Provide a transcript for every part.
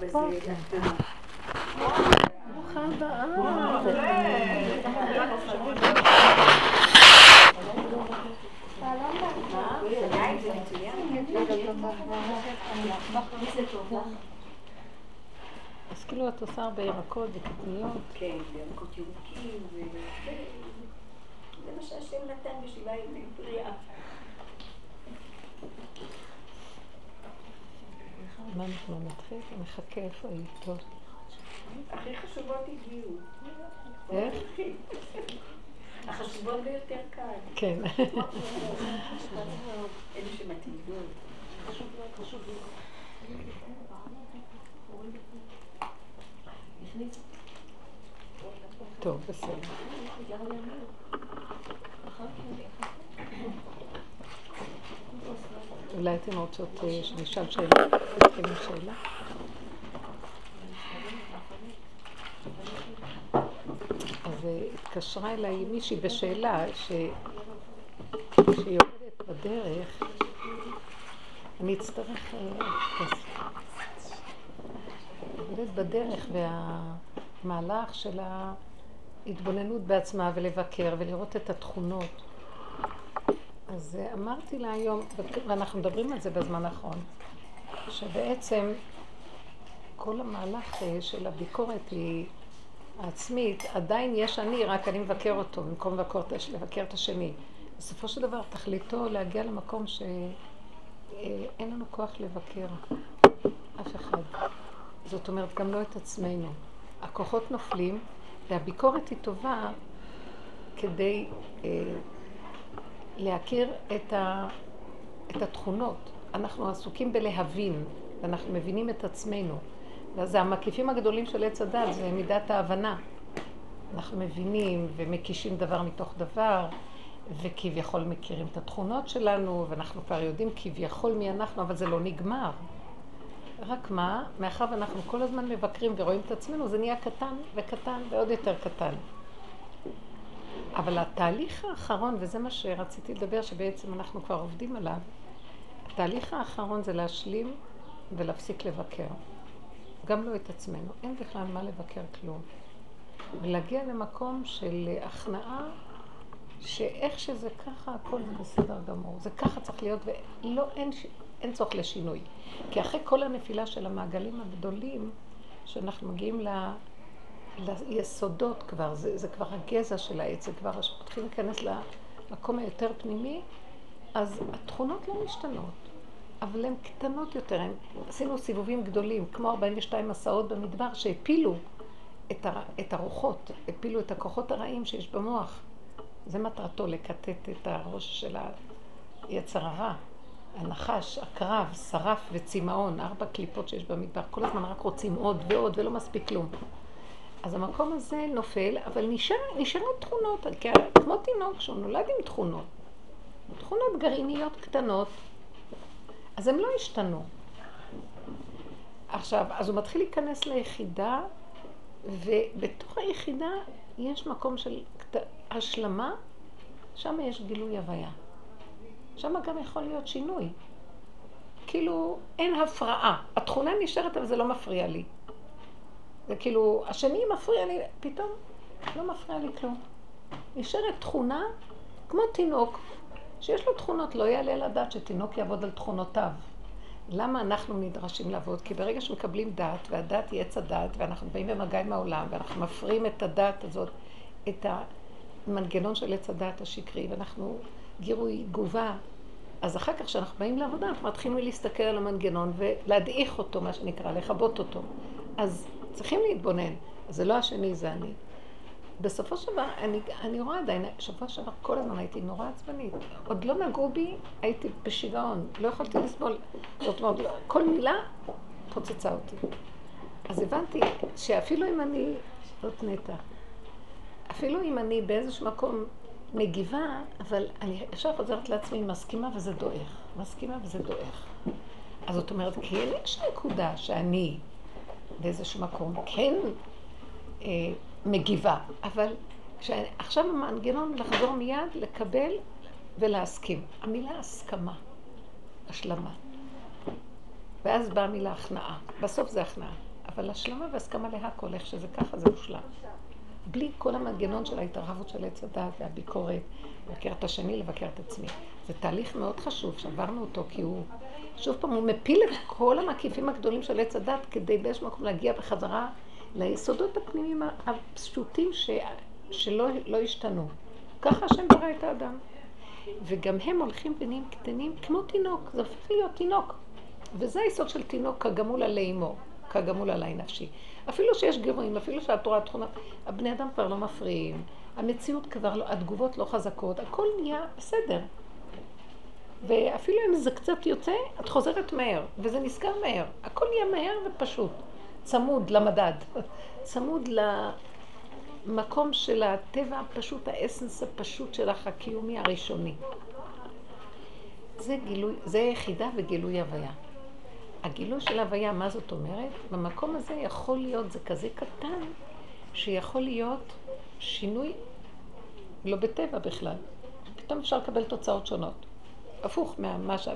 ברוכה הבאה. אז כאילו את עושה הרבה ירקות וקטניות. כן, ירקות ירוקים, זה מה שהשם נתן בשבעה ימי פריאה. מה אנחנו נתחיל? נחכה איפה היית טוב. הכי חשובות הגיעו. איך? החשובות ביותר כאן. כן. אלה שמתאימות. טוב, בסדר. אולי אתן רוצות אה, שנשאל שאלה? נתחיל עם שאלה? אז אה, התקשרה אליי מישהי בשאלה. שהיא עובדת בדרך, אני אצטרך... אה, עובדת בדרך והמהלך של ההתבוננות בעצמה ולבקר ולראות את התכונות. אז אה, אמרתי לה היום, ואנחנו מדברים על זה בזמן האחרון, שבעצם כל המהלך אה, של הביקורת היא העצמית, עדיין יש אני, רק אני מבקר אותו, במקום לבקר, לבקר את השני. בסופו של דבר תכליתו להגיע למקום שאין אה, לנו כוח לבקר אף אחד. זאת אומרת, גם לא את עצמנו. הכוחות נופלים, והביקורת היא טובה כדי אה, להכיר את, ה, את התכונות. אנחנו עסוקים בלהבין, ואנחנו מבינים את עצמנו. ואז המקיפים הגדולים של עץ הדת זה מידת ההבנה. אנחנו מבינים ומקישים דבר מתוך דבר, וכביכול מכירים את התכונות שלנו, ואנחנו כבר יודעים כביכול מי אנחנו, אבל זה לא נגמר. רק מה, מאחר ואנחנו כל הזמן מבקרים ורואים את עצמנו, זה נהיה קטן וקטן ועוד יותר קטן. אבל התהליך האחרון, וזה מה שרציתי לדבר, שבעצם אנחנו כבר עובדים עליו, התהליך האחרון זה להשלים ולהפסיק לבקר. גם לא את עצמנו. אין בכלל מה לבקר כלום. ולהגיע למקום של הכנעה, שאיך שזה ככה, הכל זה בסדר גמור. זה ככה צריך להיות, ולא, אין, אין צורך לשינוי. כי אחרי כל הנפילה של המעגלים הגדולים, שאנחנו מגיעים ל... ליסודות כבר, זה, זה כבר הגזע של העץ, זה כבר מתחילים להיכנס למקום היותר פנימי, אז התכונות לא משתנות, אבל הן קטנות יותר. הם, עשינו סיבובים גדולים, כמו 42 מסעות במדבר, שהפילו את, ה, את הרוחות, הפילו את הכוחות הרעים שיש במוח. זה מטרתו, לקטט את הראש של היצר הרע. הנחש, הקרב, שרף וצמאון, ארבע קליפות שיש במדבר, כל הזמן רק רוצים עוד ועוד ולא מספיק כלום. אז המקום הזה נופל, אבל נשאר, נשארות תכונות, כמו תינוק שהוא נולד עם תכונות. תכונות גרעיניות קטנות, אז הם לא השתנו. עכשיו, אז הוא מתחיל להיכנס ליחידה, ובתוך היחידה יש מקום של השלמה, שם יש גילוי הוויה. שם גם יכול להיות שינוי. כאילו, אין הפרעה. התכונה נשארת, אבל זה לא מפריע לי. זה כאילו, השני מפריע לי, פתאום לא מפריע לי כלום. נשארת תכונה כמו תינוק, שיש לו תכונות, לא יעלה על הדעת שתינוק יעבוד על תכונותיו. למה אנחנו נדרשים לעבוד? כי ברגע שמקבלים דת, והדת היא עץ הדת, ואנחנו באים במגע עם העולם, ואנחנו מפרים את הדת הזאת, את המנגנון של עץ הדת השקרי, ואנחנו גירוי תגובה, אז אחר כך כשאנחנו באים לעבודה, אנחנו מתחילים להסתכל על המנגנון ולהדעיך אותו, מה שנקרא, לכבות אותו. אז צריכים להתבונן. זה לא השני, זה אני. בסופו של דבר, אני, אני רואה עדיין, שבוע שעבר כל הזמן הייתי נורא עצבנית. עוד לא נגעו בי, הייתי בשיגעון, לא יכולתי לסבול. זאת אומרת, כל מילה פוצצה אותי. אז הבנתי שאפילו אם אני, זאת נטע, אפילו אם אני באיזשהו מקום מגיבה, אבל אני ישר חוזרת לעצמי, מסכימה וזה דועך. מסכימה וזה דועך. אז זאת אומרת, כן יש נקודה שאני באיזשהו מקום כן אה, מגיבה, אבל עכשיו המנגנון לחזור מיד, לקבל ולהסכים. המילה הסכמה, השלמה. ואז באה המילה הכנעה. בסוף זה הכנעה. אבל השלמה והסכמה להכל, איך שזה ככה, זה מושלם. בלי כל המנגנון של ההתערבות של עץ הדעת והביקורת, לבקר את השני, לבקר את עצמי. זה תהליך מאוד חשוב, שעברנו אותו, כי הוא, שוב פעם, הוא מפיל את כל המקיפים הגדולים של עץ הדעת, כדי באיזשהו מקום להגיע בחזרה ליסודות הפנימיים הפשוטים ש, שלא לא השתנו. ככה השם ברא את האדם. וגם הם הולכים ונהיים קטנים כמו תינוק, זה הופך להיות תינוק. וזה היסוד של תינוק כגמול עלי אמו, כגמול עלי נפשי. אפילו שיש גירויים, אפילו שהתורה תכונה, הבני אדם כבר לא מפריעים, המציאות כבר לא, התגובות לא חזקות, הכל נהיה בסדר. ואפילו אם זה קצת יוצא, את חוזרת מהר, וזה נסגר מהר. הכל נהיה מהר ופשוט, צמוד למדד, צמוד למקום של הטבע הפשוט, האסנס הפשוט שלך, הקיומי הראשוני. זה גילוי, זה יחידה וגילוי הוויה. הגילוי של הוויה, מה זאת אומרת? במקום הזה יכול להיות, זה כזה קטן, שיכול להיות שינוי לא בטבע בכלל. פתאום אפשר לקבל תוצאות שונות. הפוך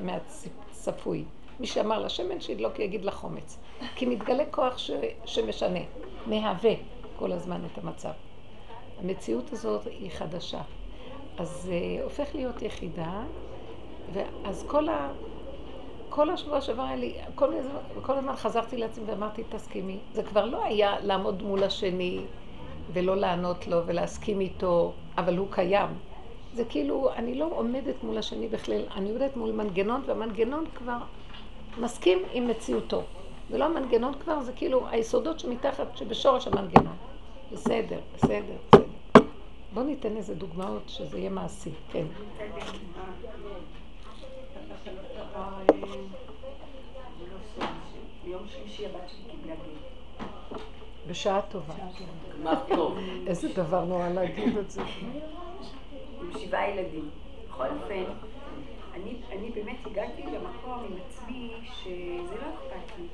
מהצפוי. מה, מי שאמר לשמן שידלוק יגיד לחומץ. כי מתגלה כוח ש, שמשנה, מהווה כל הזמן את המצב. המציאות הזאת היא חדשה. אז זה אה, הופך להיות יחידה, ואז כל ה... כל השבוע שעבר היה לי, כל, כל הזמן חזרתי לעצמי ואמרתי, תסכימי. זה כבר לא היה לעמוד מול השני ולא לענות לו ולהסכים איתו, אבל הוא קיים. זה כאילו, אני לא עומדת מול השני בכלל, אני עומדת מול מנגנון, והמנגנון כבר מסכים עם מציאותו. זה לא המנגנון כבר, זה כאילו היסודות שמתחת, שבשורש המנגנון. בסדר, בסדר, בסדר. בואו ניתן איזה דוגמאות שזה יהיה מעשי, כן. בשעה טובה. איזה דבר נורא להגיד את זה. שבעה ילדים. בכל אופן, אני באמת הגעתי למקום עם עצמי שזה לא אכפת לי.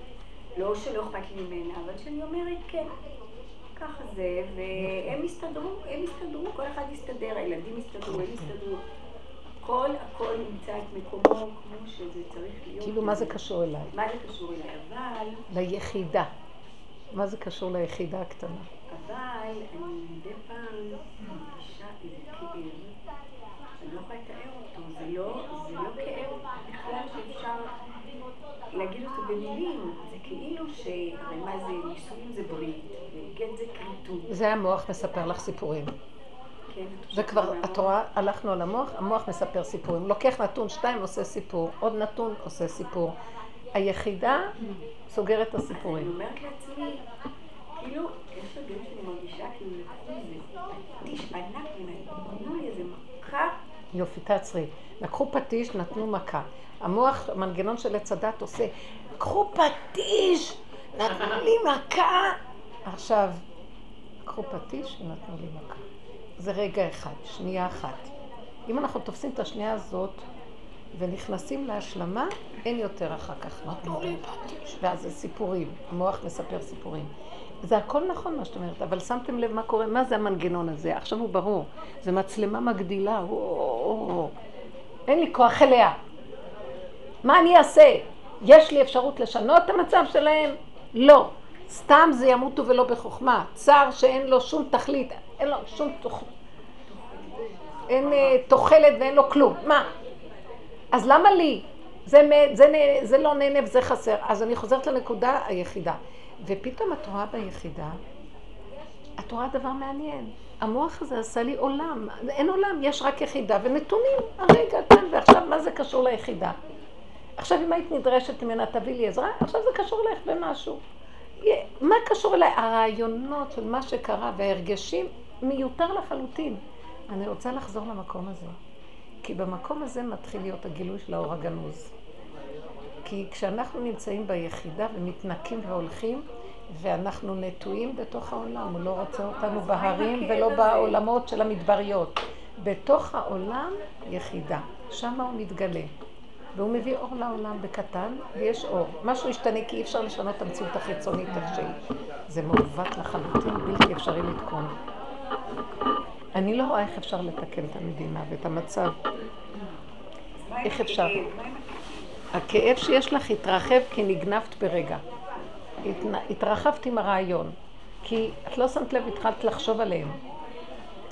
לא שלא אכפת לי ממנה, אבל שאני אומרת כן. ככה זה, והם הסתדרו, הם הסתדרו, כל אחד הסתדר, הילדים הסתדרו, הם הסתדרו. הכל הכל נמצא את מקומו כמו שזה צריך להיות. כאילו, מה זה קשור אליי? מה זה קשור אליי? אבל... ליחידה. מה זה קשור ליחידה הקטנה? אבל אני מדי פעם מרגישה איזה כאב, אני לא יכולה לתאר אותו, זה לא, זה לא כאב בכלל שאפשר להגיד אותו במילים, זה כאילו ש... מה זה, נישואים זה ברית, וגט זה כריתות. זה המוח מספר לך סיפורים. זה כבר, את רואה, הלכנו על המוח, המוח מספר סיפורים. לוקח נתון שתיים, עושה סיפור, עוד נתון, עושה סיפור. היחידה סוגרת את הסיפורים. אני אומרת לעצמי, כאילו, יש רגעים שאני מרגישה כאילו לקחו איזה פטיש ענק ונתנו לי איזה מכה. יופי, תעצרי. לקחו פטיש, נתנו מכה. המוח, מנגנון של עץ הדת עושה, קחו פטיש, נתנו לי מכה. עכשיו, קחו פטיש ונתנו לי מכה. זה רגע אחד, שנייה אחת. אם אנחנו תופסים את השנייה הזאת ונכנסים להשלמה, אין יותר אחר כך. נתנו לי פטיש. ואז זה סיפורים, המוח מספר סיפורים. זה הכל נכון מה שאת אומרת, אבל שמתם לב מה קורה, מה זה המנגנון הזה? עכשיו הוא ברור, זה מצלמה מגדילה, אין לי כוח אליה. מה אני אעשה? יש לי אפשרות לשנות את המצב שלהם? לא. סתם זה ימותו ולא בחוכמה. צער שאין לו שום תכלית, אין לו שום. אין אה, תוחלת ואין לו כלום. מה? אז למה לי? זה, זה, זה לא נהנה וזה חסר. אז אני חוזרת לנקודה היחידה. ופתאום את רואה ביחידה, את רואה דבר מעניין. המוח הזה עשה לי עולם. אין עולם, יש רק יחידה ונתונים. הרגע, כאן ועכשיו, מה זה קשור ליחידה? עכשיו, אם היית נדרשת ממנה, תביא לי עזרה, עכשיו זה קשור לך במשהו. מה קשור אליי? הרעיונות של מה שקרה וההרגשים מיותר לחלוטין. אני רוצה לחזור למקום הזה. כי במקום הזה מתחיל להיות הגילוי של האור הגנוז. כי כשאנחנו נמצאים ביחידה ומתנקים והולכים, ואנחנו נטועים בתוך העולם, הוא לא רוצה אותנו בהרים ולא בעולמות של המדבריות. בתוך העולם יחידה, שם הוא מתגלה. והוא מביא אור לעולם בקטן, ויש אור. משהו ישתנה כי אי אפשר לשנות את המציאות החיצונית איך שהיא. זה מעוות לחלוטין, בלתי אפשרי לתקון. אני לא רואה איך אפשר לתקן את המדינה ואת המצב. איך אפשר? הכאב שיש לך התרחב כי נגנבת ברגע. התרחבת עם הרעיון, כי את לא שמת לב, התחלת לחשוב עליהם.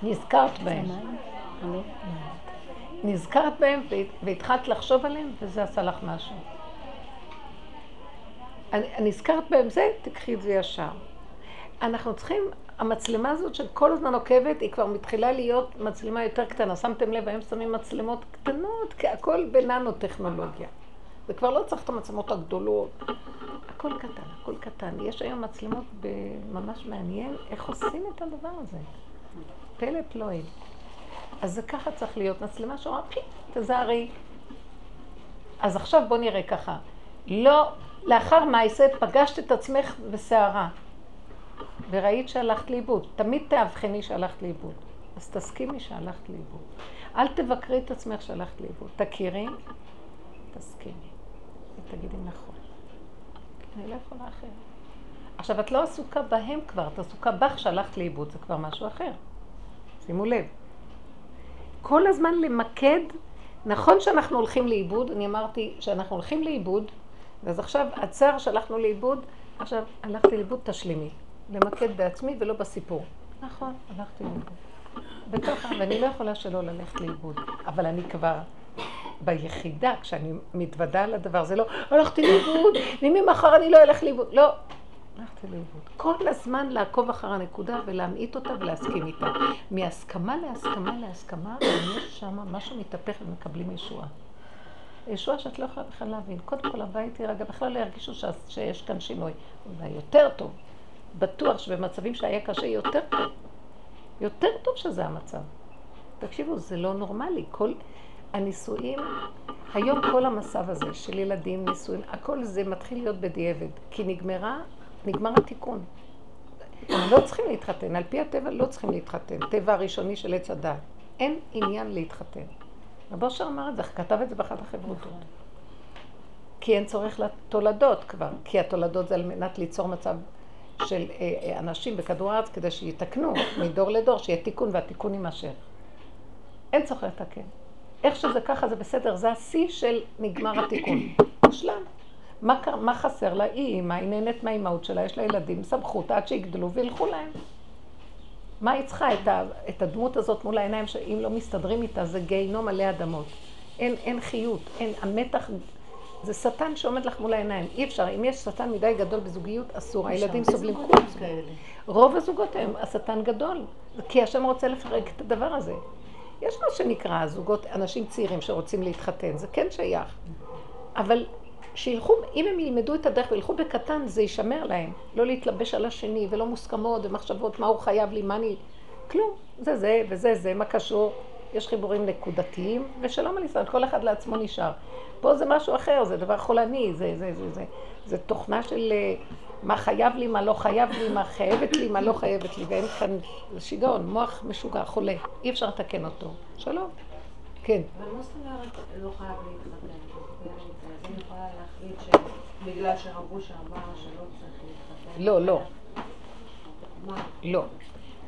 נזכרת בהם. נזכרת בהם והתחלת לחשוב עליהם, וזה עשה לך משהו. נזכרת בהם זה, תקחי את זה ישר. אנחנו צריכים, המצלמה הזאת שכל הזמן עוקבת, היא כבר מתחילה להיות מצלמה יותר קטנה. שמתם לב, היום שמים מצלמות קטנות, כי הכל בננו-טכנולוגיה. וכבר לא צריך את המצלמות הגדולות. הכל קטן, הכל קטן. יש היום מצלמות ממש מעניין איך עושים את הדבר הזה. פלא פלואים. אז זה ככה צריך להיות, מצלמה שאומרה, פי, תזהרי. אז עכשיו בוא נראה ככה. לא, לאחר מעשה פגשת את עצמך בסערה, וראית שהלכת לאיבוד. תמיד תאבחני שהלכת לאיבוד. אז תסכימי שהלכת לאיבוד. אל תבקרי את עצמך שהלכת לאיבוד. תכירי, תסכימי. ותגידי נכון. אני לא יכולה אחרת. עכשיו, את לא עסוקה בהם כבר, את עסוקה בך שהלכת לאיבוד, זה כבר משהו אחר. שימו לב. כל הזמן למקד, נכון שאנחנו הולכים לאיבוד, אני אמרתי שאנחנו הולכים לאיבוד, אז עכשיו הצער שהלכנו לאיבוד, עכשיו הלכתי לאיבוד, תשלימי. למקד בעצמי ולא בסיפור. נכון, הלכתי לאיבוד. וככה, ואני לא יכולה שלא ללכת לאיבוד, אבל אני כבר ביחידה, כשאני מתוודה על הדבר, זה לא, הלכתי לאיבוד, ממחר אני לא אלך לאיבוד. לא, הלכתי לאיבוד. כל הזמן לעקוב אחר הנקודה ולהמעיט אותה ולהסכים איתה. מהסכמה להסכמה להסכמה, יש שם משהו מתהפך ומקבלים ישועה. ישועה שאת לא יכולה בכלל להבין. קודם כל הבית יירגע, בכלל לא ירגישו ש... שיש כאן שינוי. אולי יותר טוב. בטוח שבמצבים שהיה קשה יותר טוב. יותר טוב שזה המצב. תקשיבו, זה לא נורמלי. כל הנישואים, היום כל המסב הזה של ילדים, נישואים, הכל זה מתחיל להיות בדיעבד. כי נגמרה נגמר התיקון. לא צריכים להתחתן, על פי הטבע לא צריכים להתחתן, טבע הראשוני של עץ הדת. אין עניין להתחתן. רב אושר אמר את זה, כתב את זה באחת החברותות. כי אין צורך לתולדות כבר, כי התולדות זה על מנת ליצור מצב של אה, אה, אנשים בכדור הארץ כדי שיתקנו מדור לדור, שיהיה תיקון והתיקון יימשך. אין צורך לתקן. איך שזה ככה זה בסדר, זה השיא של נגמר התיקון. מושלם. מה, מה חסר לה? היא אימא, היא נהנית מהאימהות שלה, יש לה ילדים, סמכות עד שיגדלו וילכו להם. מה היא צריכה? את, ה, את הדמות הזאת מול העיניים, שאם לא מסתדרים איתה זה גיהינום מלא אדמות. אין, אין חיות, אין, המתח, זה שטן שעומד לך מול העיניים. אי אפשר, אם יש שטן מדי גדול בזוגיות, אסור. הילדים סובלים כולם. רוב הזוגות הם, השטן גדול, כי השם רוצה לפרק את הדבר הזה. יש מה שנקרא זוגות, אנשים צעירים שרוצים להתחתן, זה כן שייך. אבל שילכו, אם הם ילמדו את הדרך וילכו בקטן, זה יישמר להם. לא להתלבש על השני, ולא מוסכמות ומחשבות מה הוא חייב לי, מה אני... כלום. זה זה וזה זה, מה קשור? יש חיבורים נקודתיים, ושלום על ישראל, כל אחד לעצמו נשאר. פה זה משהו אחר, זה דבר חולני, זה, זה, זה, זה, זה תוכנה של אה, מה חייב לי, מה לא חייב לי, מה חייבת לי, מה לא חייבת לי, ואין כאן, שיגעון, מוח משוגע, חולה, אי אפשר לתקן אותו. שלום. כן. אבל מה זאת אומרת לא חייב להתחתן? שבגלל שלא צריך להתחתן? לא, לא. מה? לא.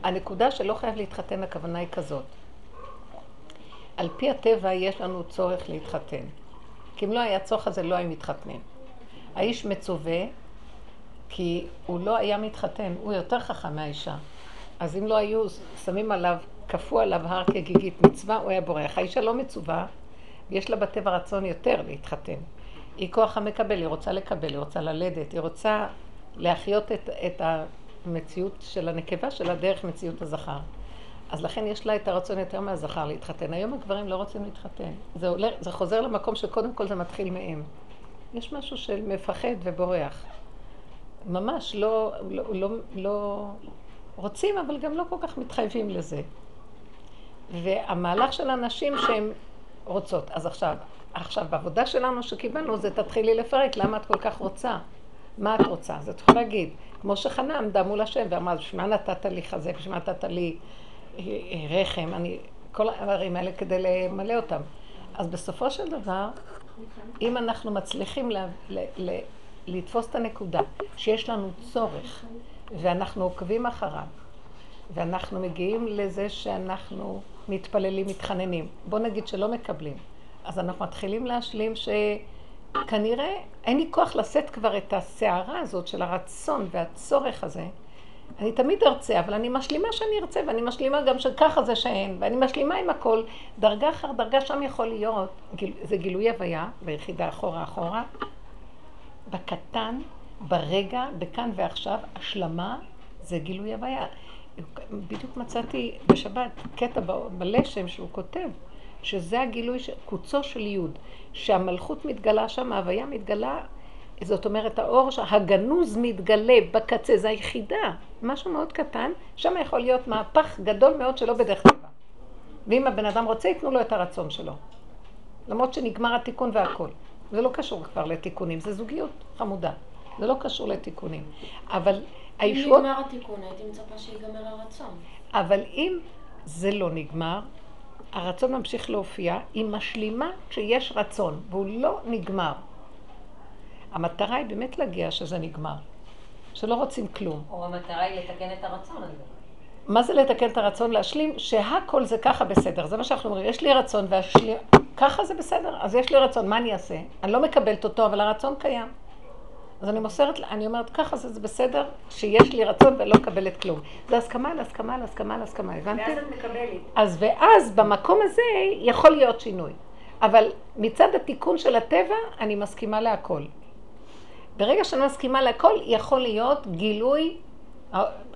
הנקודה שלא חייב להתחתן, הכוונה היא כזאת. על פי הטבע יש לנו צורך להתחתן. כי אם לא היה צורך הזה, לא היו מתחתנים. האיש מצווה כי הוא לא היה מתחתן, הוא יותר חכם מהאישה. אז אם לא היו שמים עליו, כפו עליו הר כגיגית מצווה, הוא היה בורח. האישה לא מצווה, ויש לה בטבע רצון יותר להתחתן. היא כוח המקבל, היא רוצה לקבל, היא רוצה ללדת, היא רוצה להחיות את, את המציאות של הנקבה שלה דרך מציאות הזכר. אז לכן יש לה את הרצון יותר מהזכר להתחתן. היום הגברים לא רוצים להתחתן. זה, עולה, זה חוזר למקום שקודם כל זה מתחיל מהם. יש משהו של מפחד ובורח. ממש לא, לא, לא, לא רוצים, אבל גם לא כל כך מתחייבים לזה. והמהלך של הנשים שהן רוצות. אז עכשיו, עכשיו, בעבודה שלנו שקיבלנו זה תתחילי לפרק, למה את כל כך רוצה? מה את רוצה? אז את יכולה להגיד, כמו שחנה עמדה מול השם ואמרה, בשביל מה נתת לי חזה, בשביל מה נתת לי אה, אה, רחם, אני, כל הדברים האלה כדי למלא אותם. אז בסופו של דבר, אם אנחנו מצליחים ל, ל, ל, לתפוס את הנקודה שיש לנו צורך ואנחנו עוקבים אחריו ואנחנו מגיעים לזה שאנחנו מתפללים, מתחננים. בוא נגיד שלא מקבלים. אז אנחנו מתחילים להשלים כנראה אין לי כוח לשאת כבר את הסערה הזאת של הרצון והצורך הזה. אני תמיד ארצה, אבל אני משלימה שאני ארצה, ואני משלימה גם שככה זה שאין, ואני משלימה עם הכל. דרגה אחר דרגה שם יכול להיות, זה גילוי הוויה, ביחידה אחורה אחורה, בקטן, ברגע, בכאן ועכשיו, השלמה זה גילוי הוויה. בדיוק מצאתי בשבת קטע בלשם שהוא כותב, שזה הגילוי, קוצו של יוד, שהמלכות מתגלה שם, ההוויה מתגלה, זאת אומרת האור הגנוז מתגלה בקצה, זה היחידה, משהו מאוד קטן, שם יכול להיות מהפך גדול מאוד שלא בדרך טבע. ואם הבן אדם רוצה, ייתנו לו את הרצון שלו. למרות שנגמר התיקון והכל. זה לא קשור כבר לתיקונים, זה זוגיות חמודה. זה לא קשור לתיקונים. אבל הישועות... אם נגמר התיקון, הייתי מצפה שיגמר הרצון. אבל אם זה לא נגמר, הרצון ממשיך להופיע, היא משלימה כשיש רצון, והוא לא נגמר. המטרה היא באמת להגיע שזה נגמר, שלא רוצים כלום. או המטרה היא לתקן את הרצון הזה. מה זה לתקן את הרצון? להשלים שהכל זה ככה בסדר. זה מה שאנחנו אומרים. יש לי רצון והשלים... ככה זה בסדר. אז יש לי רצון, מה אני אעשה? אני לא מקבלת אותו, אבל הרצון קיים. אז אני מוסרת, אני אומרת, ככה זה, זה בסדר, שיש לי רצון ולא מקבלת כלום. זה הסכמה על הסכמה על הסכמה על הסכמה, הבנתם? ואז את מקבלת. אז ואז במקום הזה יכול להיות שינוי. אבל מצד התיקון של הטבע, אני מסכימה להכל. ברגע שאני מסכימה להכל, יכול להיות גילוי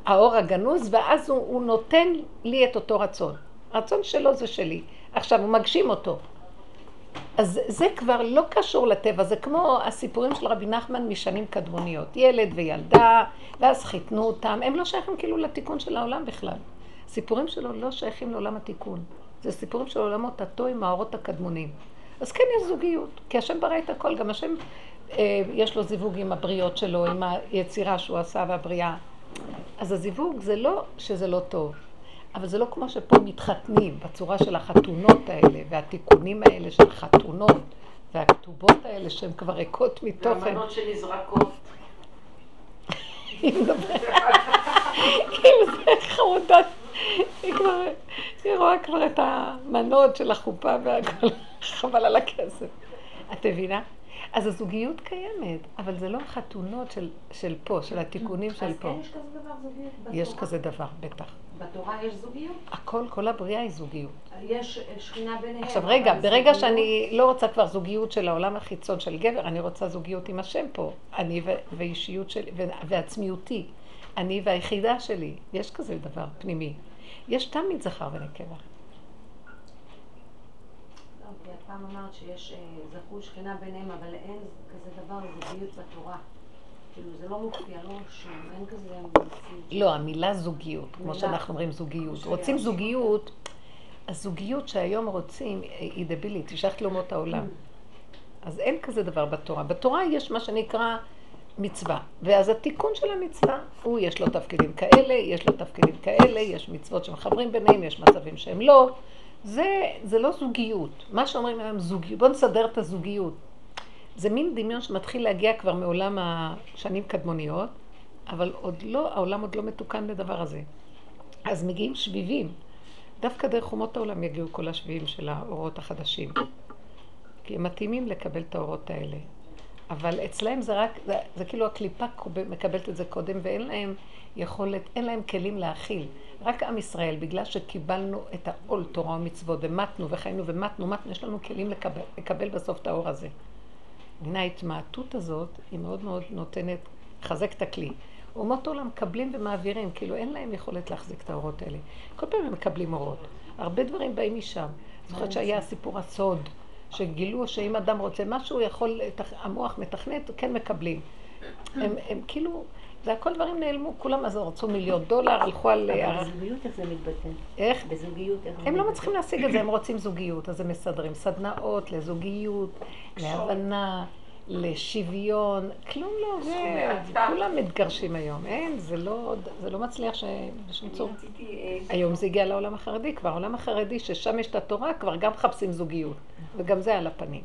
האור הגנוז, ואז הוא, הוא נותן לי את אותו רצון. הרצון שלו זה שלי. עכשיו, הוא מגשים אותו. אז זה כבר לא קשור לטבע, זה כמו הסיפורים של רבי נחמן משנים קדמוניות. ילד וילדה, ואז חיתנו אותם, הם לא שייכים כאילו לתיקון של העולם בכלל. סיפורים שלו לא שייכים לעולם התיקון. זה סיפורים של עולמות התו עם האורות הקדמונים. אז כן יש זוגיות, כי השם ברא את הכל, גם השם אה, יש לו זיווג עם הבריות שלו, עם היצירה שהוא עשה והבריאה. אז הזיווג זה לא שזה לא טוב, אבל זה לא כמו שפה מתחתנים, בצורה של החתונות האלה, והתיקונים האלה של חתונות, והכתובות האלה שהן כבר ריקות מתוכן. והמנות שנזרקות. כאילו זה חרודה, היא כבר, היא רואה כבר את המנות של החופה והכל, חבל על הכסף. את מבינה? אז הזוגיות קיימת, אבל זה לא החתונות של, של פה, של התיקונים של פה. אז כן יש כזה דבר זוגיות בתורה? יש כזה דבר, בטח. בתורה יש זוגיות? הכל, כל הבריאה היא זוגיות. יש שכינה ביניהם. עכשיו רגע, ברגע שאני לא רוצה כבר זוגיות של העולם החיצון של גבר, אני רוצה זוגיות עם השם פה. אני ואישיות שלי, ועצמיותי. אני והיחידה שלי. יש כזה דבר פנימי. יש תמיד זכר ונקבה. פעם אמרת שיש אה, זכו שכינה ביניהם, אבל אין כזה דבר זוגיות בתורה. כאילו זה לא מופיע, לא רשום, אין כזה... לא, המילה זוגיות, כמו שאנחנו אומרים זוגיות. רוצים זוגיות, הזוגיות שהיום רוצים היא דבילית, היא שייכת לאומות העולם. אז אין כזה דבר בתורה. בתורה יש מה שנקרא מצווה, ואז התיקון של המצווה, הוא יש לו תפקידים כאלה, יש לו תפקידים כאלה, יש מצוות שמחברים ביניהם, יש מצבים שהם לא. זה, זה לא זוגיות. מה שאומרים היום זוגיות, בואו נסדר את הזוגיות. זה מין דמיון שמתחיל להגיע כבר מעולם השנים קדמוניות, אבל עוד לא, העולם עוד לא מתוקן לדבר הזה. אז מגיעים שביבים. דווקא דרך אומות העולם יגיעו כל השביבים של האורות החדשים. כי הם מתאימים לקבל את האורות האלה. אבל אצלהם זה רק, זה, זה כאילו הקליפה מקבלת את זה קודם, ואין להם יכולת, אין להם כלים להכיל. רק עם ישראל, בגלל שקיבלנו את העול תורה ומצוות, ומתנו וחיינו ומתנו, מתנו, יש לנו כלים לקבל, לקבל בסוף את האור הזה. הנה ההתמעטות הזאת, היא מאוד מאוד נותנת, חזק את הכלי. אומות העולם מקבלים ומעבירים, כאילו אין להם יכולת להחזיק את האורות האלה. כל פעם הם מקבלים אורות. הרבה דברים באים משם. זוכרת שהיה סיפור הסוד, שגילו שאם אדם רוצה משהו, יכול, המוח מתכנת, כן מקבלים. הם, הם כאילו... זה הכל דברים נעלמו, כולם אז רצו מיליון דולר, הלכו על... אבל אה, בזוגיות איך זה מתבטא? איך? בזוגיות איך זה הם לא מצליחים להשיג את זה, הם רוצים זוגיות, אז הם מסדרים סדנאות לזוגיות, להבנה, לשוויון, כלום לא עובד, כולם מתגרשים היום, אין, זה לא, זה לא מצליח בשום צור. אה, היום זה הגיע לעולם החרדי כבר, העולם החרדי ששם יש את התורה, כבר גם מחפשים זוגיות, וגם זה על הפנים.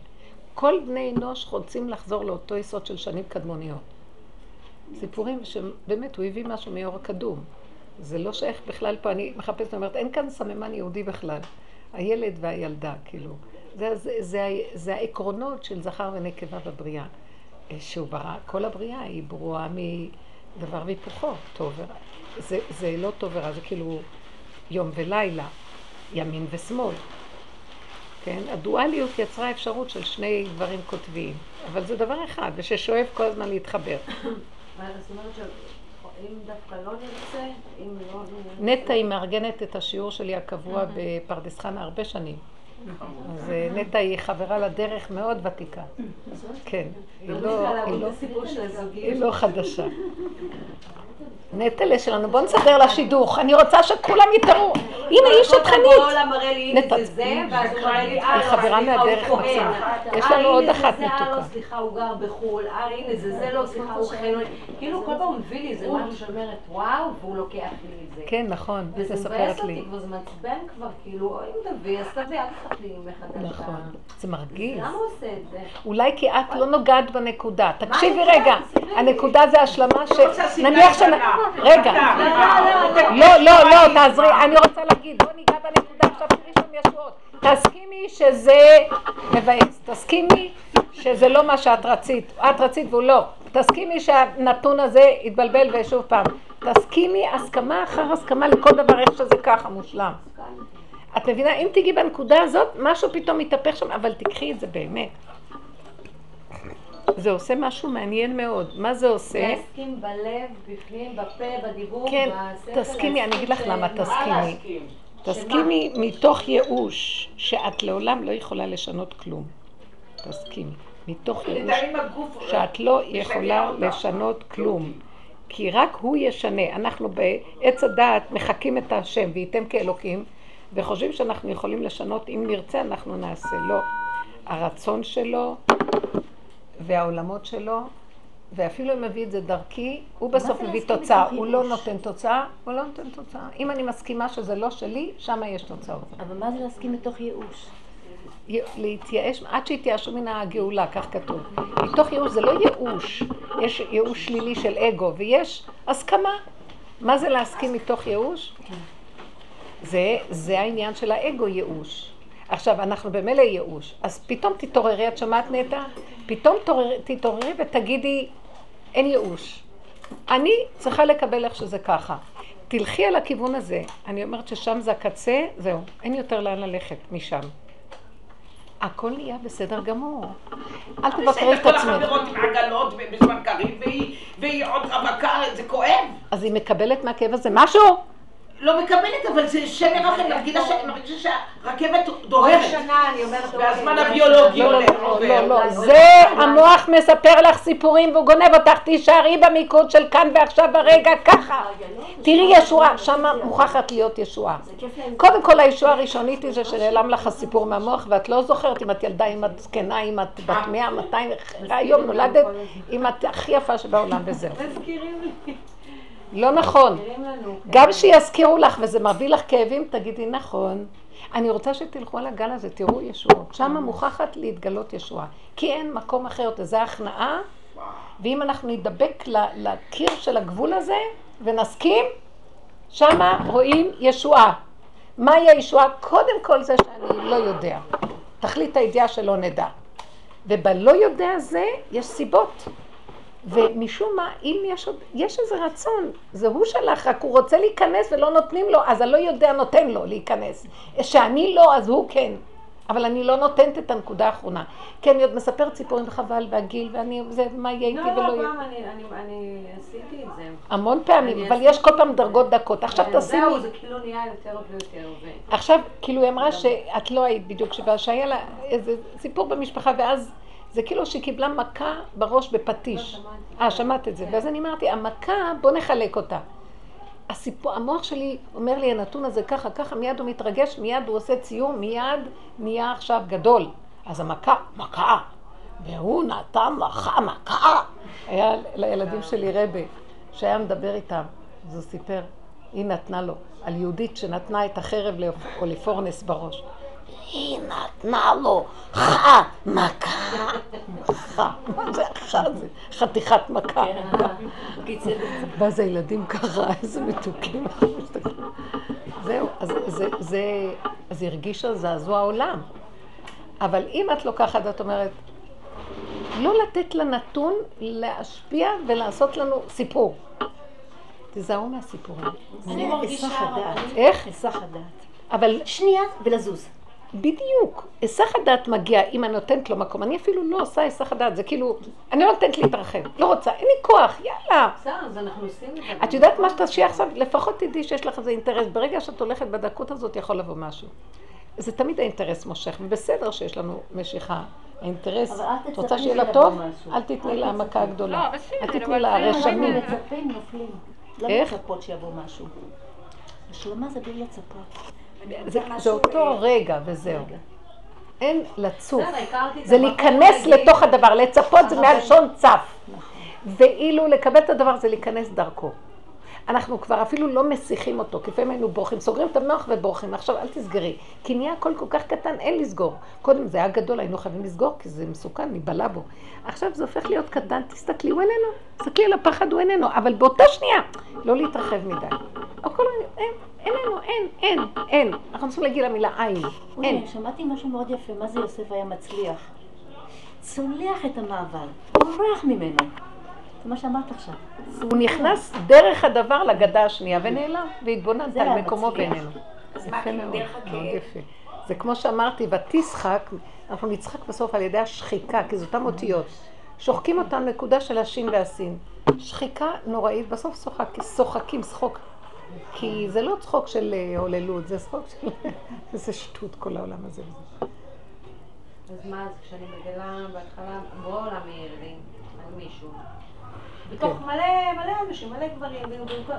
כל בני אנוש רוצים לחזור לאותו יסוד של שנים קדמוניות. סיפורים שבאמת הוא הביא משהו מאור הקדום. זה לא שייך בכלל פה, אני מחפשת, אומרת, אין כאן סממן יהודי בכלל. הילד והילדה, כאילו. זה, זה, זה, זה העקרונות של זכר ונקבה בבריאה. אה, שהוא ברא, כל הבריאה היא ברואה מדבר והיפוכו, טוב ורע. זה, זה לא טוב ורע, זה כאילו יום ולילה, ימין ושמאל. כן? הדואליות יצרה אפשרות של שני דברים קוטביים, אבל זה דבר אחד, וששואף כל הזמן להתחבר. לא אם לא... נטע היא מארגנת את השיעור שלי הקבוע בפרדס חנה הרבה שנים. אז אה, נטע היא חברה לדרך מאוד ותיקה. כן, לא, לא, של הזוגיות. היא לא חדשה. נטלה שלנו, בוא נסדר לה שידוך, אני רוצה שכולם יתראו. הנה, היא שטחנית. נטע- אה, היא חברה מהדרך. מקסימה. יש לנו עוד אחת אה, לא, מתוקה. סליחה, הוא גר בחו"ל, אה, הנה זה זה, לא, סליחה, הוא חן. כאילו כל פעם הוא מביא לי איזה משהו שאומרת, וואו, והוא לוקח לי את זה. כן, נכון, את וזה מספרת לי. כבר, זה מעצבן כבר, כאילו, אם תביא, אז תביא, אל תחכי מחדש. נכון, זה מרגיז. למה הוא עושה את זה? אולי כי את לא נוגעת בנקודה. תקשיבי רגע. הנקודה זה השלמה ש... רוצה סיבה נניח ש... קטנה. רגע. לא, לא, לא, תעזרי, אני רוצה להגיד, בוא ניגע בנקודה עכשיו, תראי שם ישועות. תסכימי שזה מבאס, תסכימי שזה לא מה שאת רצית, את רצית והוא לא. תסכימי שהנתון הזה יתבלבל ושוב פעם. תסכימי הסכמה אחר הסכמה לכל דבר, איך שזה ככה מושלם. את מבינה, אם תיגעי בנקודה הזאת, משהו פתאום מתהפך שם, אבל תיקחי את זה באמת. זה עושה משהו מעניין מאוד. מה זה עושה? להסכים בלב, בפנים, בפה, בדיבור, כן. תסכימי, אני אגיד לך למה תסכימי. תסכימי מתוך ייאוש שאת לעולם לא יכולה לשנות כלום. תסכימי. מתוך ייאוש. שאת לא יכולה. לשנות כלום. כי רק הוא ישנה. אנחנו בעץ הדעת מחקים את השם וייתם כאלוקים, וחושבים שאנחנו יכולים לשנות, אם נרצה אנחנו נעשה. לא. הרצון שלו והעולמות שלו, ואפילו אם מביא את זה דרכי, הוא בסוף מביא תוצאה. הוא לא? נותן תוצאה, הוא לא נותן תוצאה. אם אני מסכימה שזה לא שלי, שם יש תוצאות. אבל מה זה להסכים מתוך ייאוש? להתייאש, עד שיתייאשו מן הגאולה, כך כתוב. מתוך ייאוש זה לא ייאוש, יש ייאוש שלילי של אגו, ויש הסכמה. מה זה להסכים מתוך ייאוש? זה, זה העניין של האגו ייאוש. עכשיו, אנחנו במילא ייאוש, אז פתאום תתעוררי, את שומעת נטע? פתאום תתעוררי, תתעוררי ותגידי, אין ייאוש. אני צריכה לקבל איך שזה ככה. תלכי על הכיוון הזה. אני אומרת ששם זה הקצה, זהו, אין יותר לאן ללכת משם. הכל נהיה בסדר גמור. אל תבקרי את כל עצמך. החברות עם עגלות בזמן קריב, והיא עוד רווקה, זה כואב. אז היא מקבלת מהכאב הזה משהו? לא מקבלת, אבל זה שם מרחם, מרגישה ש- מרגישה שהרכבת כל דוהרת. שנה אני אומרת, והזמן הביולוגי לא, לא, עולה, לא. לא, לא, זה המוח מספר לך סיפורים והוא גונב אותך, תישארי במיקוד של כאן ועכשיו ברגע ככה. תראי ישועה, שמה מוכרחת להיות ישועה. קודם כל הישועה הראשונית היא זה שנעלם לך הסיפור מהמוח ואת לא זוכרת אם את ילדה, אם את זקנה, אם את בת מאה, מאתיים, היום נולדת, אם את הכי יפה שבעולם וזהו. מזכירים לי, לא נכון. לנו. גם שיזכירו לך וזה מביא לך כאבים, תגידי נכון. אני רוצה שתלכו על הגל הזה, תראו ישועות. שם מוכרחת להתגלות ישועה. כי אין מקום אחר זה הכנעה. ואם אנחנו נדבק לקיר של הגבול הזה ונסכים, שמה רואים ישועה. מהי הישועה? קודם כל זה שאני לא יודע. תכלית הידיעה שלא נדע. ובלא יודע זה יש סיבות. ומשום מה, אם יש עוד, יש איזה רצון, זה הוא שלח, רק הוא רוצה להיכנס ולא נותנים לו, אז הלא יודע נותן לו להיכנס. שאני לא, אז הוא כן. אבל אני לא נותנת את הנקודה האחרונה. כי אני עוד מספרת סיפורים וחבל והגיל, ואני, זה, מה יהיה איתי לא, ולא לא, יהיה. פעם אני- אני- אני עשיתי את זה. המון פעמים, אבל. יש כל פעם דרגות דקות. עכשיו כן, תשימי, זהו, זה כאילו נהיה יותר ויותר. עכשיו, כאילו היא אמרה שאת לא היית בדיוק שהיה לה איזה סיפור במשפחה, ואז זה כאילו שהיא קיבלה מכה בראש בפטיש. אה, שמעת את זה. ואז אני אמרתי, המכה, בוא נחלק אותה. הסיפור, המוח שלי אומר לי, הנתון הזה ככה, ככה, מיד הוא מתרגש, מיד הוא עושה ציור, מיד נהיה עכשיו גדול. אז המכה, מכה, והוא נתן לך מכה. היה לילדים שלי רבה, שהיה מדבר איתם, אז הוא סיפר, היא נתנה לו, על יהודית שנתנה את החרב לאוליפורנס בראש. היא נתנה לו חה, מכה, חה, מה זה חה? זה חתיכת מכה. ואז הילדים ככה, איזה מתוקים. זהו, אז הרגישה זעזוע העולם. אבל אם את לוקחת, את אומרת, לא לתת לנתון להשפיע ולעשות לנו סיפור. תיזהרו מהסיפורים. אני מרגישה. איך? היסח הדעת. אבל שנייה ולזוז. בדיוק, היסח הדעת מגיע אם אני נותנת לו מקום. אני אפילו לא עושה היסח הדעת, זה כאילו, אני לא נותנת להתרחב, לא רוצה, אין לי כוח, יאללה. בסדר, אז אנחנו עושים את זה. את יודעת מה שתעשי עכשיו? לפחות תדעי שיש לך איזה אינטרס. ברגע שאת הולכת בדקות הזאת יכול לבוא משהו. זה תמיד האינטרס מושך, ובסדר שיש לנו משיכה. האינטרס, את רוצה שיהיה לה טוב? אל תתני לה תצפי. מכה גדולה. לא, אל תתני לה זה- רשמים. מצפים נופלים. לא איך? מצפות שיבוא משהו. השלמה זה בלי לצפות. זה- אותו אה, רגע וזהו. אין לצוף. זה להיכנס לתוך הדבר, לצפות זה אבל- מהלשון צף. ואילו לקבל את הדבר זה להיכנס דרכו. אנחנו כבר אפילו לא מסיחים אותו, כי לפעמים היינו בורחים, סוגרים את המוח ובורחים. עכשיו אל תסגרי, כי נהיה הכל כל כך קטן, אין לסגור. קודם זה היה גדול, היינו חייבים לסגור, כי זה מסוכן, ניבלע בו. עכשיו זה הופך להיות קטן, תסתכלי, הוא איננו. תסתכלי על הפחד, הוא איננו. אבל באותה שנייה, לא להתרחב מדי. הכל אין, איננו, אין, אין, אין. אנחנו צריכים להגיע למילה. אין. הנה, שמעתי משהו מאוד יפה, מה זה יוסף היה מצליח? צולח את המעבר, בורח ממנו. זה מה שאמרת עכשיו. הוא נכנס דרך הדבר לגדה השנייה ונעלם, והתבוננת זה על מקומו. בינינו. יפה מאוד? מאוד יפה. זה כמו שאמרתי, ותשחק, אנחנו נצחק בסוף על ידי השחיקה, כי זה אותן אותיות. שוחקים אותם נקודה של השין והסין. שחיקה נוראית, בסוף שוחק, שוחקים, שחוק. כי זה לא צחוק של אה, הוללות, זה צחוק של... איזה שטות כל העולם הזה. אז מה, אז כשאני מגלה בהתחלה, בורא עולם לי על מישהו. בתוך כן. מלא, מלא אנשים, מלא גברים,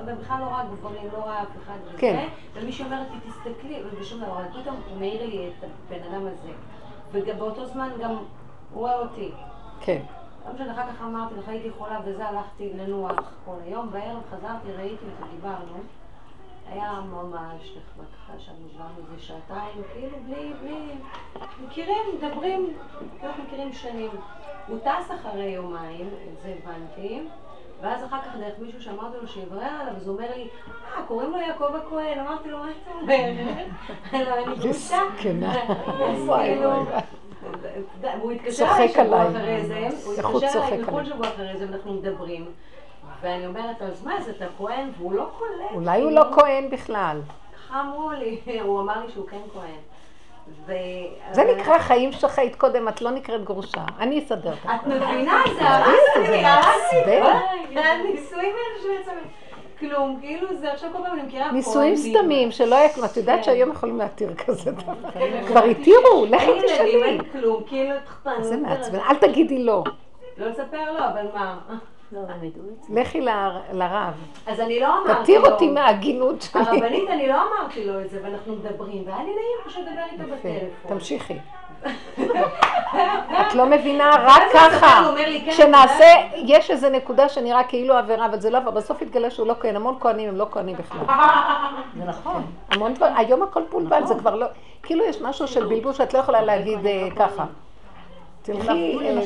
ובכלל לא רק גברים, לא רק אף אחד וזה. כן. ומישהו אומרת לי, תסתכלי, ובשום דבר, פתאום הוא מעיר לי את הבן אדם הזה. ובאותו זמן גם הוא רואה אותי. כן. לא משנה, אחר כך אמרתי לך, הייתי חולה וזה, הלכתי לנוח כל היום, בערב חזרתי, ראיתי אותו, דיברנו. היה ממש נחמד, ככה ישבנו דיברנו איזה שעתיים, כאילו בלי, בלי, מכירים, מדברים, אנחנו מכירים שנים. הוא טס אחרי יומיים, את זה הבנתי, ואז אחר כך דרך מישהו שאמרתי לו שיברר עליו, אז הוא אומר לי, אה, קוראים לו יעקב הכהן, אמרתי לו, מה אתה אומר? לא, אני כאילו, וואי. והוא התקשר אליי שבוע. אחרי זה, הוא הוא התקשר אליי מחו"ל עליי. שבוע אחרי זה, ואנחנו מדברים. ואני אומרת, אז מה, אז אתה כהן? והוא לא קולט. אולי הוא. לא כהן בכלל. ככה אמרו לי, הוא אמר לי שהוא כן כהן. ו... זה נקרא חיים שחית קודם, את לא נקראת גרושה. אני אסדר אותך. את מבינה? זה הרס לי, הרס לי. מעצבן. וואי, הנישואים האלה שבעצם... כלום, כאילו זה עכשיו כל פעם אני מכירה נישואים. סתמים, שלא היה כלום. את יודעת כן. שהיום יכולים להתיר כזה דבר. כבר התירו, לכי תשאלי. אין כלום, כאילו תחתנו. זה מעצבן, אל תגידי לא. לא לספר לו, אבל מה? לא, זה. לכי לרב. אז אני לא אמרתי לו. תתיר אותי מההגינות שלי. הרבנית, אני לא אמרתי לו את זה, ואנחנו מדברים, והיה לי נעים פשוט לדבר איתו בטלפון. תמשיכי. את לא מבינה, רק ככה. כן, כשנעשה, יש איזו נקודה שנראה כאילו עבירה, אבל זה לא עבירה. בסוף יתגלה שהוא לא כהן. המון כהנים הם לא כהנים בכלל. זה נכון. המון דברים, היום הכל פולבל, זה כבר לא, כאילו יש משהו של בלבול שאת לא יכולה להגיד אה, ככה. תלכי, אה,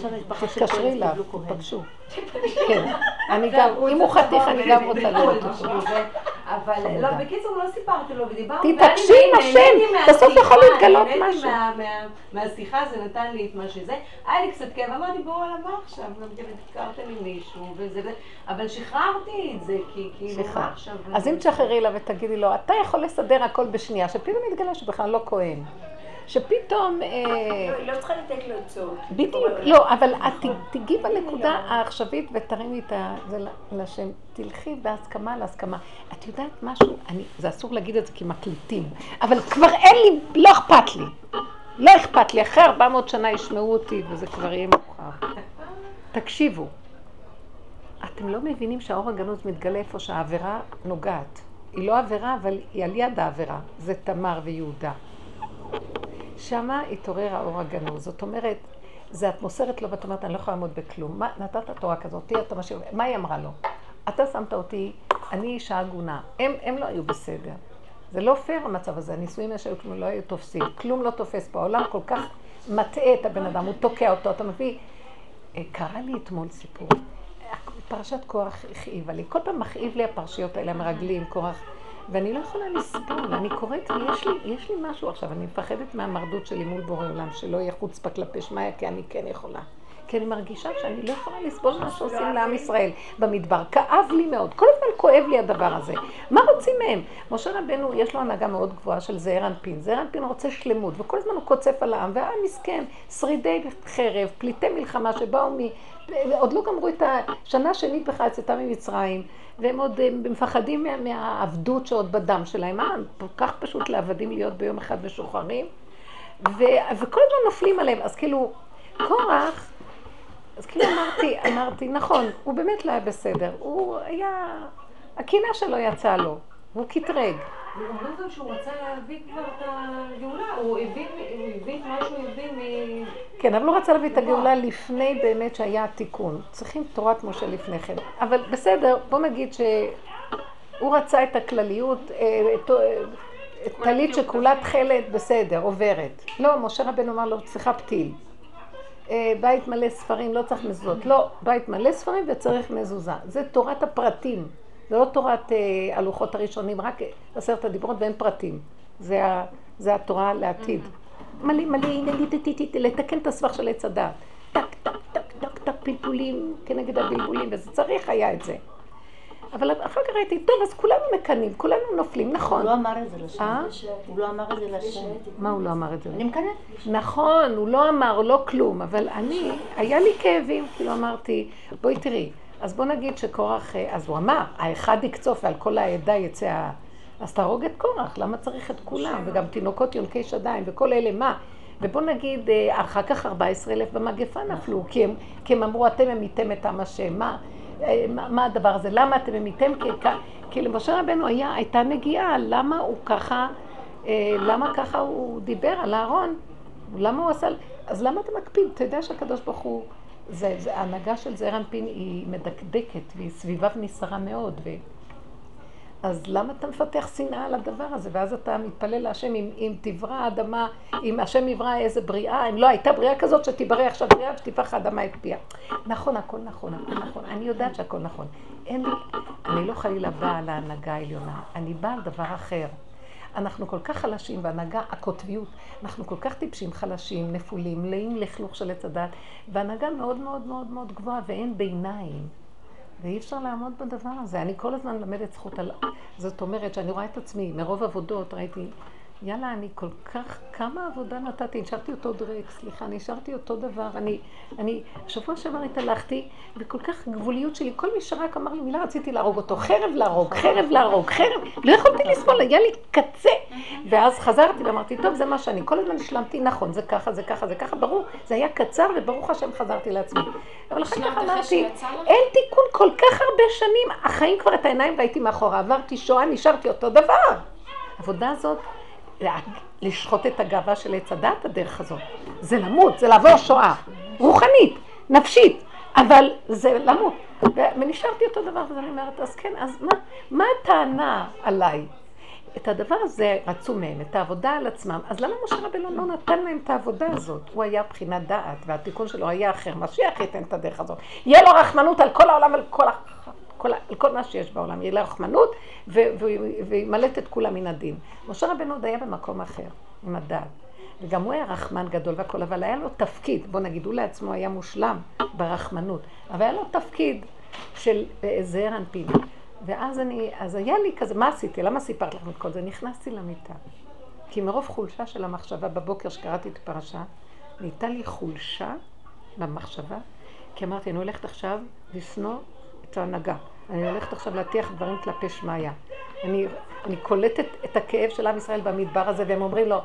תתקשרי אליו. תפגשו. כן, אני גם, אם הוא חתיך אני גם רוצה לראות אותו. אבל לא, בקיצור, לא סיפרתי לו, ודיברנו. תתעקשי ואני עם השם, בסוף יכול להתגלות משהו. מה- מה- מהשיחה, זה נתן לי את מה שזה. היה לי קצת כאב, אמרתי, בואו, מה עכשיו? גם כן הזכרת לי מישהו, וזה. אבל שחררתי את זה, כי כאילו, סליחה. מה עכשיו? אז אם תשחררי לה ותגידי לו, אתה יכול לסדר הכל בשנייה, שפתאום יתגלה שבכלל לא כהן. שפתאום... אה, לא- לא צריכה לתת לו עצות. בדיוק, לא, אבל את תגיעי בנקודה העכשווית ותרימי את זה לשם. תלכי בהסכמה להסכמה. את יודעת משהו? זה אסור להגיד את זה כי מקליטים, אבל כבר אין לי, לא אכפת לי. לא אכפת לי, אחרי 400 שנה ישמעו אותי וזה כבר יהיה מאוחר. תקשיבו, אתם לא מבינים שהאור הגנוז מתגלה איפה שהעבירה נוגעת. היא לא עבירה, אבל היא על יד העבירה. זה תמר ויהודה. שמה התעורר האור הגנוז. זאת אומרת, זה את מוסרת לו ואת אומרת, אני לא יכולה לעמוד בכלום. מה, נתת תורה כזאת, אותי אתה משאיר, מה היא אמרה לו? אתה שמת אותי, אני אישה הגונה. הם, הם לא היו בסדר. זה לא פייר המצב הזה, הנישואים שהיו כלום לא היו תופסים. כלום לא תופס פה, העולם כל כך מטעה את הבן אדם, הוא תוקע אותו, אתה מביא... אה, קרה לי אתמול סיפור. פרשת קורח הכאיבה לי. כל פעם מכאיב לי הפרשיות האלה, המרגלים, קורח. ואני לא יכולה לסבול, אני קוראת ויש לי, יש לי משהו עכשיו, אני מפחדת מהמרדות שלי מול בורא עולם, שלא יהיה חוצפה כלפי שמיא, כי אני כן יכולה. כי אני מרגישה שאני לא יכולה לסבול מה שעושים לעם ישראל במדבר. כאב לי מאוד, כל הזמן כואב לי הדבר הזה. מה רוצים מהם? משה רבנו, יש לו הנהגה מאוד גבוהה של זעיר אנפין. זעיר אנפין רוצה שלמות, וכל הזמן הוא קוצף על העם, והעם מסכן, שרידי חרב, פליטי מלחמה שבאו. עוד לא גמרו את השנה השנית בכלל יצאתם ממצרים, והם עוד אה, מפחדים מה, מהעבדות שעוד בדם שלהם. מה, כל כך פשוט לעבדים להיות ביום אחד משוחררים? ו, וכל הזמן נופלים עליהם. אז כאילו, קורח, אז כאילו אמרתי, אמרתי, נכון, הוא באמת לא היה בסדר. הוא היה, הקינה שלו יצאה לו, והוא קטרג. ואומרים גם שהוא רצה להביא כבר את הגאולה, הוא הבין, הוא הבין מה שהוא הבין. כן, אבל הוא רצה להביא את הגאולה לפני באמת שהיה התיקון. צריכים תורת משה לפני כן. אבל בסדר, בוא נגיד שהוא רצה את הכלליות, אה, אה, טלית שכולה תכלת, בסדר, עוברת. לא, משה רבנו אמר לו, צריכה פתיל. אה, בית מלא ספרים, לא צריך מזוזות. לא, בית מלא ספרים וצריך מזוזה. זה תורת הפרטים. זה לא תורת הלוחות הראשונים, רק עשרת הדיברות ואין פרטים. זה, ה, זה התורה לעתיד. מלא, מלא, ט- לתקן את הסבך של עץ הדת. טק, טק, טק, טק, טק, פלפולים כנגד הבלבולים, וזה צריך היה את זה. אבל אחר כך ראיתי, טוב, אז כולנו מקנאים, כולנו נופלים, הוא נכון. לא אמר את זה לשם. אה? הוא לא אמר את זה לשם. מה הוא לא אמר את זה? אני מקנאת. נכון, הוא לא אמר לא כלום, אבל אני, היה לי כאבים, כאילו אמרתי, בואי תראי, אז בוא נגיד שקורח, אה, אז הוא אמר, האחד יקצוף ועל כל העדה יצא ה... אז תהרוג את קורח, למה צריך את כולם? וגם תינוקות יונקי שדיים וכל אלה, מה? ובוא נגיד, אה, אחר כך 14 אלף במגפה נפלו, כי הם, כי הם אמרו, אתם המיתם את עם השם, מה? אה, מה, מה הדבר הזה? למה אתם המיתם? כי, כ- כי למשה רבנו היה, הייתה נגיעה, למה הוא ככה, אה, למה ככה הוא דיבר על אהרון? למה הוא עשה... אז למה אתה מקפיד? אתה יודע שהקדוש ברוך הוא... זה, זה, ההנהגה של זעיר אנפין היא מדקדקת, והיא סביביו נסערה מאוד. אז למה אתה מפתח שנאה על הדבר הזה? ואז אתה מתפלל להשם, אם, אם תברא האדמה, אם השם יברא איזה בריאה, אם לא הייתה בריאה כזאת, שתברא עכשיו בריאה ותפתח האדמה את פיה. נכון, הכל נכון, הכל נכון. אני יודעת שהכל נכון. אין לי, אני לא חלילה באה על ההנהגה העליונה, אני באה על דבר אחר. אנחנו כל כך חלשים, והנהגה, הקוטביות, אנחנו כל כך טיפשים, חלשים, נפולים, מלאים לכלוך של עץ הדת, והנהגה מאוד מאוד מאוד מאוד גבוהה, ואין ביניים. ואי אפשר לעמוד בדבר הזה. אני כל הזמן מלמדת זכות על... זאת אומרת שאני רואה את עצמי, מרוב עבודות ראיתי, יאללה, אני כל כך, כמה עבודה נתתי, נשארתי אותו דרק, סליחה, נשארתי אותו דבר. אני, אני, שבוע שעבר התהלכתי, וכל כך גבוליות שלי, כל מי שרק אמר לי מילה, רציתי להרוג אותו. חרב להרוג, חרב להרוג, חרב, לא יכולתי לסבול, היה לי קצה. ואז חזרתי ואמרתי, טוב, זה מה שאני. כל הזמן השלמתי, נכון, זה ככה, זה ככה, זה ככה, ברור, זה היה קצר, וברוך השם חזרתי לעצמי. אבל אחר כך אמרתי? אין תיקון כל כך הרבה שנים, החיים כבר את העיניים והייתי מאחורה, עברתי שואה, נשארתי אותו דבר. העבודה הזאת, לשחוט את הגאווה של עץ הדת, הדרך הזאת. זה למות, זה לעבור שואה. רוחנית, נפשית, אבל זה למות. ונשארתי אותו דבר, ואז אני אומרת, אז כן, אז מה, מה הטענה עליי? את הדבר הזה רצו מהם, את העבודה על עצמם. אז למה משה רבנו לא נתן להם את העבודה הזאת? הוא היה בחינת דעת, והתיקון שלו היה אחר. משיח ייתן את הדרך הזאת. יהיה לו רחמנות על כל העולם, על כל, כל, כל מה שיש בעולם. יהיה לו רחמנות, וימלט את כולם מן הדין. משה רבנו עוד היה במקום אחר, עם הדעת. וגם הוא היה רחמן גדול והכל, אבל היה לו תפקיד, בוא נגיד, הוא לעצמו היה מושלם ברחמנות, אבל היה לו תפקיד של אה, זעיר אנפין. ואז אני, אז היה לי כזה, מה עשיתי? למה סיפרת לכם את כל זה? נכנסתי למיטה. כי מרוב חולשה של המחשבה בבוקר שקראתי את הפרשה, נהייתה לי חולשה במחשבה, כי אמרתי, אני הולכת עכשיו לשנוא את ההנהגה. אני הולכת עכשיו להטיח דברים כלפי שמיא. אני, אני קולטת את הכאב של עם ישראל במדבר הזה, והם אומרים לו,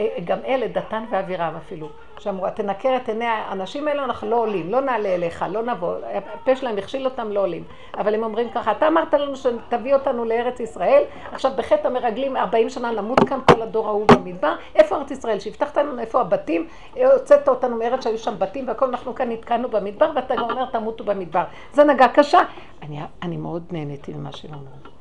"אה, גם אלה, דתן ואבירם אפילו, שאמרו, תנקר את עיני האנשים האלו, אנחנו לא עולים, לא נעלה אליך, לא נבוא, הפה שלהם הכשיל אותם, לא עולים. אבל הם אומרים ככה, אתה אמרת לנו שתביא אותנו לארץ ישראל, עכשיו בחטא המרגלים 40 שנה נמות כאן כל הדור ההוא במדבר, איפה ארץ ישראל? שהבטחת לנו, איפה הבתים? הוצאת אותנו מארץ שהיו שם בתים והכל, אנחנו כאן נתקענו במדבר, ואתה גם אומר, תמותו במדבר. זו הנהגה קשה. אני, אני מאוד נהניתי ממה שהם אמרו.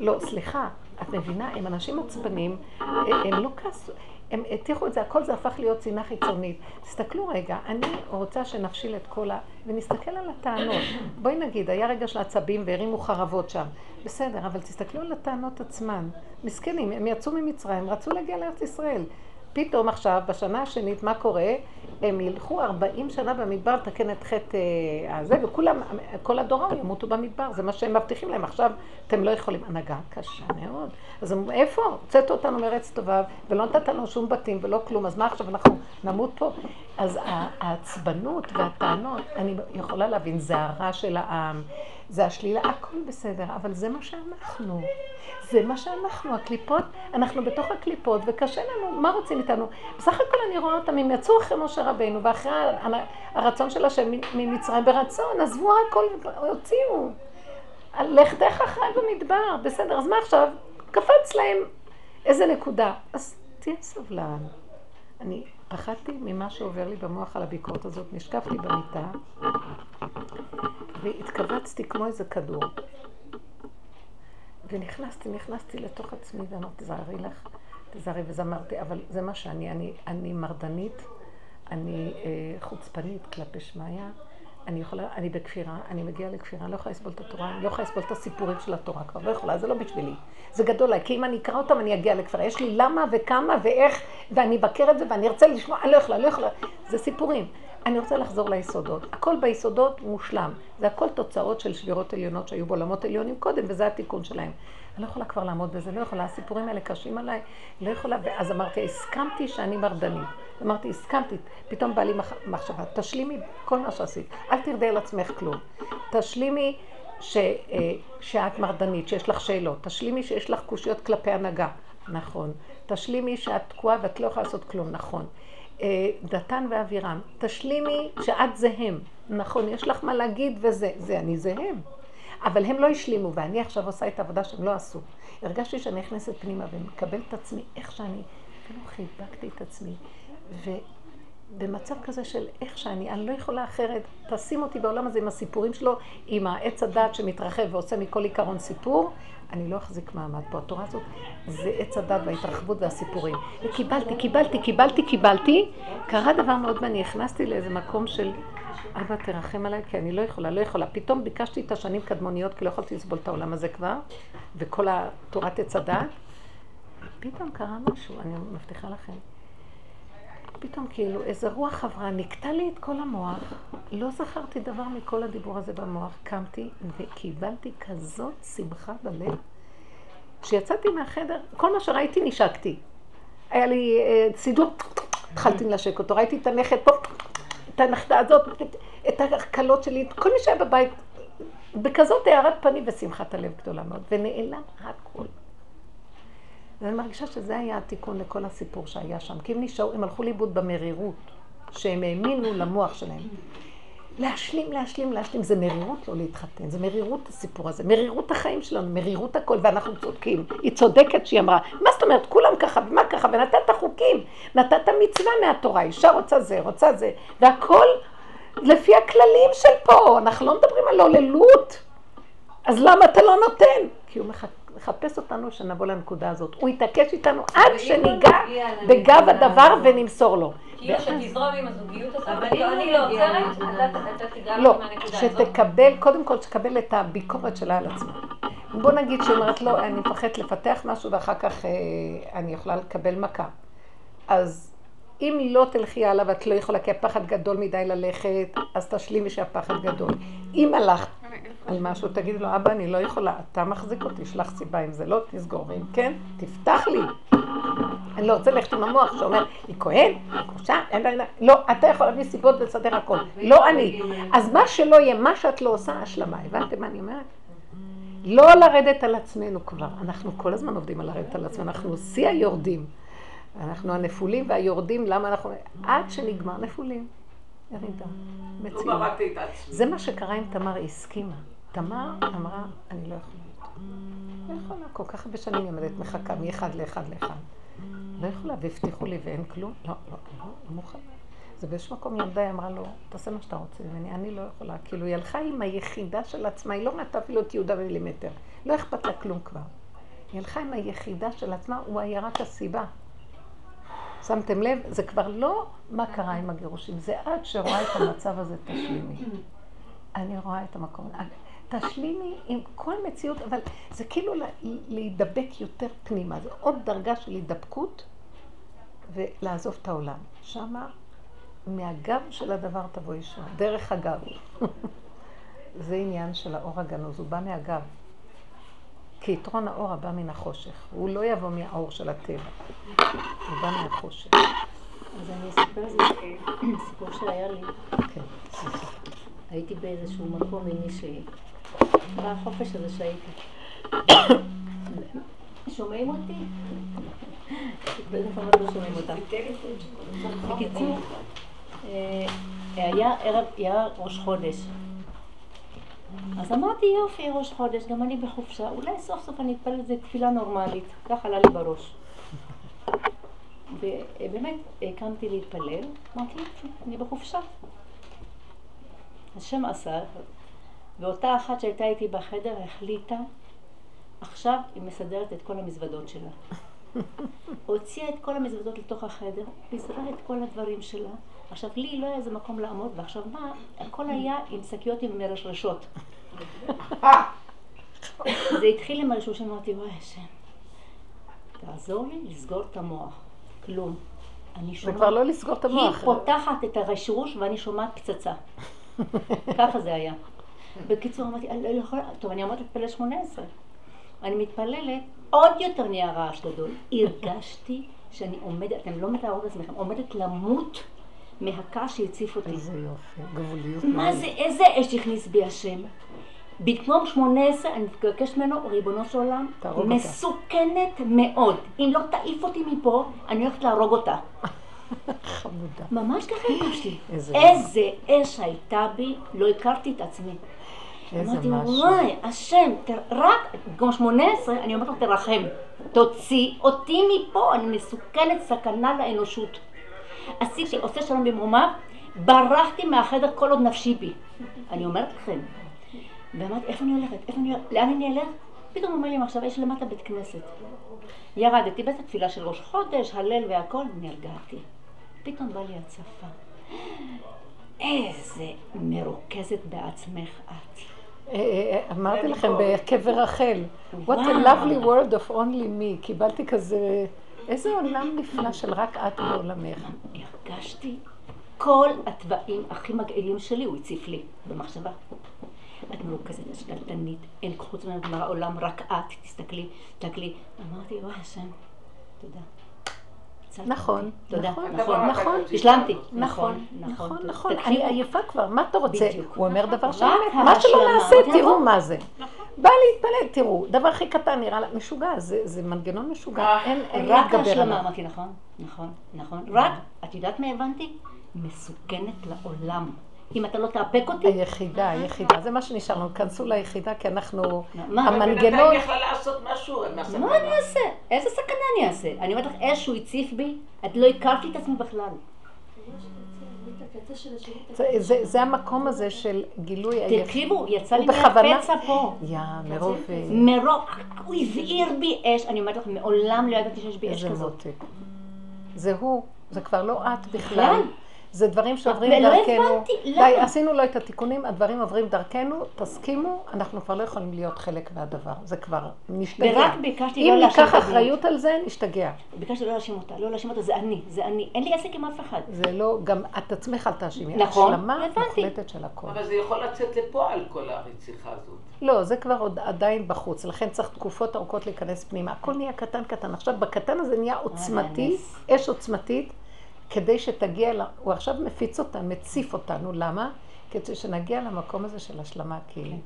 לא, סליחה, את מבינה? הם אנשים עצבנים, הם לא כעסו, הם הטיחו את זה, הכל זה הפך להיות שנאה חיצונית. תסתכלו רגע, אני רוצה שנפשיל את כל ה... ונסתכל על הטענות. בואי נגיד, היה רגע של עצבים והרימו חרבות שם. בסדר, אבל תסתכלו על הטענות עצמן. מסכנים, הם יצאו ממצרים, רצו להגיע לארץ ישראל. פתאום עכשיו, בשנה השנית, מה קורה? הם ילכו 40 שנה במדבר לתקן את חטא אה, הזה, וכולם, כל הדורות ימותו במדבר, זה מה שהם מבטיחים להם. עכשיו, אתם לא יכולים. הנהגה קשה מאוד. אז איפה? הוצאת אותנו מארץ טובה, ולא נתת לנו שום בתים ולא כלום, אז מה עכשיו אנחנו נמות פה? אז העצבנות והטענות, אני יכולה להבין, זה הרע של העם, זה השלילה, הכל בסדר, אבל זה מה שאנחנו. זה מה שאנחנו, הקליפות, אנחנו בתוך הקליפות, וקשה לנו, מה רוצים איתנו? בסך הכל אני רואה אותם, הם יצאו אחרי משה רבינו, ואחרי הרצון של השם ממצרים ברצון, עזבו הכל, הוציאו. לכתך אחריי במדבר, בסדר, אז מה עכשיו? קפץ להם איזה נקודה. אז תהיה סבלן. אני פחדתי ממה שעובר לי במוח על הביקורת הזאת, נשקפתי במיטה והתכווצתי כמו איזה כדור. ונכנסתי, נכנסתי לתוך עצמי ואמרתי, תזהרי לך, תזהרי, וזמרתי, אבל זה מה שאני, אני, אני מרדנית, אני אה, חוצפנית כלפי שמיא, אני יכולה, אני בכפירה, אני מגיעה לכפירה, לא יכולה לסבול את התורה, אני לא יכולה לסבול את הסיפורים של התורה כבר, לא יכולה, זה לא בשבילי. זה גדול עליי, כי אם אני אקרא אותם אני אגיע לכפירה. יש לי למה וכמה ואיך, ואני אבקר את זה ואני ארצה לשמוע, אני לא יכולה, לא יכולה. זה סיפורים. אני רוצה לחזור ליסודות. הכל ביסודות מושלם. זה הכל תוצאות של שבירות עליונות שהיו בעולמות עליונים קודם, וזה התיקון שלהם. אני לא יכולה כבר לעמוד בזה, לא יכולה, הסיפורים האלה קשים עליי, לא יכולה, ואז אמרתי, הסכמתי שאני מרדנית. אמרתי, הסכמתי, פתאום בא לי מחשבה, תשלימי כל מה שעשית, אל תרדי על עצמך כלום. תשלימי ש, אה, שאת מרדנית, שיש לך שאלות, תשלימי שיש לך קושיות כלפי הנהגה, נכון. תשלימי שאת תקועה ואת לא יכולה לעשות כלום, נכון. אה, דתן ואבירם, תשלימי שאת זה הם, נכון, יש לך מה להגיד וזה, זה אני זה הם. אבל הם לא השלימו, ואני עכשיו עושה את העבודה שהם לא עשו. הרגשתי שאני נכנסת פנימה ומקבלת את עצמי איך שאני, אפילו חיבקתי את עצמי. ובמצב כזה של איך שאני, אני לא יכולה אחרת, תשים אותי בעולם הזה עם הסיפורים שלו, עם העץ הדת שמתרחב ועושה מכל עיקרון סיפור, אני לא אחזיק מעמד פה. התורה הזאת זה עץ הדת וההתרחבות והסיפורים. וקיבלתי, קיבלתי, קיבלתי, קיבלתי. קרה דבר מאוד מעניין, נכנסתי לאיזה מקום של... אבא תרחם עליי, כי אני לא יכולה, לא יכולה. פתאום ביקשתי את השנים קדמוניות, כי לא יכולתי לסבול את העולם הזה כבר, וכל התורת עץ הדת. פתאום קרה משהו, אני מבטיחה לכם. פתאום כאילו איזה רוח עברה, נקטע לי את כל המוח, לא זכרתי דבר מכל הדיבור הזה במוח, קמתי וקיבלתי כזאת שמחה בלב. כשיצאתי מהחדר, כל מה שראיתי נשקתי. היה לי אה, סידור, התחלתי לנשק אותו, ראיתי את הנכד פה, את הנכדה הזאת, את הכלות שלי, את כל מי שהיה בבית, בכזאת הארת פנים ושמחת הלב גדולה מאוד, ונעלם הכל. ואני מרגישה שזה היה התיקון לכל הסיפור שהיה שם. כי הם נשארו, הם הלכו לאיבוד במרירות, שהם האמינו למוח שלהם. להשלים, להשלים, להשלים, זה מרירות לא להתחתן, זה מרירות הסיפור הזה, מרירות החיים שלנו, מרירות הכל, ואנחנו צודקים. היא צודקת שהיא אמרה, מה זאת אומרת, כולם ככה ומה ככה, ונתת חוקים, נתת מצווה מהתורה, אישה רוצה זה, רוצה זה, והכל לפי הכללים של פה, אנחנו לא מדברים על עוללות, אז למה אתה לא נותן? כי הוא מחכה. לחפש אותנו שנבוא לנקודה הזאת. הוא יתעקש איתנו עד שניגע בגב הדבר ונמסור לו. כאילו שתזרום עם הזוגיות הזאת, אני לא עוצרת, אתה תיגע לא, שתקבל, קודם כל תקבל את הביקורת שלה על עצמה. בוא נגיד שהיא אומרת, לא, אני מפחדת לפתח משהו ואחר כך אה, אני יכולה לקבל מכה. אז אם לא תלכי הלאה ואת לא יכולה, כי הפחד גדול מדי ללכת, אז תשלימי שהפחד גדול. אם הלכת על משהו, תגידי לו, אבא, אני לא יכולה, אתה מחזיק אותי, שלח סיבה, אם זה לא, תסגור, ואם כן, תפתח לי. אני לא רוצה ללכת עם המוח שאומר, היא כהן, היא קושה, לא, אתה יכול להביא סיבות ולסדר הכל, לא אני. אז מה שלא יהיה, מה שאת לא עושה, השלמה. הבנתם מה אני אומרת? לא לרדת על עצמנו כבר. אנחנו כל הזמן עובדים על לרדת על עצמנו, אנחנו שיא היורדים. אנחנו הנפולים והיורדים, למה אנחנו... עד שנגמר נפולים. ירידה, מציאות. לא זה מה שקרה עם תמר, היא הסכימה. תמר אמרה, אני לא יכולה. לא יכולה, כל כך הרבה שנים עומדת מחכה מאחד לאחד לאחד. לא יכולה, והבטיחו לי ואין כלום. לא, לא, לא, לא מוכנה. זה באיזשהו מקום ילדה, היא אמרה לו, תעשה מה שאתה רוצה ממני, אני לא יכולה. כאילו, היא הלכה עם היחידה של עצמה, היא לא ראתה אפילו את יהודה במילימטר. לא אכפת לה כלום כבר. היא הלכה עם היחידה של עצמה, הוא היה רק הסיבה. שמתם לב? זה כבר לא מה קרה עם הגירושים, זה את שרואה את המצב הזה, תשלימי. אני רואה את המקום. תשלימי עם כל מציאות, אבל זה כאילו להידבק יותר פנימה, זה עוד דרגה של הידבקות ולעזוב את העולם. שמה, מהגב של הדבר תבוא אישה, דרך הגב. זה עניין של האור הגנוז, הוא בא מהגב. כי יתרון האור הבא מן החושך, הוא לא יבוא מהאור של הטבע, הוא בא מהחושך. אז אני אספר איזה סיפור שהיה לי. כן, הייתי באיזשהו מקום עם מישהי, בחופש הזה שהייתי. שומעים אותי? בטח לא שומעים אותם. בקיצור, אה, היה ראש חודש. אז אמרתי, יופי, ראש חודש, גם אני בחופשה, אולי סוף סוף אני אתפלל איזה תפילה נורמלית. ככה עלה לי בראש. ובאמת, קמתי להתפלל, אמרתי, אני בחופשה. השם עשה, ואותה אחת שהייתה איתי בחדר החליטה, עכשיו היא מסדרת את כל המזוודות שלה. הוציאה את כל המזוודות לתוך החדר, פיזרה את כל הדברים שלה. עכשיו, לי לא היה איזה מקום לעמוד, ועכשיו מה? הכל היה עם שקיות עם מרשרשות. זה התחיל עם משהו שאמרתי, וואי השם, תעזור לי לסגור את המוח. כלום. אני שומעת... זה כבר לא לסגור את המוח. היא פותחת את הרשרוש ואני שומעת פצצה. ככה זה היה. בקיצור, אמרתי, אני לא יכולה, טוב, אני אמרתי להתפלל שמונה עשרה. אני מתפללת, עוד יותר נהיה רעש גדול. הרגשתי שאני עומדת, אתם לא מתארות לעצמכם, עומדת למות מהכעס שהציף אותי. איזה יופי, גבוליות. מה זה, איזה אש הכניס בי השם? במקום שמונה עשרה אני מבקשת ממנו, ריבונו של עולם, מסוכנת מאוד. אם לא תעיף אותי מפה, אני הולכת להרוג אותה. חמודה. ממש ככה הרגשתי. איזה אש הייתה בי, לא הכרתי את עצמי. אמרתי, וואי, השם, רק שמונה עשרה, אני אומרת לו, תרחם. תוציא אותי מפה, אני מסוכנת סכנה לאנושות. עשיתי, עושה שלום במרומיו, ברחתי מהחדר כל עוד נפשי בי. אני אומרת לכם. ואמרתי, איפה אני הולכת? איפה אני? לאן אני אלך? פתאום הוא אומר לי, עכשיו יש למטה בית כנסת. ירדתי באיזה תפילה של ראש חודש, הלל והכל, נרגעתי. פתאום בא לי הצפה. איזה מרוכזת בעצמך את. אה, אה, אה, אמרתי לכם, בקבר רחל, What a lovely world of only me, קיבלתי כזה, איזה עולם נפלא של רק את בעולמך. הרגשתי כל התוואים הכי מגעילים שלי, הוא הציף לי במחשבה. את מרוכזת, את שתלטנית, אין חוץ ממנו העולם, רק את, תסתכלי, תסתכלי. אמרתי, וואי השם, תודה. נכון, נכון, נכון, נכון, השלמתי, נכון, נכון, נכון, אני עייפה כבר, מה אתה רוצה? הוא אומר דבר של אמת, מה שלא נעשה, תראו מה זה. בא להתפלל, תראו, דבר הכי קטן נראה לה משוגע, זה מנגנון משוגע, אין להתגבר עליו. רק ההשלמה, אמרתי נכון, נכון, נכון, רק, את יודעת מה הבנתי? מסוכנת לעולם. אם אתה לא תאפק אותי. היחידה, היחידה, זה מה שנשאר לנו, כנסו ליחידה, כי אנחנו, המנגנון... בינתיים יכלה לעשות משהו. מה אני אעשה? איזה סכנה אני אעשה? אני אומרת לך, איזה שהוא הציף בי, את לא הכרתי את עצמי בכלל. זה, המקום הזה של גילוי היחיד. תקשיבו, יצא לי מהפצע פה. יא, מרוב... מרוב, הוא הבעיר בי אש, אני אומרת לך, מעולם לא ידעתי שיש בי אש כזאת. זה הוא, זה כבר לא את בכלל. זה דברים שעוברים דרכנו. ולא הבנתי, למה? די, עשינו לו את התיקונים, הדברים עוברים דרכנו, תסכימו, אנחנו כבר לא יכולים להיות חלק מהדבר. זה כבר נשתגע. ורק ביקשתי לא להאשים אותה. אם ניקח אחריות על זה, נשתגע. ביקשתי לא להאשים אותה, לא להאשים אותה, זה אני, זה אני. אין לי עסק עם אף אחד. זה לא, גם את עצמך אל תאשימי. נכון, השלמה מוחלטת של הכל. אבל זה יכול לצאת לפועל, כל הרציחה הזאת. לא, זה כבר עוד עדיין בחוץ, לכן צריך תקופות ארוכות להיכנס פנימה. הכל נהיה קטן קטן. עכשיו, בקטן הזה נהיה עוצמתי, אש עוצמתית. כדי שתגיע, הוא עכשיו מפיץ אותנו, מציף אותנו, למה? כדי שנגיע למקום הזה של השלמה, כי כן.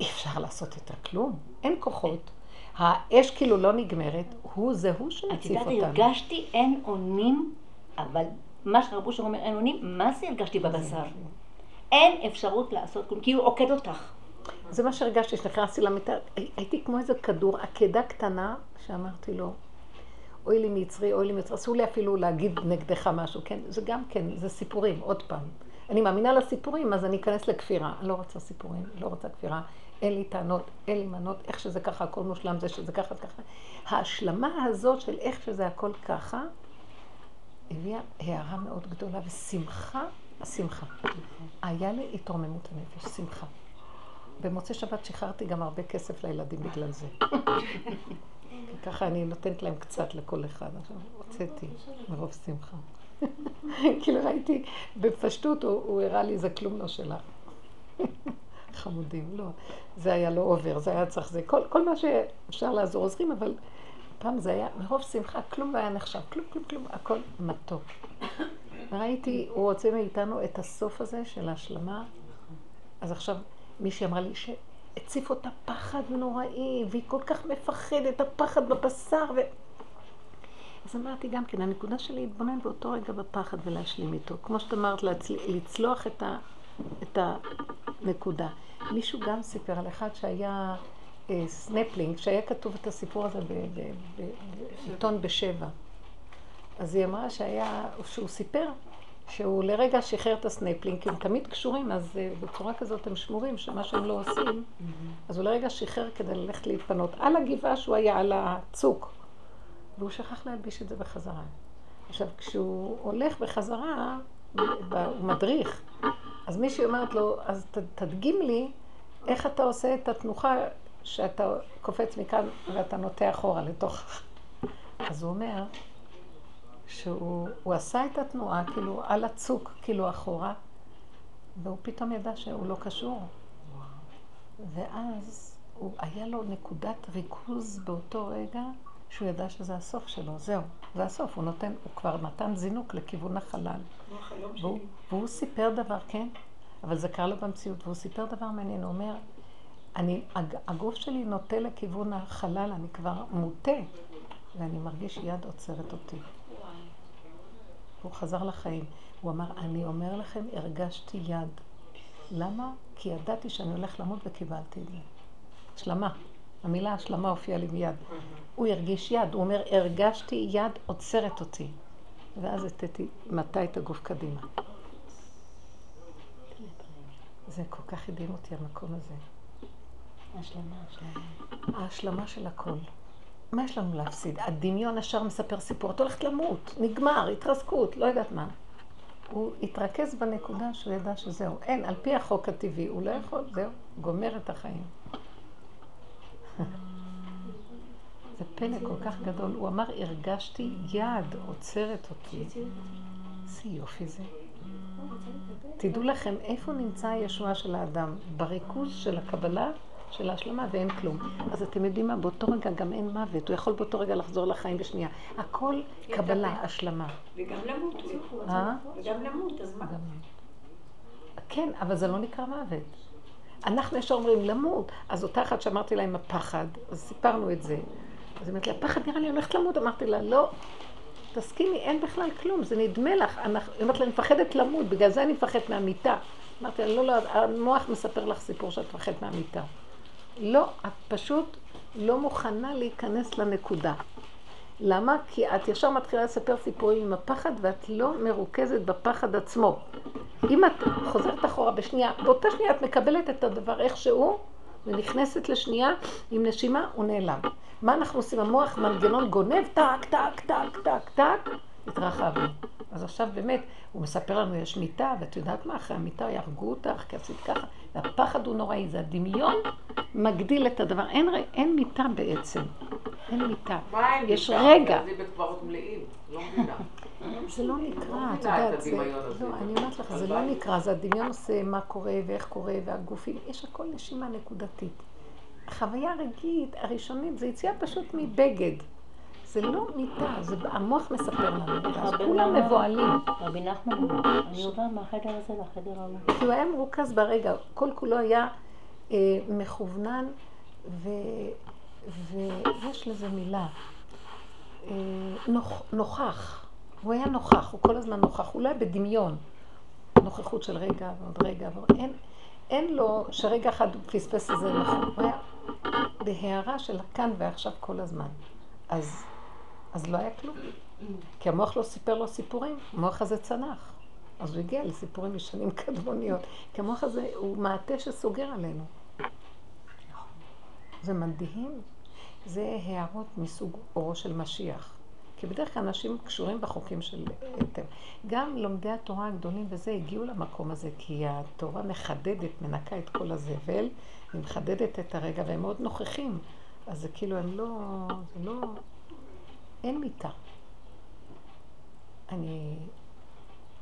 אי אפשר לעשות יותר כלום, אין כוחות. האש כאילו לא נגמרת, הוא זה הוא שמציף אותנו. את יודעת, הרגשתי אין אונים, אבל מה שרבו שם אומר אין אונים, מה זה הרגשתי בבשר? אין אפשרות לעשות כלום, כי הוא עוקד אותך. זה מה שהרגשתי, שנכנסתי למיטה, הייתי כמו איזה כדור, עקדה קטנה, שאמרתי לו, אוי לי מצרי, אוי לי מצרי, אסור לי אפילו להגיד נגדך משהו, כן? זה גם כן, זה סיפורים, עוד פעם. אני מאמינה לסיפורים, אז אני אכנס לכפירה. אני לא רוצה סיפורים, לא רוצה כפירה. אין לי טענות, אין לי מנות, איך שזה ככה, הכל מושלם, זה שזה ככה, ככה. ההשלמה הזאת של איך שזה הכל ככה, הביאה הערה מאוד גדולה ושמחה, השמחה. היה לי התרוממות הנפש, שמחה. במוצאי שבת שחררתי גם הרבה כסף לילדים בגלל זה. ככה אני נותנת להם קצת לכל אחד. עכשיו הוצאתי מרוב שמחה. כאילו ראיתי, בפשטות הוא הראה לי, זה כלום לא שלך. חמודים, לא. זה היה לא אובר, זה היה צריך זה. כל, כל מה שאפשר לעזור עוזרים, אבל פעם זה היה מרוב שמחה, כלום לא היה נחשב, כלום, כלום, כלום, הכל מתוק. ראיתי, הוא רוצה מאיתנו את הסוף הזה של ההשלמה. אז עכשיו מישהי אמרה לי שהציף אותה פחד נוראי, והיא כל כך מפחדת, הפחד בבשר. ו... אז אמרתי גם כן, הנקודה שלי להתבונן באותו רגע בפחד ולהשלים איתו. כמו שאת אמרת, להצל... לצלוח את, ה... את הנקודה. מישהו גם סיפר על אחד שהיה אה, סנפלינג, שהיה כתוב את הסיפור הזה בעיתון בשבע. אז היא אמרה שהיה, שהוא סיפר שהוא לרגע שחרר את הסנפלינג, כי הם תמיד קשורים, אז uh, בצורה כזאת הם שמורים, שמה שהם לא עושים, אז הוא לרגע שחרר כדי ללכת להתפנות על הגבעה שהוא היה על הצוק, והוא שכח להלביש את זה בחזרה. עכשיו, כשהוא הולך בחזרה, הוא מדריך, אז מישהי אומרת לו, אז ת, תדגים לי איך אתה עושה את התנוחה שאתה קופץ מכאן ואתה נוטה אחורה לתוך... אז הוא אומר, שהוא עשה את התנועה כאילו על הצוק, כאילו אחורה, והוא פתאום ידע שהוא לא קשור. ואז הוא, היה לו נקודת ריכוז באותו רגע, שהוא ידע שזה הסוף שלו, זהו, זה הסוף, הוא נותן, הוא כבר נתן זינוק לכיוון החלל. והוא, והוא סיפר דבר, כן, אבל זה קרה לו במציאות, והוא סיפר דבר מעניין, הוא אומר, אני, הגוף שלי נוטה לכיוון החלל, אני כבר מוטה, ואני מרגיש יד עוצרת אותי. והוא חזר לחיים. הוא אמר, אני אומר לכם, הרגשתי יד. למה? כי ידעתי שאני הולך למות וקיבלתי את זה. השלמה. המילה השלמה הופיעה לי מיד. הוא הרגיש יד, הוא אומר, הרגשתי יד עוצרת אותי. ואז הטאתי מטה את הגוף קדימה. זה כל כך הדהים אותי המקום הזה. השלמה, השלמה. ההשלמה של הכל. מה יש לנו להפסיד? הדמיון השאר מספר סיפור, את הולכת למות, נגמר, התרסקות, לא יודעת מה. הוא התרכז בנקודה שהוא ידע שזהו. אין, על פי החוק הטבעי, הוא לא יכול, זהו, גומר את החיים. זה פלא כל כך גדול. הוא אמר, הרגשתי יד עוצרת אותי. איזה יופי זה. תדעו לכם, איפה נמצא הישועה של האדם? בריכוז של הקבלה של ההשלמה ואין כלום. אז אתם יודעים מה? באותו רגע גם אין מוות, הוא יכול באותו רגע לחזור לחיים בשנייה. הכל קבלה, השלמה. וגם למות יכול. אה? וגם למות, אז מה? כן, אבל זה לא נקרא מוות. אנחנו ישר אומרים למות. אז אותה אחת שאמרתי לה עם הפחד, אז סיפרנו את זה. אז היא אומרת לי, הפחד נראה לי הולכת למות. אמרתי לה, לא, תסכימי, אין בכלל כלום, זה נדמה לך. היא אומרת לה, אני מפחדת למות, בגלל זה אני מפחדת מהמיטה. אמרתי לה, לא, לא, המוח מספר לך סיפור שאת מפחדת מהמיטה. לא, את פשוט לא מוכנה להיכנס לנקודה. למה? כי את ישר מתחילה לספר סיפורים עם הפחד ואת לא מרוכזת בפחד עצמו. אם את חוזרת אחורה בשנייה, באותה שנייה את מקבלת את הדבר איכשהו ונכנסת לשנייה עם נשימה, הוא נעלם. מה אנחנו עושים? המוח מנגנון גונב, טק, טק, טק, טק, טק, התרחבנו. אז עכשיו באמת, הוא מספר לנו, יש מיטה, ואת יודעת מה, אחרי המיטה יהרגו אותך, כי עשית ככה. והפחד הוא נוראי, זה הדמיון מגדיל את הדבר. אין, אין מיטה בעצם, אין מיטה. יש רגע. לא זה לא נקרא, את יודעת, זה, לא, אני אומרת לך, זה לא נקרא, זה הדמיון עושה מה קורה ואיך קורה, והגופים, יש הכל נשימה נקודתית. החוויה הרגעית, הראשונית, זה יציאה פשוט מבגד. זה לא מיטה, זה המוח מספר לנו, אז כולם מבוהלים. רבי נחמן, אני עובר מהחדר הזה לחדר הזה. כי הוא היה מרוכז ברגע, כל כולו היה אה, מכוונן, ויש לזה מילה, אה, נוכח. הוא היה נוכח, הוא כל הזמן נוכח, הוא לא היה בדמיון. נוכחות של רגע ועוד רגע ועוד... אין, אין לו שרגע אחד הוא פספס איזה נכון. הוא היה בהערה של כאן ועכשיו כל הזמן. אז אז לא היה כלום. כי המוח לא סיפר לו סיפורים, המוח הזה צנח. אז הוא הגיע לסיפורים משנים קדמוניות. כי המוח הזה הוא מעטה שסוגר עלינו. זה מדהים. זה הערות מסוג אורו של משיח. כי בדרך כלל אנשים קשורים בחוקים של היתר. גם לומדי התורה הגדולים וזה הגיעו למקום הזה, כי התורה מחדדת, מנקה את כל הזבל, היא מחדדת את הרגע, והם מאוד נוכחים. אז זה כאילו, הם לא, זה לא, אין מיטה. אני,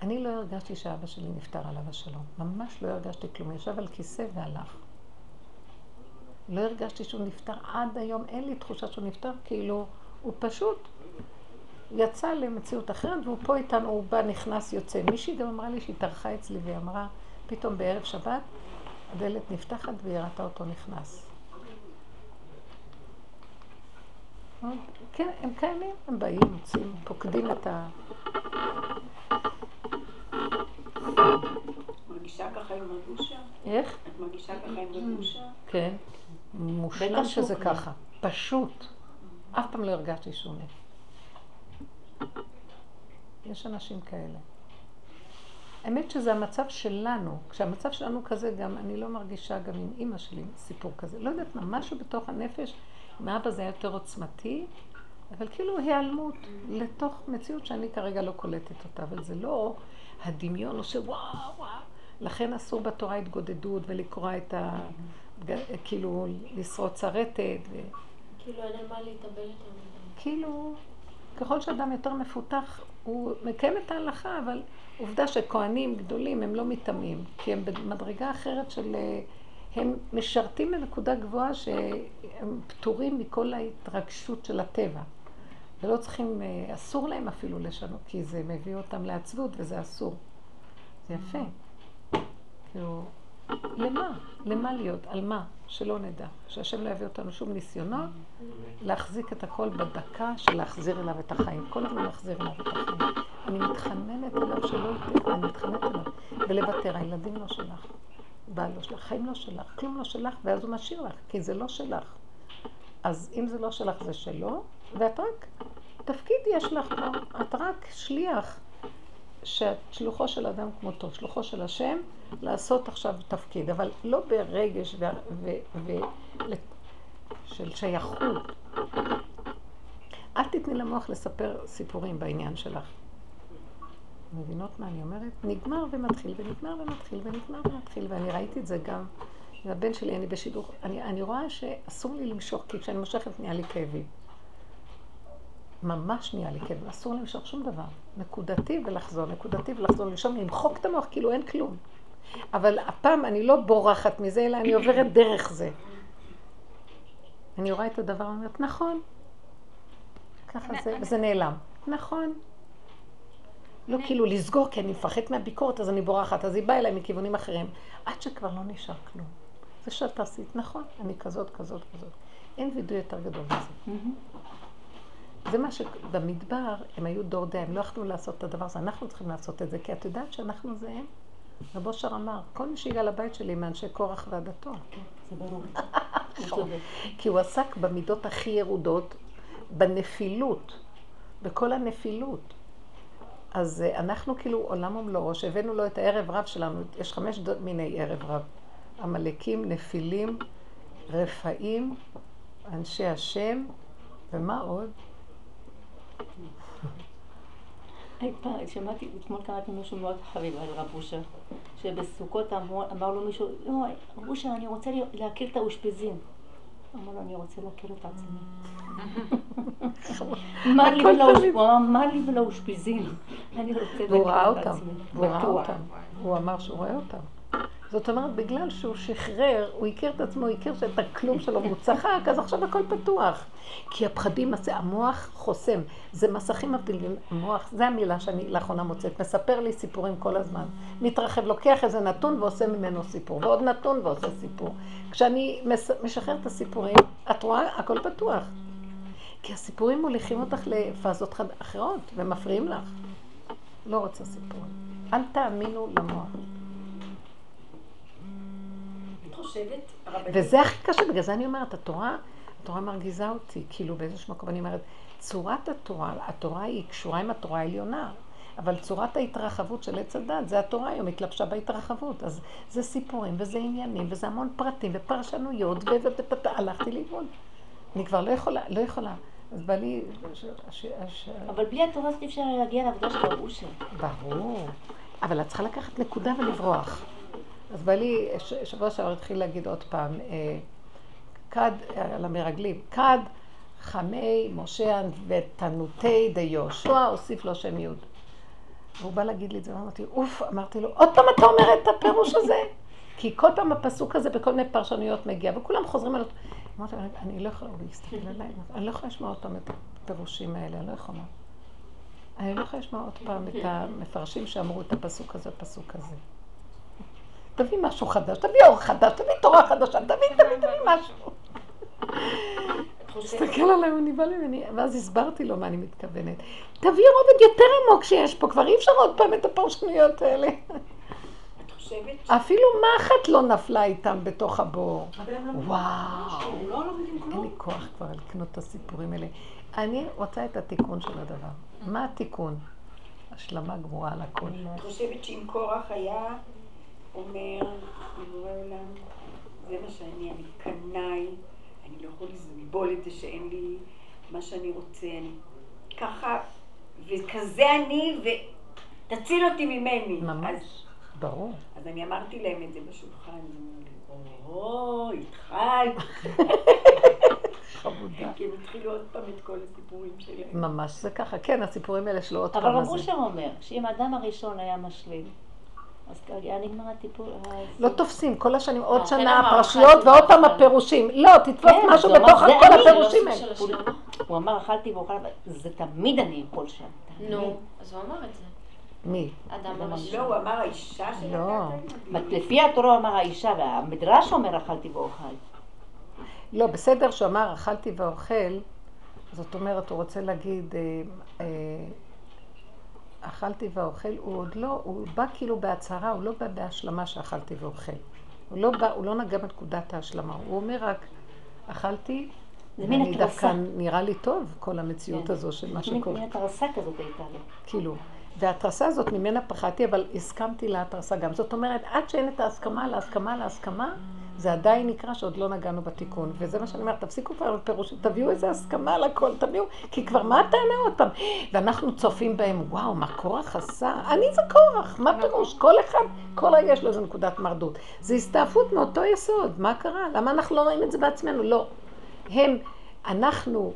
אני לא הרגשתי שאבא שלי נפטר עליו השלום. ממש לא הרגשתי כלום. ישב על כיסא והלך. לא הרגשתי שהוא נפטר עד היום, אין לי תחושה שהוא נפטר, כאילו, הוא פשוט יצא למציאות אחרת, והוא פה איתנו, הוא בא, נכנס, יוצא. מישהי גם אמרה לי שהיא טרחה אצלי והיא אמרה, פתאום בערב שבת, הדלת נפתחת והיא ראתה אותו נכנס. כן, הם קיימים, הם באים, מוצאים, פוקדים את ה... מרגישה ככה עם? איך? את מרגישה ככה עם רבושה? כן. מושלם שזה ככה. פשוט. אף פעם לא הרגשתי שונה. יש אנשים כאלה. האמת שזה המצב שלנו. כשהמצב שלנו כזה, גם אני לא מרגישה גם עם אימא שלי סיפור כזה. לא יודעת מה, משהו בתוך הנפש, עם אבא זה היה יותר עוצמתי, אבל כאילו היעלמות לתוך מציאות שאני כרגע לא קולטת אותה, אבל זה לא הדמיון עושה וואו וואו. לכן אסור בתורה התגודדות ולקרוע את ה... כאילו לשרוט צרטת. ו... כאילו אין על מה להתאבל יותר. כאילו, ככל שאדם יותר מפותח, הוא מקיים את ההלכה, אבל עובדה שכהנים גדולים הם לא מתאמים, כי הם במדרגה אחרת של... הם משרתים בנקודה גבוהה שהם פטורים מכל ההתרגשות של הטבע. ולא צריכים, אסור להם אפילו לשנות, כי זה מביא אותם לעצבות וזה אסור. זה יפה. כאילו, למה? למה להיות? על מה? שלא נדע. שהשם לא יביא אותנו שום ניסיונות, להחזיק את הכל בדקה של להחזיר אליו את החיים. כל הזמן להחזיר אליו את החיים. אני מתחננת אליו שלא ייתן, אני מתחננת אליו. ולוותר, הילדים לא שלך, בעל לא שלך, חיים לא שלך, כלום לא שלך, ואז הוא משאיר לך, כי זה לא שלך. אז אם זה לא שלך זה שלו, ואת רק, תפקיד יש לך פה, את רק שליח. שאת שלוחו של אדם כמותו, שלוחו של השם, לעשות עכשיו תפקיד, אבל לא ברגש ו... ו... ו... של שייכות. אל תתני למוח לספר סיפורים בעניין שלך. מבינות מה אני אומרת? נגמר ומתחיל, ונגמר ומתחיל, ונגמר ומתחיל, ואני ראיתי את זה גם. הבן שלי, אני בשידור, אני, אני רואה שאסור לי למשוך, כי כשאני מושכת נהיה לי כאבים. ממש נהיה לי כאב, אסור למשוך שום דבר. נקודתי ולחזור, נקודתי ולחזור, לנשום, למחוק את המוח כאילו אין כלום. אבל הפעם אני לא בורחת מזה, אלא אני עוברת דרך זה. אני רואה את הדבר, אני אומרת, נכון. ככה זה, וזה נעלם. נכון. לא כאילו לסגור, כי אני מפחדת מהביקורת, אז אני בורחת, אז היא באה אליי מכיוונים אחרים. עד שכבר לא נשאר כלום. זה שאת עשית, נכון, אני כזאת, כזאת, כזאת. אין וידוי יותר גדול מזה. זה מה שבמדבר, הם היו דור די, הם לא יכלו לעשות את הדבר הזה, אנחנו צריכים לעשות את זה, כי את יודעת שאנחנו זה הם. רב אושר אמר, כל מי שהגיע לבית שלי מאנשי קורח ועדתו. כי הוא עסק במידות הכי ירודות, בנפילות, בכל הנפילות. אז אה, אנחנו כאילו עולם ומלואו, שהבאנו לו את הערב רב שלנו, יש חמש מיני ערב רב. עמלקים, נפילים, רפאים, אנשי השם, ומה עוד? שמעתי, אתמול קראתי משהו מאוד חביב על רב אושר, שבסוכות אמר לו מישהו, לא, רב אושר, אני רוצה להכיר את האושפיזין. אמר לו, אני רוצה להכיר את עצמי. מה לי ולאושפיזין? אני רוצה להכיר את עצמי. והוא ראה אותם. הוא אמר שהוא רואה אותם. זאת אומרת, בגלל שהוא שחרר, הוא הכיר את עצמו, הוא הכיר שאת הכלום שלו, והוא צחק, אז עכשיו הכל פתוח. כי הפחדים, המוח חוסם. זה מסכים מבדילים. המוח, זו המילה שאני לאחרונה מוצאת. מספר לי סיפורים כל הזמן. מתרחב, לוקח איזה נתון ועושה ממנו סיפור, ועוד נתון ועושה סיפור. כשאני משחרר את הסיפורים, את רואה, הכל פתוח. כי הסיפורים מוליכים אותך לפאזות אחרות, ומפריעים לך. לא רוצה סיפורים. אל תאמינו למוח. חושבת, וזה הכי קשה, בגלל זה אני אומרת, התורה, התורה מרגיזה אותי, כאילו באיזשהו מקום אני אומרת, צורת התורה, התורה היא קשורה עם התורה העליונה. אבל צורת ההתרחבות של עץ הדת, זה התורה היום התלבשה בהתרחבות. אז זה סיפורים, וזה עניינים, וזה המון פרטים, ופרשנויות, והלכתי לאיבוד. אני כבר לא יכולה, לא יכולה. אז בא לי... אבל בלי התורה הזאת אפשר להגיע לעבודה של הרבושה. ברור. אבל את צריכה לקחת נקודה ולברוח. אז בא לי, שבוע שעבר התחיל להגיד עוד פעם, אה, כד, על המרגלים, כד חמי משה ותנותי דיהושע, הוסיף לו שם י'. והוא בא להגיד לי את זה, ואמרתי, אוף, אמרתי לו, עוד פעם אתה אומר את הפירוש הזה? כי כל פעם הפסוק הזה בכל מיני פרשנויות מגיע, וכולם חוזרים על אותו. אמרתי, אני לא יכולה להסתכל עליי, אני לא יכולה לשמוע עוד פעם את הפירושים האלה, אני לא יכולה. אני לא יכולה לשמוע עוד פעם את המפרשים שאמרו את הפסוק הזה, הפסוק הזה. תביא משהו חדש, תביא אור חדש, תביא תורה חדשה, תביא, תביא, תביא משהו. תסתכל עליי, הוא נבהל ממני, ואז הסברתי לו מה אני מתכוונת. תביא רובד יותר עמוק שיש פה, כבר אי אפשר עוד פעם את הפרשנויות האלה. אפילו מחט לא נפלה איתם בתוך הבור. וואו, לא אין לי כוח כבר לקנות את הסיפורים האלה. אני רוצה את התיקון של הדבר. מה התיקון? השלמה גמורה על הכל. אני חושבת שאם קורח היה אומר, לבורא עולם, זה מה שאני, אני קנאי, אני לא יכול לסבול את זה שאין לי מה שאני רוצה, אני ככה, וכזה אני, ותציל אותי ממני. ממש, ברור. אז אני אמרתי להם את זה בשולחן, או, התחלת. חמודה. כי הם התחילו עוד פעם את כל הסיפורים שלהם. ממש זה ככה, כן, הסיפורים האלה שלו עוד פעם. אבל רב אושר אומר, שאם האדם הראשון היה משלים, אז היה נגמר הטיפול. לא תופסים, כל השנים עוד שנה הפרשיות ועוד פעם הפירושים. לא, תתפוס משהו בתוך כל הפירושים האלה. הוא אמר, אכלתי ואוכל, זה תמיד אני אפול שם. נו, אז הוא אמר את זה. מי? אדם הראשון. לא, הוא אמר האישה לא. לפי התורה הוא אמר האישה, והמדרש אומר אכלתי ואוכל. לא, בסדר שהוא אמר אכלתי ואוכל, זאת אומרת, הוא רוצה להגיד, אכלתי ואוכל, הוא עוד לא, הוא בא כאילו בהצהרה, הוא לא בא בהשלמה שאכלתי ואוכל. הוא לא בא, הוא לא נגע בנקודת ההשלמה, הוא אומר רק, אכלתי, ואני דווקא נראה לי טוב, כל המציאות כן. הזו של מה שקורה. מין התרסה כזאת הייתה לו. כאילו. וההתרסה הזאת, ממנה פחדתי, אבל הסכמתי להתרסה גם. זאת אומרת, עד שאין את ההסכמה להסכמה להסכמה, זה עדיין נקרא שעוד לא נגענו בתיקון. וזה מה שאני אומרת, תפסיקו כבר בפירוש, תביאו איזה הסכמה על הכל, תביאו, כי כבר מה הטענה עוד פעם? ואנחנו צופים בהם, וואו, מה קורח עשה? אני זה קורח, מה פירוש? כל אחד, כל רגע יש לו איזה נקודת מרדות. זה הסתעפות מאותו יסוד, מה קרה? למה אנחנו לא רואים את זה בעצמנו? לא. הם, אנחנו,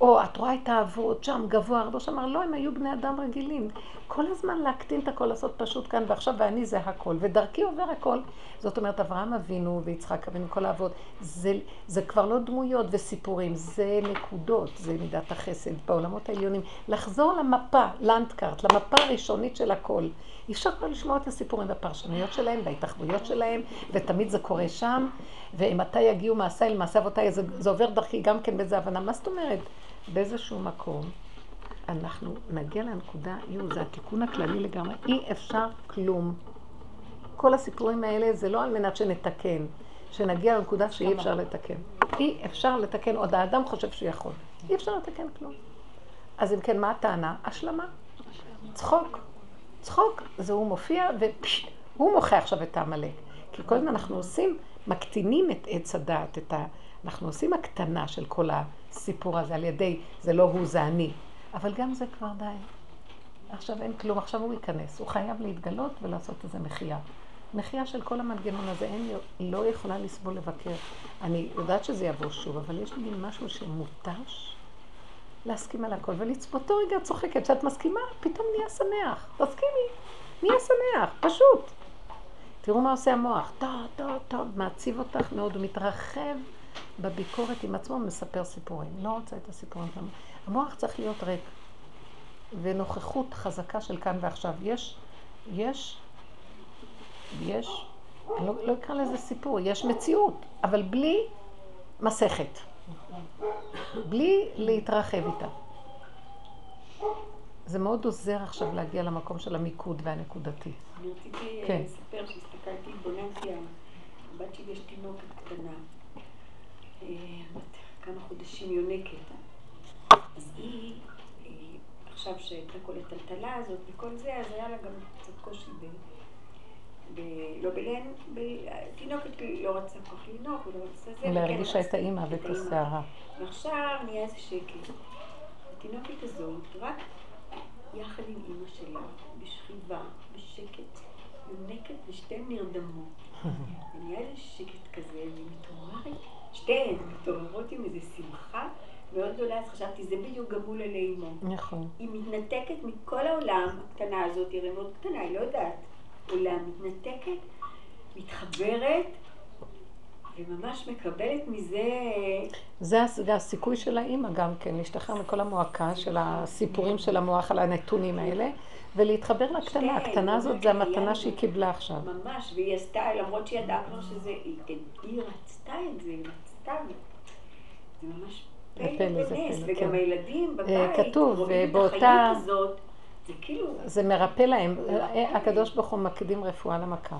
או את רואה את האבות שם גבוה, רבוש אמר, לא, הם היו בני אדם רגילים. כל הזמן להקטין את הכל, לעשות פשוט כאן ועכשיו, ואני זה הכל, ודרכי עובר הכל. זאת אומרת, אברהם אבינו ויצחק אבינו, כל האבות, זה, זה כבר לא דמויות וסיפורים, זה נקודות, זה מידת החסד בעולמות העליונים. לחזור למפה, לנדקארט, למפה הראשונית של הכל. אי אפשר כבר לשמוע את הסיפורים והפרשנויות שלהם וההתאחדויות שלהם, ותמיד זה קורה שם, ומתי יגיעו מעשה אל מעשה אבותיי, זה, זה עובר דרכי גם כן באיזה הבנה. מה זאת אומרת? באיזשהו מקום אנחנו נגיע לנקודה, יו, זה התיקון הכללי לגמרי, אי אפשר כלום. כל הסיפורים האלה זה לא על מנת שנתקן, שנגיע לנקודה שאי אפשר לתקן. אי אפשר לתקן, עוד האדם חושב שהוא יכול. אי אפשר לתקן כלום. אז אם כן, מה הטענה? השלמה. צחוק. צחוק זה הוא מופיע והוא מוחה עכשיו את העמלק. כי כל הזמן אנחנו עושים, מקטינים את עץ הדעת, את ה... אנחנו עושים הקטנה של כל הסיפור הזה על ידי, זה לא הוא, זה אני. אבל גם זה כבר די. עכשיו אין כלום, עכשיו הוא ייכנס. הוא חייב להתגלות ולעשות איזה מחייה. מחייה של כל המנגנון הזה, אין, לא יכולה לסבול לבקר. אני יודעת שזה יבוא שוב, אבל יש לי משהו שמותש להסכים על הכל ולצפות. באותו רגע צוחקת, כשאת מסכימה, פתאום נהיה שמח. תסכימי, נהיה שמח, פשוט. תראו מה עושה המוח. טוב, טוב, טוב, מעציב אותך מאוד, הוא מתרחב בביקורת עם עצמו, מספר סיפורים. לא רוצה את הסיפורים שלנו. המוח צריך להיות ריק. ונוכחות חזקה של כאן ועכשיו. יש, יש, יש, אני לא, לא אקרא לזה סיפור, יש מציאות, אבל בלי מסכת. בלי להתרחב איתה. זה מאוד עוזר עכשיו להגיע למקום של המיקוד והנקודתי. אני רציתי כן. לספר שהסתכלתי, התבוננתי, הבת שלי יש תינוקת קטנה, כמה חודשים יונקת. אז היא עכשיו שהייתה כל הטלטלה הזאת וכל זה, אז היה לה גם קצת קושי ב... ב... לא בלן... ב... תינוקת לא רצה כל כך לנהוג, ולא רצה זה. היא רצתה את האימא ואת. הסערה. ועכשיו נהיה איזה שקט. התינוקת הזאת, רק יחד עם אימא שלה, בשכיבה, בשקט, יונקת, ושתיהן נרדמות. ונהיה איזה שקט כזה, והיא מתעוררת, שתיהן מתעוררות עם איזו שמחה מאוד גדולה, אז חשבתי, זה בדיוק גם מול עלי אימו. נכון. היא מתנתקת מכל העולם הקטנה הזאת, היא הרי מאוד קטנה, היא לא יודעת. עולם מתנתקת, מתחברת, וממש מקבלת מזה... זה זה הסיכוי של האימא גם כן, להשתחרר מכל המועקה של הסיפורים של המוח על הנתונים האלה, ולהתחבר לקטנה. הקטנה הזאת זה המתנה שהיא קיבלה עכשיו. ממש, והיא עשתה, למרות שהיא ידעה כבר שזה, היא, רצתה את זה, היא רצתה, זה ממש פלא פלא, וגם כן. הילדים אה, בבית, כתוב, באותה- זה כאילו, זה מרפא להם. הקדוש ברוך הוא מקדים רפואה למכה.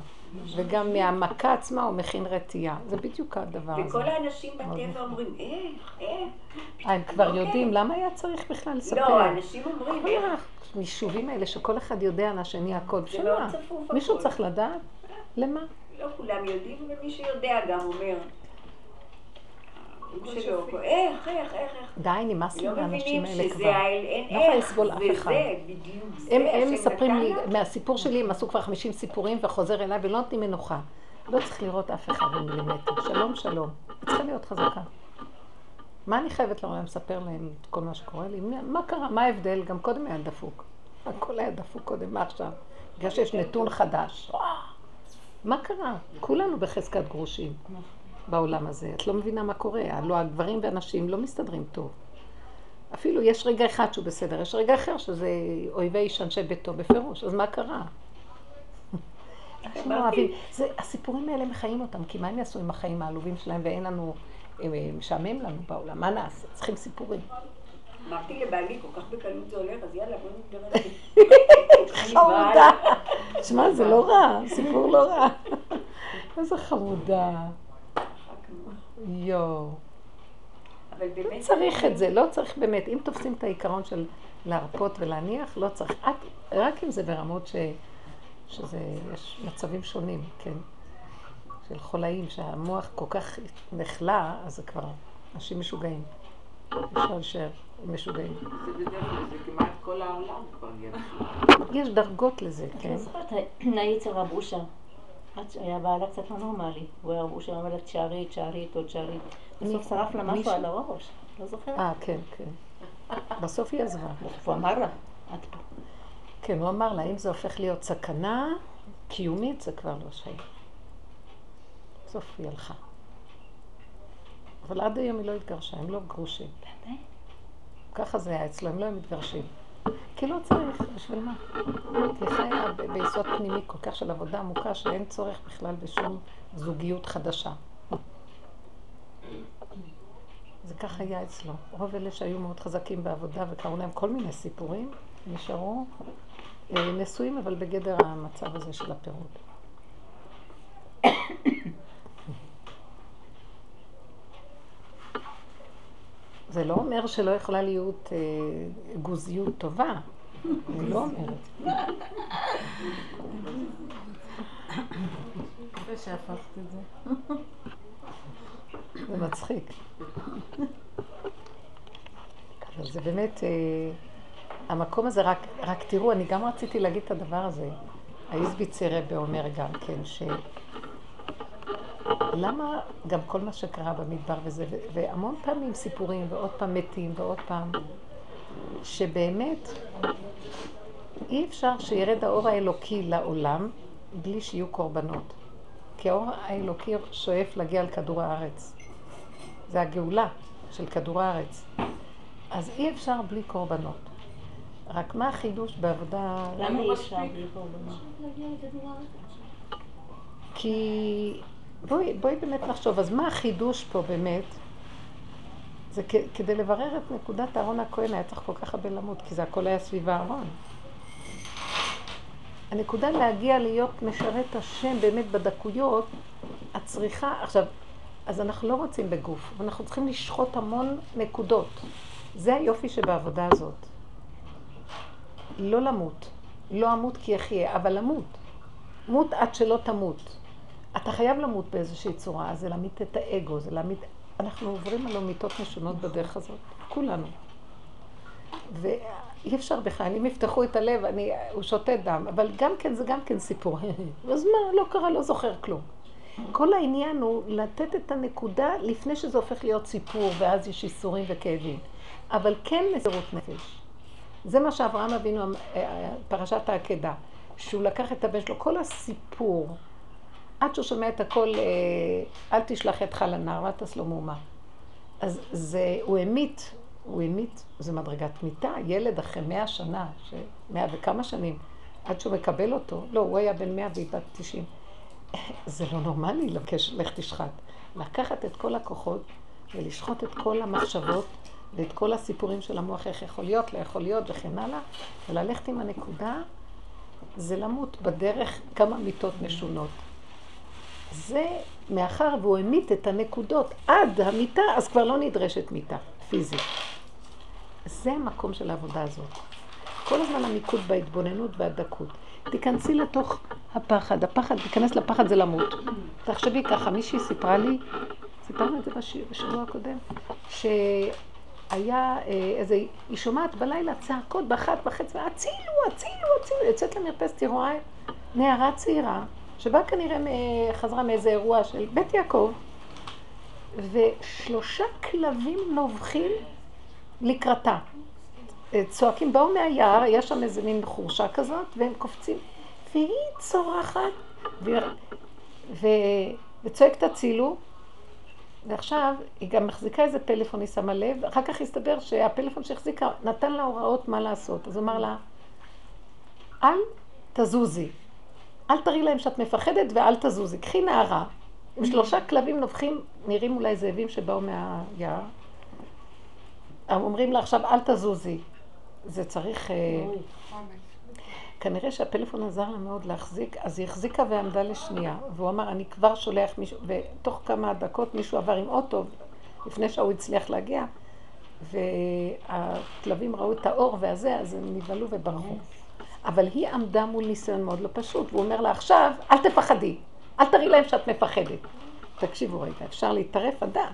וגם מהמכה עצמה הוא מכין רתיעה. זה בדיוק הדבר הזה. וכל האנשים בטבע נכון. אומרים, איך, איך, אה, הם כבר אוקיי. יודעים, למה היה צריך בכלל לספר? לא, האנשים אומרים, איך, היישובים האלה שכל אחד יודע על השני הכל. מאוד מה? צפוף מישהו הכל. צריך לדעת? למה? לא כולם יודעים, ומי שיודע גם אומר, איך, איך, איך, איך, די, נמאס לי לא מהאנשים מבינים האלה שזה כבר. האל, אין לא יכולה איך, לסבול אף זה אחד. זה, בדיוק זה, הם, מספרים לי. מהסיפור שלי, הם עשו כבר 50 סיפורים וחוזר אליי ולא נותנים מנוחה. לא צריך לראות אף אחד במילימטר. שלום, שלום. צריכה להיות חזקה. מה אני חייבת לעולם לספר להם את כל מה שקורה לי? מה- קרה? מה ההבדל? גם קודם היה דפוק. הכל היה דפוק קודם, מה עכשיו? בגלל שיש נתון חדש. מה קרה? כולנו בחזקת גרושים בעולם הזה. את לא מבינה מה קורה. הלוא הגברים והנשים לא מסתדרים טוב. אפילו יש רגע אחד שהוא בסדר, יש רגע אחר שזה אויבי איש אנשי ביתו בפירוש, אז מה קרה? אנשים לא אוהבים, הסיפורים האלה מחיים אותם, כי מה הם יעשו עם החיים העלובים שלהם ואין לנו, משעמם לנו בעולם, מה נעשה? צריכים סיפורים. אמרתי לבעלי, כל כך בקלות זה הולך, אז יאללה, בוא נתגרש. חמודה. שמע, זה לא רע, סיפור לא רע. איזה חמודה. יואו. לא. צריך את זה, לא צריך באמת. אם תופסים את העיקרון של להרפות ולהניח, לא צריך. רק, רק אם זה ברמות ש, שזה, יש מצבים שונים, כן. של חולאים, שהמוח כל כך נחלא, אז זה כבר אנשים משוגעים. אפשר להישאר משוגעים. זה בדרך כלל, זה כמעט כל העולם כבר יש. יש דרגות לזה, כן? לא זוכרת, היצר רב אושר. עד שהיה בעלה קצת לא נורמלי. הוא היה רב אושר, אמר לה תשארי, תשארי תשארי. בסוף שרף לה משהו על הראש. לא זוכרת? אה, כן, כן. בסוף היא עזבה. בסוף הוא אמר לה, את פה. כן, הוא אמר לה, אם זה הופך להיות סכנה קיומית, זה כבר לא שייך. בסוף היא הלכה. אבל עד היום היא לא התגרשה, הם לא גרושים. באמת? ככה זה היה אצלו, הם לא היו מתגרשים. כי לא צריך, בשביל מה? כי חיה ביסוד פנימי כל כך של עבודה עמוקה, שאין צורך בכלל בשום זוגיות חדשה. זה כך היה אצלו. רוב אלה שהיו מאוד חזקים בעבודה וקראו להם כל מיני סיפורים, נשארו אה, נשואים, אבל בגדר המצב הזה של הפירוד. זה לא אומר שלא יכולה להיות אה, גוזיות טובה. אני לא אומרת. יפה שהפכת את זה. זה מצחיק. אבל זה באמת, אה, המקום הזה, רק, רק תראו, אני גם רציתי להגיד את הדבר הזה. האיזביצר רבה אומר גם כן, ש... למה גם כל מה שקרה במדבר וזה, והמון פעמים סיפורים, ועוד פעם מתים, ועוד פעם, שבאמת אי אפשר שירד האור האלוקי לעולם בלי שיהיו קורבנות. כי האור האלוקי שואף להגיע לכדור הארץ. זה הגאולה של כדור הארץ. אז אי אפשר בלי קורבנות. רק מה החידוש בעבודה... למה אי אפשר בלי קורבנות? כי בואי, בואי באמת נחשוב, אז מה החידוש פה באמת? זה כ- כדי לברר את נקודת אהרון הכהן היה צריך כל כך הרבה למות, כי זה הכל היה סביב הארון. הנקודה להגיע להיות משרת השם באמת בדקויות, את צריכה, עכשיו, אז אנחנו לא רוצים בגוף, אנחנו צריכים לשחוט המון נקודות. זה היופי שבעבודה הזאת. לא למות. לא אמות כי אחיה, אבל למות. מות עד שלא תמות. אתה חייב למות באיזושהי צורה, זה להמית את האגו, זה להמית... אנחנו עוברים על מיתות משונות בדרך הזאת, כולנו. ואי אפשר בכלל, אם יפתחו את הלב, אני, הוא שותה דם, אבל גם כן, זה גם כן סיפור. אז מה, לא קרה, לא זוכר כלום. כל העניין הוא לתת את הנקודה לפני שזה הופך להיות סיפור, ואז יש איסורים וכאבים. אבל כן מסירות נפש. זה מה שאברהם אבינו, אה, פרשת העקדה, שהוא לקח את הבן שלו, כל הסיפור, עד שהוא שומע את הכל, אה, אל תשלח ידך לנער, אל תעש לו מהומה. אז זה, הוא המית, הוא המית, זה מדרגת מיתה, ילד אחרי מאה שנה, מאה וכמה שנים, עד שהוא מקבל אותו, לא, הוא היה בן מאה והיא בת תשעים. זה לא נורמלי לבקש, לך תשחט. לקחת את כל הכוחות ולשחוט את כל המחשבות ואת כל הסיפורים של המוח, איך יכול להיות, לא יכול להיות וכן הלאה, וללכת עם הנקודה, זה למות בדרך כמה מיטות משונות. זה מאחר והוא המית את הנקודות עד המיטה, אז כבר לא נדרשת מיטה פיזית. זה המקום של העבודה הזאת. כל הזמן המיקוד בהתבוננות והדקות. תיכנסי לתוך הפחד. הפחד, תיכנס לפחד זה למות. תחשבי ככה, מישהי סיפרה לי, סיפרנו את זה בשבוע הקודם, שהיה אה, איזה, היא שומעת בלילה צעקות באחת וחצי, הצילו, הצילו, הצילו, יוצאת למרפסת, היא רואה נערה צעירה, שבאה כנראה, חזרה מאיזה אירוע של בית יעקב, ושלושה כלבים נובחים לקראתה. צועקים, באו מהיער, יש שם איזה מין חורשה כזאת, והם קופצים. והיא צורחת, ו... ו... וצועקת הצילו, ועכשיו היא גם מחזיקה איזה פלאפון, היא שמה לב, אחר כך הסתבר שהפלאפון שהחזיקה נתן לה הוראות מה לעשות. אז הוא אמר לה, אל תזוזי, אל תראי להם שאת מפחדת ואל תזוזי. קחי נערה, עם שלושה כלבים נובחים, נראים אולי זאבים שבאו מהיער. אומרים לה עכשיו, אל תזוזי. זה צריך... אה, כנראה שהפלאפון עזר לה מאוד להחזיק, אז היא החזיקה ועמדה לשנייה. והוא אמר, אני כבר שולח מישהו, ותוך כמה דקות מישהו עבר עם אוטו, לפני שהוא הצליח להגיע, והכלבים ראו את האור והזה, אז הם נבהלו וברחו. אבל היא עמדה מול ניסיון מאוד לא פשוט, והוא אומר לה, עכשיו, אל תפחדי, אל תראי להם שאת מפחדת. תקשיבו רגע, אפשר להתערף אדם.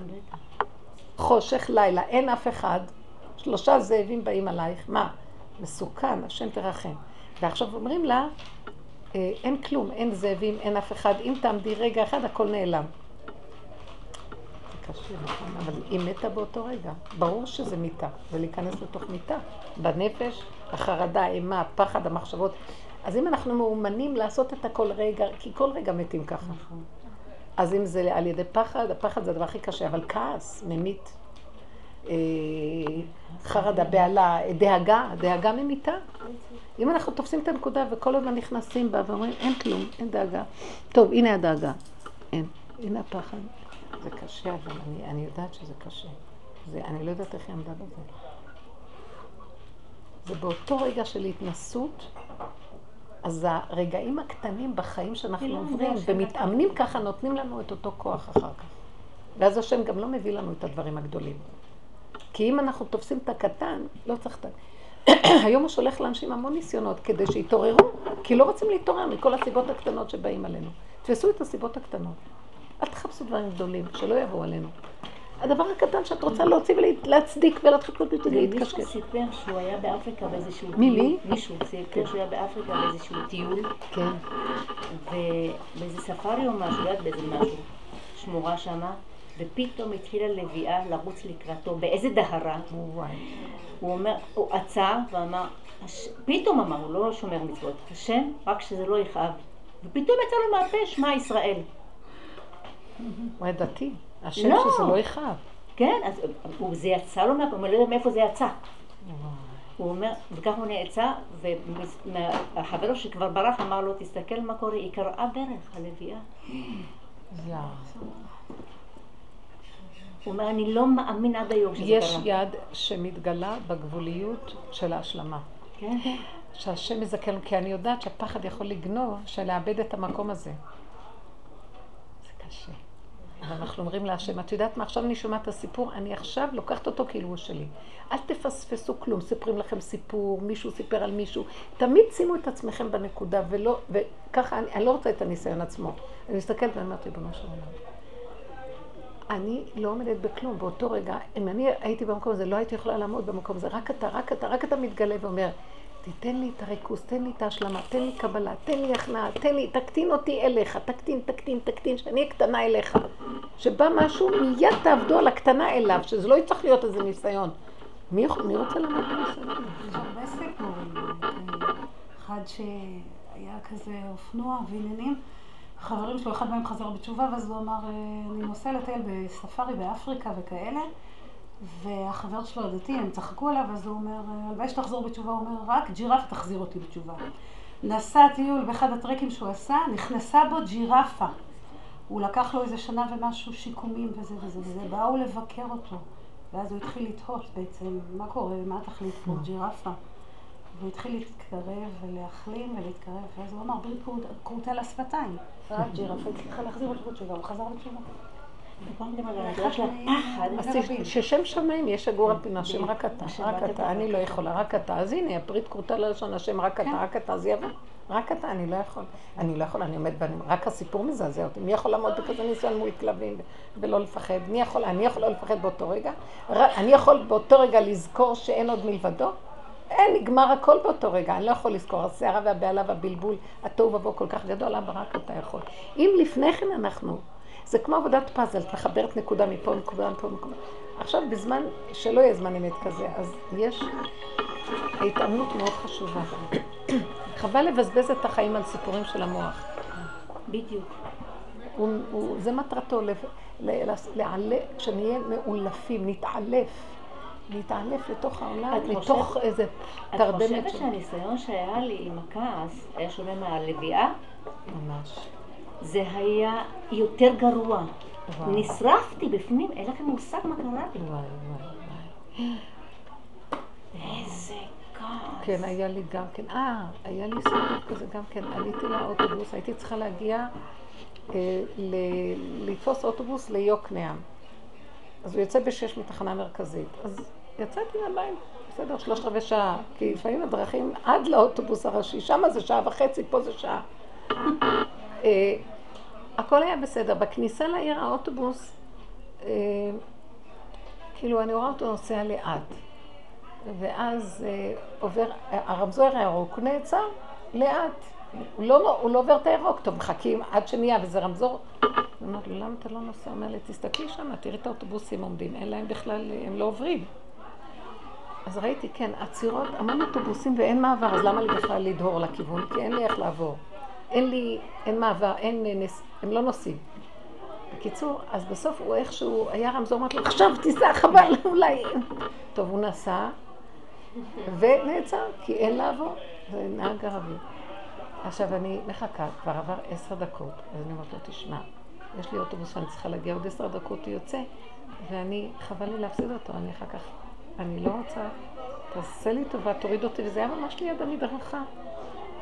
חושך לילה, אין אף אחד, שלושה זאבים באים עלייך, מה? מסוכן, השם תרחם. ועכשיו אומרים לה, אה, אין כלום, אין זאבים, אין אף אחד, אם תעמדי רגע אחד, הכל נעלם. זה קשה, נכון? אבל היא מתה באותו רגע. ברור שזה מיתה, ולהיכנס לתוך מיתה. בנפש, החרדה, האימה, הפחד, המחשבות. אז אם אנחנו מאומנים לעשות את הכל רגע, כי כל רגע מתים ככה. נכון. אז אם זה על ידי פחד, הפחד זה הדבר הכי קשה, אבל כעס ממית. אה, חרדה, בהלה, דאגה, דאגה ממיתה. אם אנחנו תופסים את הנקודה וכל הזמן נכנסים בה ואומרים, אין כלום, אין דאגה. טוב, הנה הדאגה. אין. הנה הפחד. זה קשה, אבל אני, אני יודעת שזה קשה. זה, אני לא יודעת איך היא עמדה בזה. זה באותו רגע של התנסות, אז הרגעים הקטנים בחיים שאנחנו לא עוברים ומתאמנים ככה, נותנים לנו את אותו כוח אחר כך. ואז השם גם לא מביא לנו את הדברים הגדולים. כי אם אנחנו תופסים את הקטן, לא צריך את ה... היום הוא שולח לאנשים המון ניסיונות כדי שיתעוררו, כי לא רוצים להתעורר מכל הסיבות הקטנות שבאים עלינו. תפסו את הסיבות הקטנות. אל תחפשו דברים גדולים, שלא יבואו עלינו. הדבר הקטן שאת רוצה להוציא ולהצדיק ולהתחיל להתקשקש. מישהו סיפר שהוא היה באפריקה באיזשהו טיול. מי? מישהו סיפר שהוא היה באפריקה באיזשהו טיול. כן. ובאיזה ספארי או משהו, לא יודעת באיזה משהו, שמורה שמה. ופתאום התחילה לביאה לרוץ לקראתו באיזה דהרה. הוא אומר, הוא עצר ואמר, פתאום אמר, הוא לא שומר מצוות, השם, רק שזה לא יכאב. ופתאום יצא לו מהפה, שמע ישראל. הוא היה דתי, השם לא. שזה לא יכאב. כן, אז זה יצא לו מהפה, הוא לא יודע מאיפה זה יצא. הוא אומר, וכך הוא נעצר, והחבר שכבר ברח אמר לו, תסתכל מה קורה, היא קראה דרך הלוויה. הוא אומר, אני לא מאמין עד היום שזה קרה. יש יד שמתגלה בגבוליות של ההשלמה. כן. שהשם מזכה לנו, כי אני יודעת שהפחד יכול לגנוב, של לאבד את המקום הזה. זה קשה. ואנחנו אומרים להשם, את יודעת מה, עכשיו אני שומעת את הסיפור, אני עכשיו לוקחת אותו כאילו הוא שלי. אל תפספסו כלום, ספרים לכם סיפור, מישהו סיפר על מישהו. תמיד שימו את עצמכם בנקודה, ולא, וככה, אני, אני לא רוצה את הניסיון עצמו. אני מסתכלת ואני אומרת, ריבונו של עולם, אני לא עומדת בכלום. באותו רגע, אם אני הייתי במקום הזה, לא הייתי יכולה לעמוד במקום הזה. רק אתה, רק אתה, רק אתה מתגלה ואומר, תיתן לי את הריכוז, תן לי את ההשלמה, תן לי קבלה, תן לי הכנעה, תן לי, תקטין אותי אליך, תקטין, תקטין, תקטין, שאני אהיה קטנה אליך. שבא משהו, מיד תעבדו על הקטנה אליו, שזה לא יצטרך להיות איזה ניסיון. מי, מי רוצה ללמוד בניסיון? יש הרבה סיפורים. אחד שהיה כזה אופנוע ועניינים. החברים שלו, אחד מהם חזר בתשובה, ואז הוא אמר, אני נוסע לטייל בספארי באפריקה וכאלה. והחבר שלו הדתי, הם צחקו עליו, אז הוא אומר, הלוואי שתחזור בתשובה, הוא אומר, רק ג'ירפה תחזיר אותי בתשובה. נסע טיול באחד הטרקים שהוא עשה, נכנסה בו ג'ירפה. הוא לקח לו איזה שנה ומשהו שיקומים וזה וזה וזה, באו לבקר אותו. ואז הוא התחיל לתהות בעצם, מה קורה, מה התכלית פה, ג'ירפה. והוא התחיל להתקרב ולהחלים ולהתקרב, ואז הוא אמר, ברית כרותה לשפתיים. רק ג'ירפה הצליחה להחזיר אותו בתשובה, הוא חזר בתשובה. אז ששם שמיים יש אגור על פינה, השם רק אתה, רק אתה, אני לא יכולה, רק אתה. אז הנה, הפריט כרותה ללשון השם רק אתה, רק אתה, אז יבוא. רק אתה, אני לא יכול. אני לא יכול, אני עומד ואני... רק הסיפור מזעזע אותי. מי יכול לעמוד בכזה ניסיון מול כלבים ולא לפחד? מי יכול? אני יכול לא לפחד באותו רגע? אני יכול באותו רגע לזכור שאין עוד מלבדו? אין, נגמר הכל באותו רגע, אני לא יכול לזכור, הסערה והבהלה והבלבול, התוהו ובוהו כל כך גדול, אבא רק אתה יכול. אם לפני כן אנחנו זה כמו עבודת פאזל, את מחברת נקודה מפה, נקודה מפה, נקודה. עכשיו, בזמן שלא יהיה זמן אמת כזה, אז יש ההתאמנות מאוד חשובה. חבל לבזבז את החיים על סיפורים של המוח. בדיוק. הוא, הוא, זה מטרתו, לעלה, שנהיה מאולפים, נתעלף. להתעלף לתוך העולם, לתוך איזה תרדמת. את חושבת שהניסיון שהיה לי עם הכעס היה שונה מהלוויה? ממש. זה היה יותר גרוע. וואו. נשרפתי בפנים, אין לכם מושג מה קרה לי. וואי, וואי, וואי. איזה כעס. כן, היה לי גם כן. אה, היה לי סיפור כזה גם כן. עליתי לאוטובוס, הייתי צריכה להגיע, אה, ל- לתפוס אוטובוס ליוקנעם. אז הוא יוצא בשש מתחנה מרכזית. אז יצאתי מהבית, בסדר, שלושת רבעי שעה. כי לפעמים הדרכים עד לאוטובוס הראשי, שם זה שעה וחצי, פה זה שעה. אה, הכל היה בסדר. בכניסה לעיר האוטובוס, אה, כאילו אני רואה אותו נוסע לאט. ואז אה, עובר, הרמזור הירוק נעצר לאט. הוא לא, הוא לא עובר את הירוק, טוב, מחכים עד שנהיה, וזה רמזור. אני אומרת לו, למה אתה לא נוסע? הוא אומר לי, תסתכלי שם, תראי את האוטובוסים עומדים, אין להם בכלל, הם לא עוברים. אז ראיתי, כן, עצירות, המון אוטובוסים ואין מעבר, אז למה לי בכלל לדהור לכיוון? כי אין לי איך לעבור. אין לי, אין מעבר, אין נס, הם לא נוסעים. בקיצור, אז בסוף הוא איכשהו, היה רמזור, אמרתי לו, עכשיו תיסע, חבל, אולי. טוב, הוא נסע, ונעצר, כי אין לעבור, זה נהג ערבי. עכשיו אני מחכה, כבר עבר עשר דקות, אז אני אומרת לו, תשמע, יש לי אוטובוס ואני צריכה להגיע עוד עשר דקות, הוא יוצא, ואני, חבל לי להפסיד אותו, אני אחר כך, אני לא רוצה, תעשה לי טובה, תוריד אותי, וזה היה ממש ליד המדרכה.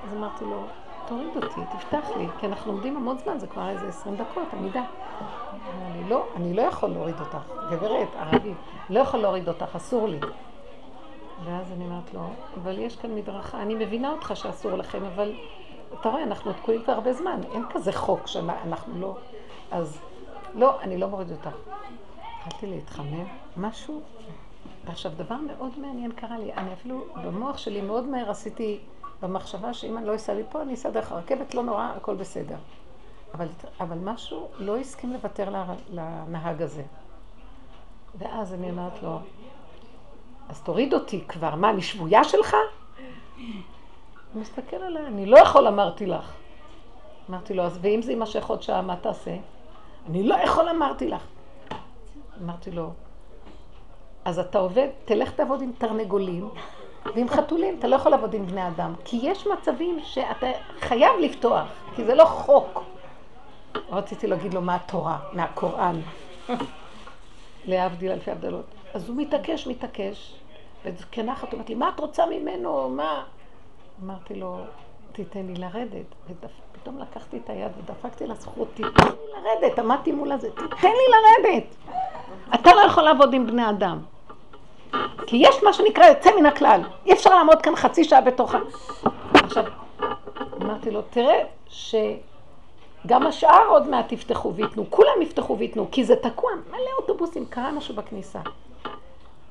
אז אמרתי לו, תוריד אותי, תפתח לי, כי אנחנו עומדים המון זמן, זה כבר איזה עשרים דקות, עמידה. אני לא, אני לא יכול להוריד אותך, גברת, ערבי, לא יכול להוריד אותך, אסור לי. ואז אני אומרת לו, אבל יש כאן מדרכה, אני מבינה אותך שאסור לכם, אבל אתה רואה, אנחנו תקועים כבר הרבה זמן, אין כזה חוק שאנחנו לא... אז לא, אני לא מוריד אותך. התחלתי להתחמם, משהו. ועכשיו, דבר מאוד מעניין קרה לי, אני אפילו במוח שלי מאוד מהר עשיתי במחשבה שאם אני לא אסע מפה, אני אסע דרך הרכבת, לא נורא, הכל בסדר. אבל, אבל משהו לא הסכים לוותר לנהג הזה. ואז אני אומרת לו, אז תוריד אותי כבר, מה, אני שבויה שלך? הוא מסתכל עליי, אני לא יכול, אמרתי לך. אמרתי לו, אז ואם זה יימשך עוד שעה, מה תעשה? אני לא יכול, אמרתי לך. אמרתי לו, אז אתה עובד, תלך תעבוד עם תרנגולים ועם חתולים, אתה לא יכול לעבוד עם בני אדם. כי יש מצבים שאתה חייב לפתוח, כי זה לא חוק. רציתי להגיד לו מה התורה, מהקוראן. להבדיל אלפי הבדלות. אז הוא מתעקש, מתעקש, וזקנה אחת אומרת לי, מה את רוצה ממנו? מה? אמרתי לו, תיתן לי לרדת. ופתאום לקחתי את היד ודפקתי לזכות, תיתן לי לרדת. עמדתי מול הזה, תיתן לי לרדת. אתה לא יכול לעבוד עם בני אדם. כי יש מה שנקרא יוצא מן הכלל. אי אפשר לעמוד כאן חצי שעה בתוך ה... עכשיו, אמרתי לו, תראה שגם השאר עוד מעט יפתחו וייתנו, כולם יפתחו וייתנו, כי זה תקוע, מלא אוטובוסים, קרה משהו בכניסה.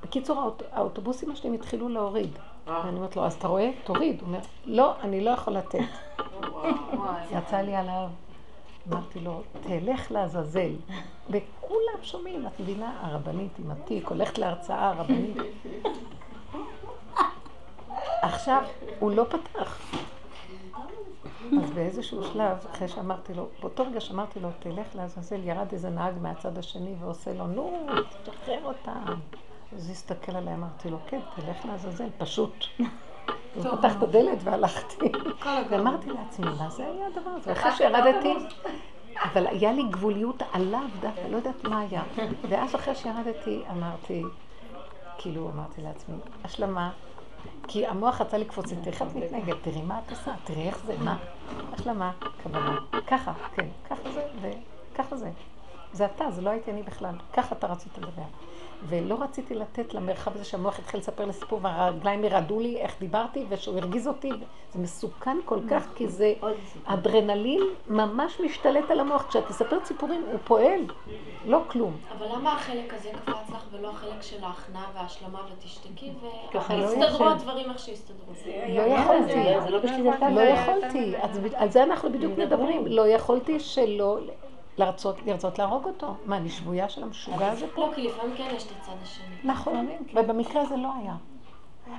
בקיצור, האוט, האוטובוסים השלמים התחילו להוריד. ואני אומרת לו, אז אתה רואה? תוריד. הוא אומר, לא, אני לא יכול לתת. יצא לי עליו. אמרתי לו, תלך לעזאזל. וכולם שומעים, את מבינה, הרבנית עם התיק, הולכת להרצאה הרבנית. עכשיו, הוא לא פתח. אז באיזשהו שלב, אחרי שאמרתי לו, באותו רגע שאמרתי לו, תלך לעזאזל, ירד איזה נהג מהצד השני ועושה לו, נו, תשחרר אותם. אז הסתכל עליי, אמרתי לו, כן, תלך לעזאזל, פשוט. פתח את הדלת והלכתי. ואמרתי לעצמי, מה זה היה הדבר הזה? אחרי שירדתי, אבל היה לי גבוליות עליו דווקא, לא יודעת מה היה. ואז אחרי שירדתי, אמרתי, כאילו, אמרתי לעצמי, השלמה, כי המוח רצה לקפוץ, תראי איך את מתנהגת, תראי מה את עושה, תראי איך זה, מה? השלמה, כוונה. ככה, כן, ככה זה, וככה זה. זה אתה, זה לא הייתי אני בכלל. ככה אתה רצית לדבר. ולא רציתי לתת למרחב הזה שהמוח התחיל לספר לי סיפור והרגליים ירעדו לי איך דיברתי ושהוא הרגיז אותי. זה מסוכן כל כך, כי זה אדרנלין ממש משתלט על המוח. כשאת מספרת סיפורים, הוא פועל, לא כלום. אבל למה החלק הזה קפץ לך ולא החלק של ההכנעה וההשלמה ותשתקי לא ויסתדרו ישן. הדברים איך שיסתדרו? לא יכולתי, זה לא בשליטתה. לא יכולתי. אז על זה אנחנו בדיוק מדברים. לא יכולתי שלא לרצות, לרצות להרוג אותו. מה, אני שבויה של המשוגע הזה פה? לא, כי לפעמים כן יש את הצד השני. נכון, ובמקרה הזה לא היה.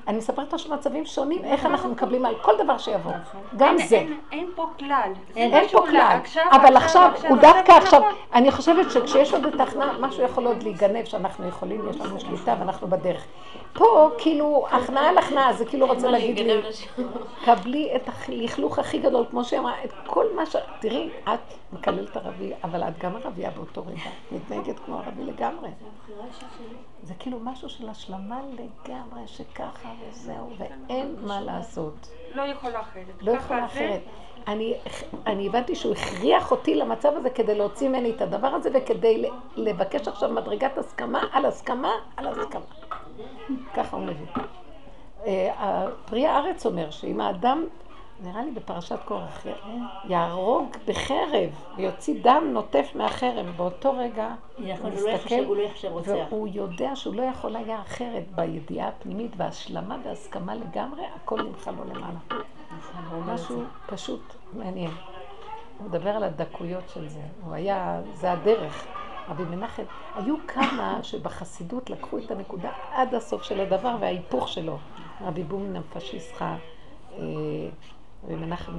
אני מספרת עכשיו מצבים שונים, איך אנחנו מקבלים על כל דבר שיבוא. גם זה. אין, פה כלל. אין פה כלל. אבל עכשיו, הוא דווקא עכשיו, נכון. אני חושבת שכשיש עוד את ההכנעה, משהו יכול עוד להיגנב שאנחנו יכולים, יש לנו שליטה ואנחנו בדרך. פה, כאילו, הכנעה על הכנעה, זה כאילו רוצה להגיד לי, קבלי את הלכלוך הכי גדול, כמו שהיא אמרה, את כל מה ש... תראי, את מקללת ערבי, אבל את גם ערבייה באותו רגע, מתנהגת כמו ערבי לגמרי. זה כאילו משהו של השלמה לגמרי, שככה וזהו, ואין מה לעשות. לא יכולה אחרת. לא יכולה. אחרת. אני, אני הבנתי שהוא הכריח אותי למצב הזה כדי להוציא ממני את הדבר הזה וכדי לבקש עכשיו מדרגת הסכמה על הסכמה על הסכמה. ככה הוא מביא. אה, פרי הארץ אומר שאם האדם, נראה לי בפרשת קורח, יהרוג בחרב ויוציא דם נוטף מהחרב, באותו רגע הוא לא מסתכל לא. והוא יודע שהוא לא יכול היה אחרת בידיעה הפנימית והשלמה והסכמה לגמרי, הכל נמחא לו למעלה. משהו פשוט מעניין. הוא מדבר על הדקויות של זה. הוא היה, זה הדרך. רבי מנחם, היו כמה שבחסידות לקחו את הנקודה עד הסוף של הדבר וההיפוך שלו. רבי בומנם פשיסחה, אה, רבי מנחם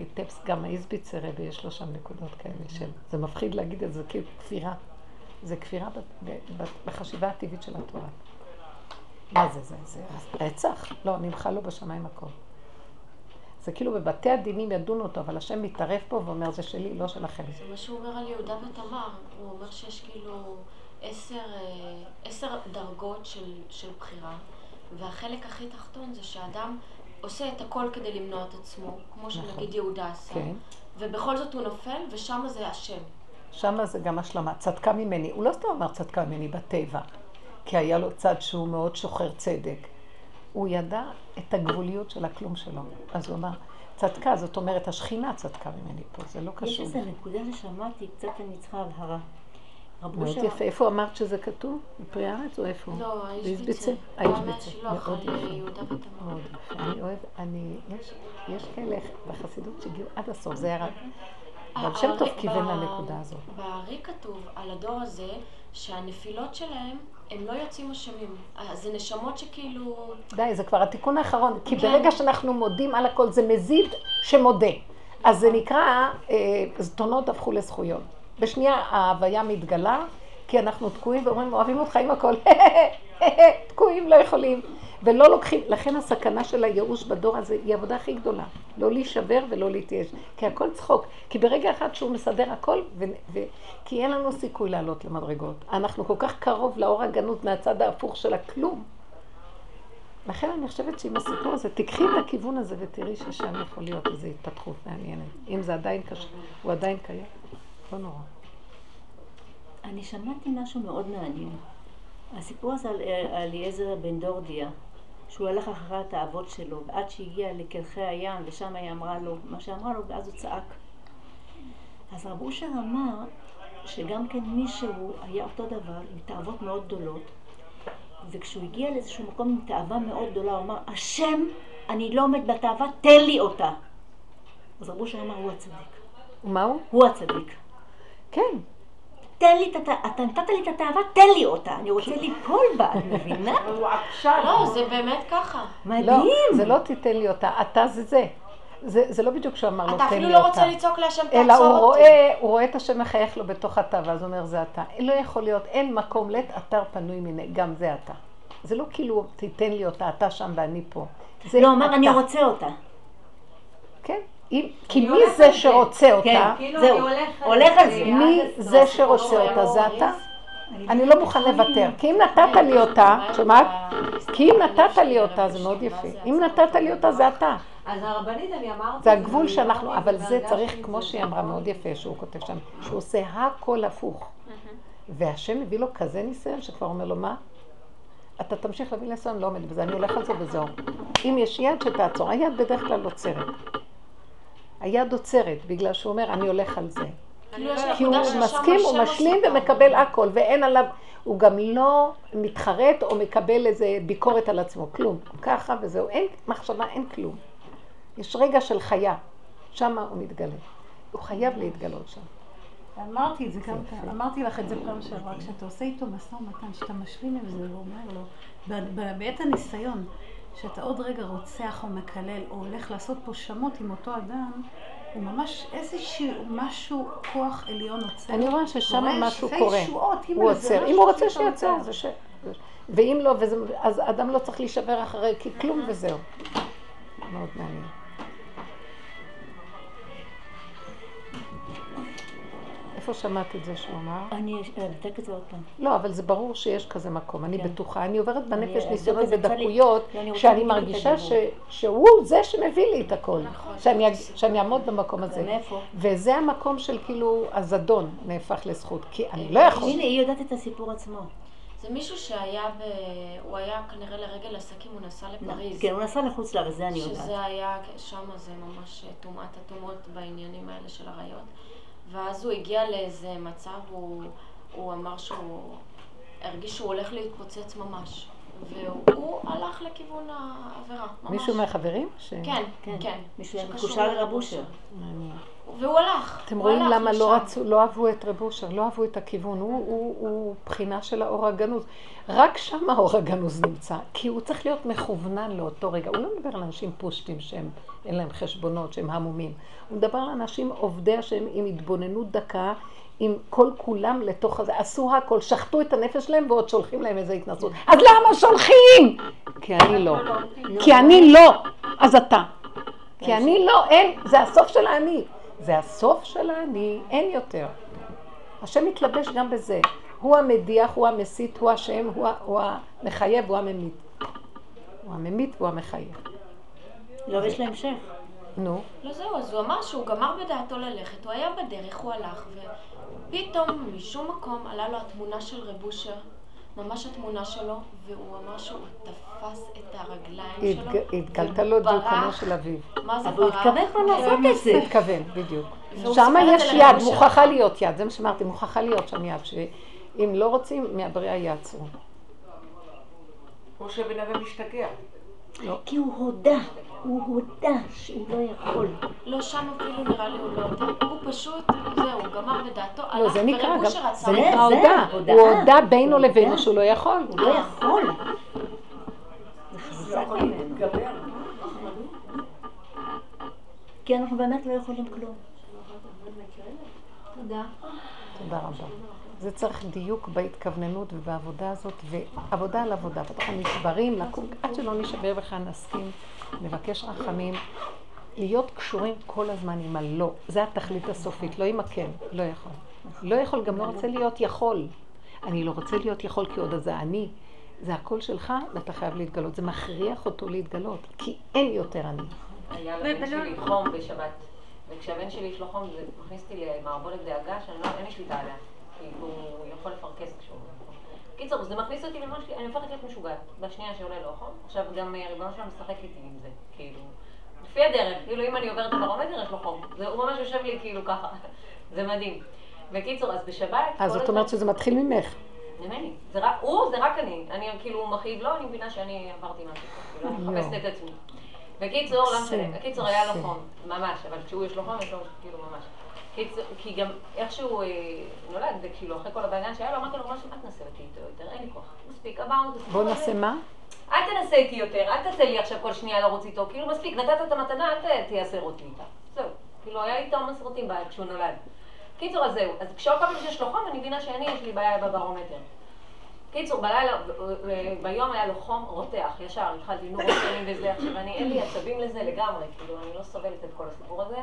מטפס, גם האיזביצר יש לו שם נקודות כאלה של... זה מפחיד להגיד את זה, כאילו כפירה. זה כפירה בחשיבה הטבעית של התורה. מה זה, זה, זה רצח? לא, נמחא לו בשמיים הכל. זה כאילו בבתי הדינים ידונו אותו, אבל השם מתערב פה ואומר, זה שלי, לא שלכם. זה מה שהוא אומר על יהודה ותמר. הוא אומר שיש כאילו עשר, אה, עשר דרגות של, של בחירה, והחלק הכי תחתון זה שאדם עושה את הכל כדי למנוע את עצמו, כמו שנגיד יהודה עשה, כן. ובכל זאת הוא נופל, ושם זה השם. שם זה גם השלמה. צדקה ממני. הוא לא סתם אמר צדקה ממני בטבע, כי היה לו צד שהוא מאוד שוחר צדק. הוא ידע את הגבוליות של הכלום שלו. אז הוא אמר, צדקה, זאת אומרת, השכינה צדקה ממני פה, זה לא יש קשור. איזה נקודה ששמעתי, קצת אני צריכה הבהרה. מאוד יפה. איפה אמרת שזה כתוב? בפרי הארץ או איפה? לא, האיש? ביצר. האיש. מהשילוח מאוד יפה. אני אוהב, אני, יש, יש כאלה בחסידות שהגיעו עד הסוף, זה היה רק... אבל שם טוב כיוון ב- לנקודה הזאת. בארי כתוב על הדור הזה שהנפילות שלהם הם לא יוצאים אשמים. אה, זה נשמות שכאילו... די, זה כבר התיקון האחרון, כי כן. ברגע שאנחנו מודים על הכל, זה מזיד שמודה. אז זה נקרא, אה, זדונות הפכו לזכויות. בשנייה ההוויה מתגלה, כי אנחנו תקועים ואומרים, אוהבים אותך עם הכל, תקועים, לא יכולים. ולא לוקחים, לכן הסכנה של הייאוש בדור הזה היא העבודה הכי גדולה. לא להישבר ולא להתייאש. כי הכל צחוק. כי ברגע אחד שהוא מסדר הכל, ו- ו- כי אין לנו סיכוי לעלות למדרגות. אנחנו כל כך קרוב לאור הגנות מהצד ההפוך של הכלום. לכן אני חושבת שעם הסיפור הזה, תיקחי את הכיוון הזה ותראי ששם יכול להיות איזו התפתחות מעניינת. אם זה עדיין קשה, הוא עדיין קיים, לא נורא. אני שמעתי משהו מאוד מעניין. הסיפור הזה על אה, אליעזר בן דורדיה, שהוא הלך אחרי התאוות שלו, ועד שהגיע לקרחי הים, ושם היא אמרה לו מה שאמרה לו, ואז הוא צעק. אז רב אושר אמר שגם כן מישהו היה אותו דבר, עם תאוות מאוד גדולות, וכשהוא הגיע לאיזשהו מקום עם תאווה מאוד גדולה, הוא אמר, השם, אני לא עומד בתאווה, תן לי אותה. אז רב אושר אמר, הוא הצדיק. מה הוא? הוא הצדיק. כן. תן לי את התאווה, אתה נתת לי את התאווה, תן לי אותה. אני רוצה ליפול בה, את מבינה? הוא עקשן. לא, זה באמת ככה. לא, מדהים. זה לא תיתן לי אותה, אתה זה זה. זה, זה לא בדיוק שהוא אמר לו, אתה תן אפילו לי לא אותה. רוצה לצעוק להשם, אלא הוא תעצור אותי. רואה, הוא רואה את השם מחייך לו בתוך התא, ואז הוא אומר, זה אתה. לא יכול להיות, אין מקום לית אתר פנוי מיני, גם זה אתה. זה לא כאילו, תיתן לי אותה, אתה שם ואני פה. זה לא, הוא אמר, אתה. אני רוצה אותה. כן. אם, כי מי זה. שרוצה אותה? כן. כאילו זהו, הולך על זה. מי זה שרוצה לא אותה? זה אתה? אני לא מוכן לוותר. כי אם נתת לי אותה, שומעת? כי אם נתת לי אותה, זה מאוד יפה. אם נתת לי אותה, זה אתה. אז הרבנית, אני אמרתי... זה הגבול אני שאנחנו, אבל זה צריך, כמו שהיא אמרה. מאוד יפה, שהוא כותב שם, שהוא עושה הכל הפוך. והשם מביא לו כזה ניסיון, שכבר אומר לו, מה? אתה תמשיך להביא ניסיון, לא עומד בזה, אני הולך על זה וזהו. אם יש יד שתעצור, היד בדרך כלל עוצרת. היד עוצרת, בגלל שהוא אומר, אני הולך על זה. כאילו כי הוא מסכים, הוא משלים ומקבל הכל, ואין עליו, הוא גם לא מתחרט או מקבל איזה ביקורת על עצמו, כלום. ככה וזהו, אין מחשבה, אין כלום. יש רגע של חיה, שם הוא מתגלה. הוא חייב להתגלות שם. אמרתי את זה גם כאן, אמרתי לך את זה פעם שעברה, כשאתה עושה איתו משא ומתן, שאתה משלים עם זה, הוא אומר לו, בעת הניסיון, שאתה עוד רגע רוצח או מקלל, או הולך לעשות פה שמות עם אותו אדם, הוא ממש איזשהו משהו, כוח עליון עוצר. אני רואה ששם משהו קורה. ישועות, הוא עוצר. אם הוא רוצה טוב. זה ש... ואם לא, וזה... אז אדם לא צריך להישבר אחרי, כי כלום וזהו. מאוד מעניין. איפה שמעת את זה שהוא אמר? אני אבדק את זה עוד פעם. לא, אבל זה ברור שיש כזה מקום, אני כן. בטוחה. אני עוברת בנפש אני אבדוק ניסיונות ודקויות, לא, רוצה שאני מרגישה שהוא זה שמביא לי את הכל. נכון. שאני אעמוד במקום הזה. וזה המקום של כאילו הזדון נהפך לזכות, כי אני לא יכול. הנה, היא יודעת את הסיפור עצמו. זה מישהו שהיה ב... הוא היה כנראה לרגל עסקים, הוא נסע לפריז. כן, הוא נסע לחוץ לארץ, זה אני יודעת. שזה היה, שם זה ממש טומאת הטומאות בעניינים האלה של עריות. ואז הוא הגיע לאיזה מצב, הוא, הוא אמר שהוא הרגיש שהוא הולך להתפוצץ ממש. והוא הלך לכיוון העבירה, ממש. מישהו מהחברים? ש... כן, כן, כן. מישהו היה שקשור מקושר לרב לרב אושר. והוא הלך. אתם רואים הלך למה לא. רצו, לא אהבו את רב אושר, לא אהבו את הכיוון, הוא, הוא, הוא בחינה של האור הגנוז. רק שם האור הגנוז נמצא, כי הוא צריך להיות מכוונן לאותו רגע. הוא לא מדבר על אנשים פושטים שהם, אין להם חשבונות, שהם המומים. הוא מדבר על אנשים עובדי השם עם התבוננות דקה, עם כל כולם לתוך הזה. עשו הכל, שחטו את הנפש שלהם ועוד שולחים להם איזה התנסות. אז למה שולחים? כי אני לא. כי אני לא, אז אתה. כי אני לא, אין, זה הסוף של האני. זה הסוף של האני, אין יותר. השם מתלבש גם בזה. הוא המדיח, הוא המסית, הוא השם, הוא, הוא המחייב, הוא הממית. הוא הממית והוא המחייב. לא, יש לה המשך. נו, לא זהו, אז הוא אמר שהוא גמר בדעתו ללכת, הוא היה בדרך, הוא הלך, ופתאום משום מקום עלה לו התמונה של רב אושר, ממש התמונה שלו, והוא אמר שהוא תפס את הרגליים שלו, התג- התגלת לו וברח. דיוקנו של אביו. מה זה אבל הוא ברח? התכוון כבר לעשות את זה. התכוון, בדיוק. שם את יש יד. מוכרחה להיות יד, זה מה שאמרתי, מוכרחה להיות שם יד, שאם לא רוצים, מהבריאה יעצרו. או שבן אדם משתגע. כי הוא הודה, הוא הודה שהוא לא יכול. לא, שם אפילו נראה לי הוא לא יודע, הוא פשוט, זהו, גמר בדעתו, לא, זה נקרא, גם, זה זה- נקרא הודה. הוא הודה בינו הודה. לבינו שהוא לא יכול. הוא לא יכול. כי אנחנו באמת לא יכולים כלום. תודה. תודה רבה. זה צריך דיוק בהתכווננות ובעבודה הזאת, ועבודה על עבודה. אנחנו נשברים, לקום, עד שלא נשבר בכלל נסכים, נבקש רחמים, להיות קשורים כל הזמן עם הלא. זה התכלית הסופית, לא עם הכן, לא יכול. לא יכול, גם לא רוצה להיות יכול. אני לא רוצה להיות יכול כי עוד אז אני. זה הכל שלך, ואתה חייב להתגלות. זה מכריח אותו להתגלות, כי אין יותר אני. היה לבן שלי חום בשבת, וכשהבן שלי יש לו חום זה מכניס אותי למערבולת דאגה שאני לא, אין לי שליטה עליה. כאילו, הוא יכול לפרכס כשהוא... קיצור, זה מכניס אותי ממש, אני הופכת להיות משוגעת. בשנייה שעולה לו חום, עכשיו גם אה, ריבונו שלנו משחק איתי עם זה, כאילו. לפי הדרך, כאילו אם אני עוברת את הברומטר יש לו חום. זה, הוא ממש יושב לי כאילו ככה, זה מדהים. בקיצור, אז בשבת... אז זאת אומרת שזה מתחיל ממך. ממני. זה רק, הוא, זה רק אני. אני כאילו מכאיב לו, אני מבינה שאני עברתי משהו. כאילו, אני מחפשת את עצמי. בקיצור, לא משנה. בקיצור, היה לו חום, ממש, אבל כשהוא יש לו חום, יש לו כאילו ממש. כי גם איכשהו אה, נולד, וכאילו אחרי כל הבעניין שהיה לו, אמרתי לו, ממש, אל תנסה אותי איתו יותר, אין לי כוח. מספיק, עברנו את הסיפור בוא נעשה מה? אל תנסה איתי יותר, אל תעשה לי עכשיו כל שנייה לרוץ איתו, כאילו מספיק, נתת את המתנה, אל תייסר אותי איתה. זהו. כאילו, היה איתו מסורתים בית כשהוא נולד. קיצור, אז זהו. אז כשעוד פעם שיש לו חום, אני מבינה שאני, יש לי בעיה בברומטר. קיצור, בלילה, ביום היה לו חום רותח, ישר, התחלתי נו רותחים וזה, עכשיו אני, אין לי עצבים לזה לגמרי, כאילו, אני לא סובלת את כל הסיפור הזה,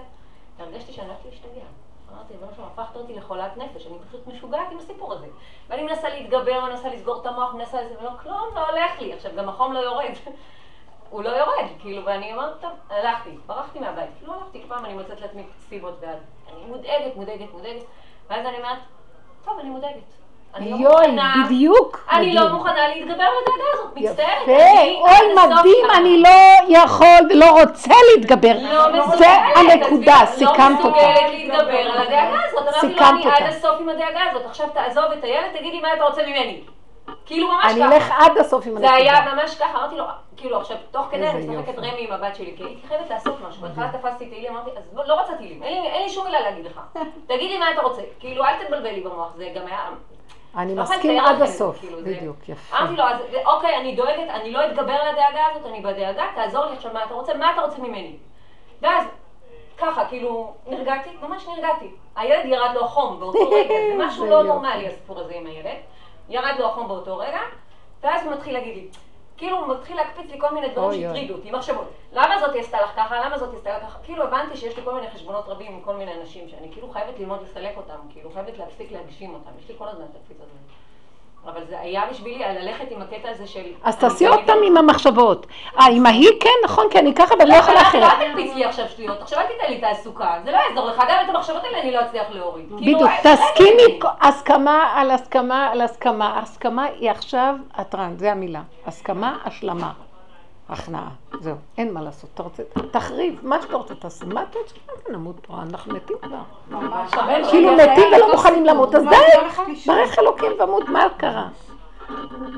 והרגשתי שאני הולכת להשתגע. אמרתי, ריבונו שלום, הפכת אותי לחולת נפש, אני פשוט משוגעת עם הסיפור הזה. ואני מנסה להתגבר, מנסה לסגור את המוח, מנסה לזה, ולא, כלום לא הולך לי. עכשיו, גם החום לא יורד. הוא לא יורד, כאילו, ואני אומרת, טוב, הלכתי, ברחתי מהבית. לא הלכתי, פעם אני מוצאת לעצמי סיבות, ואז אני מודאגת, מודאגת, מודאגת, ואז אני אומרת, טוב, אני מודאגת. אני לא יואי, מוכנה- בדיוק. אני לא. מוכנה להתגבר על הדאגה הזאת, מצטערת. יפה, אני אוי מדהים. אני לא יכול ולא רוצה להתגבר. לא מסוגלת, זה הנקודה, עזבי, סיכמת לא אותה. מסוגלת להתגבר על הדאגה הזאת. אמרתי לו, סיכמת אני אותה. עד הסוף עם הדאגה הזאת. עכשיו תעזוב את הילד, תגיד לי מה אתה רוצה ממני. כאילו ממש אני ככה. אלך עד הסוף עם זה היה הנקודה. ממש ככה, אמרתי לו, כאילו עכשיו, תוך כדי אני משחקת. רמי עם הבת שלי, כי הייתי חייבת לעשות משהו. בהתחלה תפסתי תהילים, אמרתי, אז לא רוצה תהילים, אין לי- אין לי שום מילה להגיד לך. תגיד לי מה אתה רוצה. כאילו, אל תתבלבל לי במוח, זה גם היה... אני לא מסכים עד הסוף. כאילו, בדיוק, יפה. אמרתי לו, אז אוקיי, אני דואגת, אני לא אתגבר על הדאגה הזאת, אני בדאגה, תעזור לי עכשיו מה אתה רוצה, מה אתה רוצה ממני? ואז, ככה, כאילו, נרגעתי, ממש נרגעתי. הילד ירד לו החום באותו רגע, זה משהו לא. נורמלי הסיפור הזה עם הילד. ירד לו החום באותו רגע, ואז הוא מתחיל להגיד לי, כאילו מתחיל להקפיץ לי כל מיני דברים. שהטרידו אותי, מחשבות. למה זאתי עשתה לך ככה, למה זאתי עשתה לך ככה? כאילו הבנתי שיש לי כל מיני חשבונות רבים עם כל מיני אנשים, שאני כאילו חייבת ללמוד לסלק אותם, כאילו חייבת להפסיק להגשים אותם, יש לי כל הזמן את הקפיץ הזה. אבל זה היה בשבילי ללכת עם הקטע הזה של... אז תעשי עוד פעם עם המחשבות. אה, עם ההיא כן, נכון, כי אני ככה ואני לא יכולה אבל אחרת. אל תקפיץ לי עכשיו שטויות, עכשיו אל תיתן לי תעסוקה, זה לא יעזור לך, גם את המחשבות האלה אני לא אצליח להוריד. כאילו, בדיוק, תסכימי. הסכמה על הסכמה על הסכמה. הסכמה היא עכשיו הטרנד, זה המילה. הסכמה, השלמה. הכנעה. זהו, אין מה לעשות. אתה רוצה, תחריב, מה שאתה רוצה תעשה. מה אתה רוצה? נמות פה? אנחנו מתים כבר. ממש. כאילו מתים ולא מוכנים למות, אז די? ברך אלוקים ומות, מה קרה?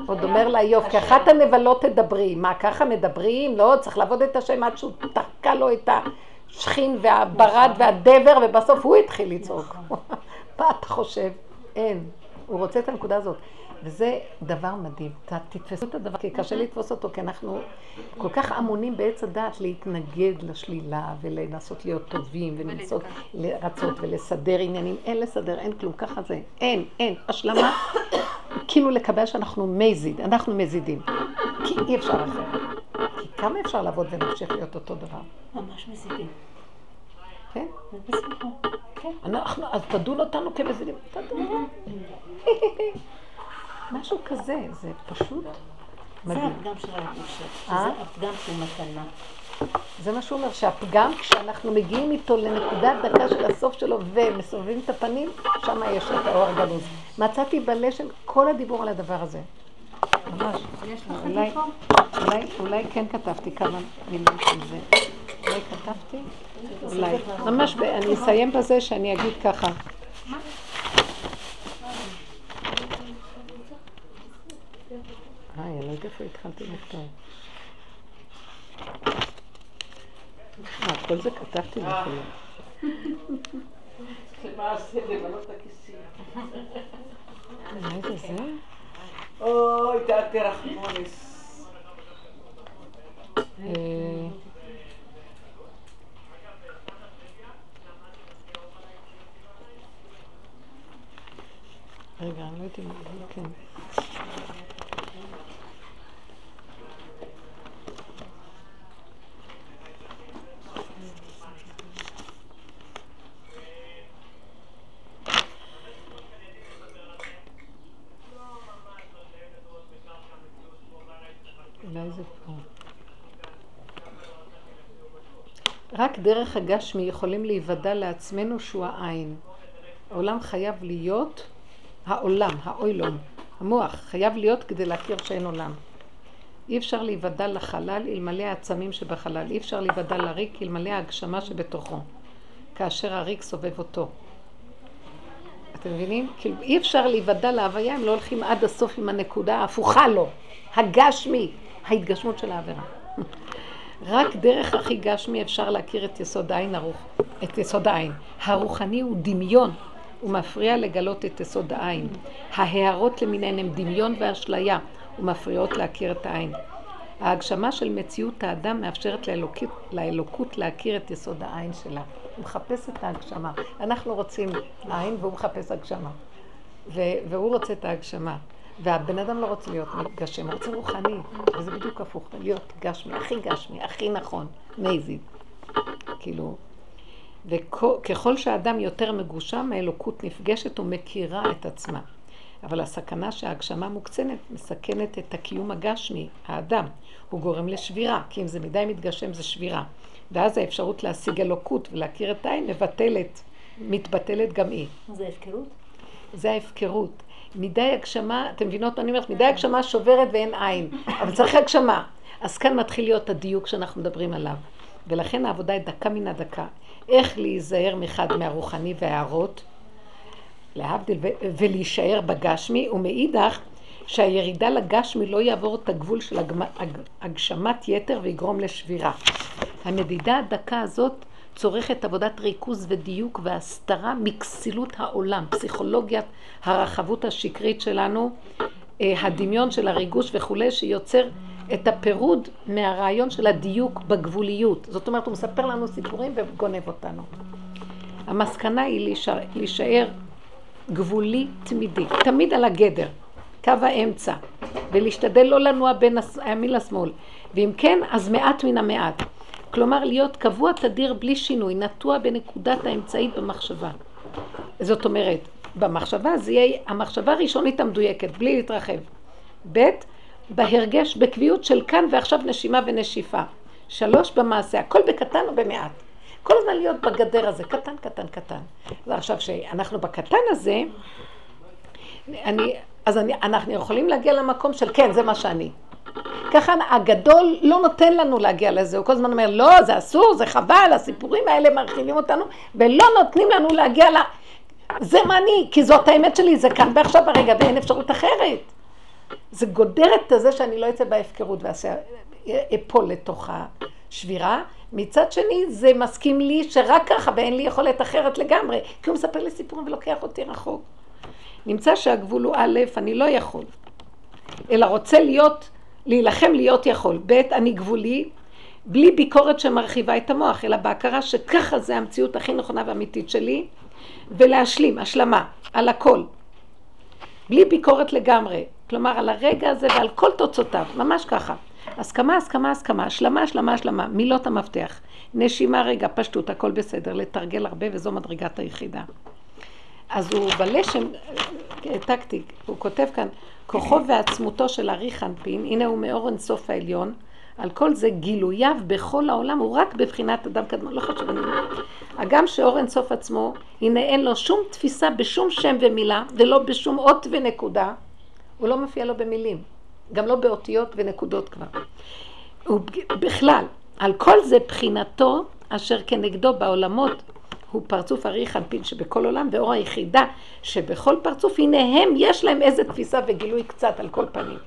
עוד אומר לה איוב, כאחת הנבלות תדברי. מה, ככה מדברים? לא, צריך לעבוד את השם עד שהוא תקע לו את השכין והברד והדבר, ובסוף הוא התחיל לצעוק. מה אתה חושב? אין. הוא רוצה את הנקודה הזאת. וזה דבר מדהים. תתפסו את הדבר, כי קשה לתפוס אותו, כי אנחנו כל כך אמונים בעץ הדעת להתנגד לשלילה ולנסות להיות טובים ולנסות לרצות ולסדר עניינים. אין לסדר, אין כלום, ככה זה. אין, אין. השלמה, כאילו לקבל שאנחנו מזיד, אנחנו מזידים. כי אי אפשר אחרת. כי כמה אפשר לעבוד ונמשיך להיות אותו דבר? ממש מזידים. כן? כן. אנחנו, אז תדון אותנו כמזידים. תדון. משהו כזה, זה פשוט זה מדהים. הפגם של הירושה. אה? זה הפגם שהוא מתנה. זה מה שהוא אומר, שהפגם, כשאנחנו מגיעים איתו לנקודת דקה של הסוף שלו ומסובבים את הפנים, שם יש את האור הגנוז. מצאתי בלשם כל הדיבור על הדבר הזה. ממש. אולי, אולי, אולי כן כתבתי כמה מילים של זה. אולי כתבתי? אולי. ממש, אני אסיים בזה שאני אגיד ככה. אה, אני לא יודעת איפה התחלתי לכתוב. אה, כל זה כתבתי למלא את הכיסים. מה זה זה? אוי, תעתי רחמונס. אה, רגע, אני לא יודעת אם... כן. אולי זה פה. רק דרך הגשמי יכולים להיוודע לעצמנו שהוא העין. העולם חייב להיות העולם, האוילום, המוח, חייב להיות כדי להכיר שאין עולם. אי אפשר להיוודע לחלל אלמלא העצמים שבחלל, אי אפשר להיוודע לריק אלמלא ההגשמה שבתוכו, כאשר הריק סובב אותו. אתם מבינים? כאילו אי אפשר להיוודע להוויה אם לא הולכים עד הסוף עם הנקודה ההפוכה לו, הגשמי, ההתגשמות של העבירה. רק דרך הכי גשמי אפשר להכיר את יסוד העין הרוח, את יסוד העין. הרוחני הוא דמיון, הוא מפריע לגלות את יסוד העין. ההערות למיניהן הן דמיון ואשליה, ומפריעות להכיר את העין. ההגשמה של מציאות האדם מאפשרת לאלוקות, לאלוקות להכיר את יסוד העין שלה. הוא מחפש את ההגשמה. אנחנו רוצים עין והוא מחפש הגשמה. והוא רוצה את ההגשמה. והבן אדם לא רוצה להיות גשם, הוא רוצה רוחני, וזה בדיוק הפוך, להיות גשמי, הכי גשמי, הכי נכון, מייזיד. כאילו, וככל שהאדם יותר מגושם, האלוקות נפגשת ומכירה את עצמה. אבל הסכנה שההגשמה מוקצנת מסכנת את הקיום הגשמי, האדם. הוא גורם לשבירה, כי אם זה מדי מתגשם זה שבירה. ואז האפשרות להשיג אלוקות ולהכיר את העין מבטלת, מתבטלת גם היא. זה הפקרות? זה ההפקרות. מדי הגשמה, אתם מבינות מה אני אומרת? מדי הגשמה שוברת ואין עין, אבל צריך הגשמה. אז כאן מתחיל להיות הדיוק שאנחנו מדברים עליו. ולכן העבודה היא דקה מן הדקה. איך להיזהר מחד מהרוחני וההערות, להבדיל, ולהישאר בגשמי, ומאידך שהירידה לגשמי לא יעבור את הגבול של הגשמת יתר ויגרום לשבירה. המדידה הדקה הזאת צורכת עבודת ריכוז ודיוק והסתרה מכסילות העולם, פסיכולוגיית הרחבות השקרית שלנו, אה, הדמיון של הריגוש וכולי, שיוצר את הפירוד מהרעיון של הדיוק בגבוליות. זאת אומרת, הוא מספר לנו סיפורים וגונב אותנו. המסקנה היא להישאר, להישאר גבולי תמידי, תמיד על הגדר, קו האמצע, ולהשתדל לא לנוע בין הימין לשמאל. ואם כן, אז מעט מן המעט. כלומר, להיות קבוע תדיר בלי שינוי, נטוע בנקודת האמצעית במחשבה. זאת אומרת, במחשבה זה יהיה המחשבה הראשונית המדויקת, בלי להתרחב. ב', בהרגש, בקביעות של כאן ועכשיו נשימה ונשיפה. שלוש, במעשה, הכל בקטן או במעט. כל הזמן להיות בגדר הזה, קטן, קטן, קטן. ועכשיו, שאנחנו בקטן הזה, אני, אז אני, אנחנו יכולים להגיע למקום של כן, זה מה שאני. ככה הגדול לא נותן לנו להגיע לזה, הוא כל הזמן אומר, לא, זה אסור, זה חבל, הסיפורים האלה מרחיבים אותנו, ולא נותנים לנו להגיע ל... זה מה אני, כי זאת האמת שלי, זה כאן ועכשיו הרגע, ואין אפשרות אחרת. זה גודר את זה שאני לא אצא בהפקרות ואפול לתוך השבירה. מצד שני, זה מסכים לי שרק ככה ואין לי יכולת אחרת לגמרי, כי הוא מספר לי סיפורים ולוקח אותי רחוק. נמצא שהגבול הוא א', אני לא יכול, אלא רוצה להיות להילחם להיות יכול. ב', אני גבולי, בלי ביקורת שמרחיבה את המוח, אלא בהכרה שככה זה המציאות הכי נכונה ואמיתית שלי, ולהשלים, השלמה, על הכל. בלי ביקורת לגמרי. כלומר, על הרגע הזה ועל כל תוצאותיו, ממש ככה. הסכמה, הסכמה, הסכמה, השלמה, השלמה, השלמה, מילות המפתח. נשימה, רגע, פשטות, הכל בסדר, לתרגל הרבה וזו מדרגת היחידה. אז הוא בלשם, העתקתי, הוא כותב כאן, כוחו ועצמותו של ארי חנפין, הנה הוא מאור אינסוף העליון, על כל זה גילוייו בכל העולם הוא רק בבחינת אדם קדמון, לא חשוב, אני אומרת. הגם שאור אינסוף עצמו, הנה אין לו שום תפיסה בשום שם ומילה, ולא בשום אות ונקודה, הוא לא מופיע לו במילים, גם לא באותיות ונקודות כבר. הוא בכלל, על כל זה בחינתו, אשר כנגדו בעולמות הוא פרצוף ארי חנפין שבכל עולם, ואור היחידה שבכל פרצוף, הנה הם, יש להם איזה תפיסה וגילוי קצת על כל פנים.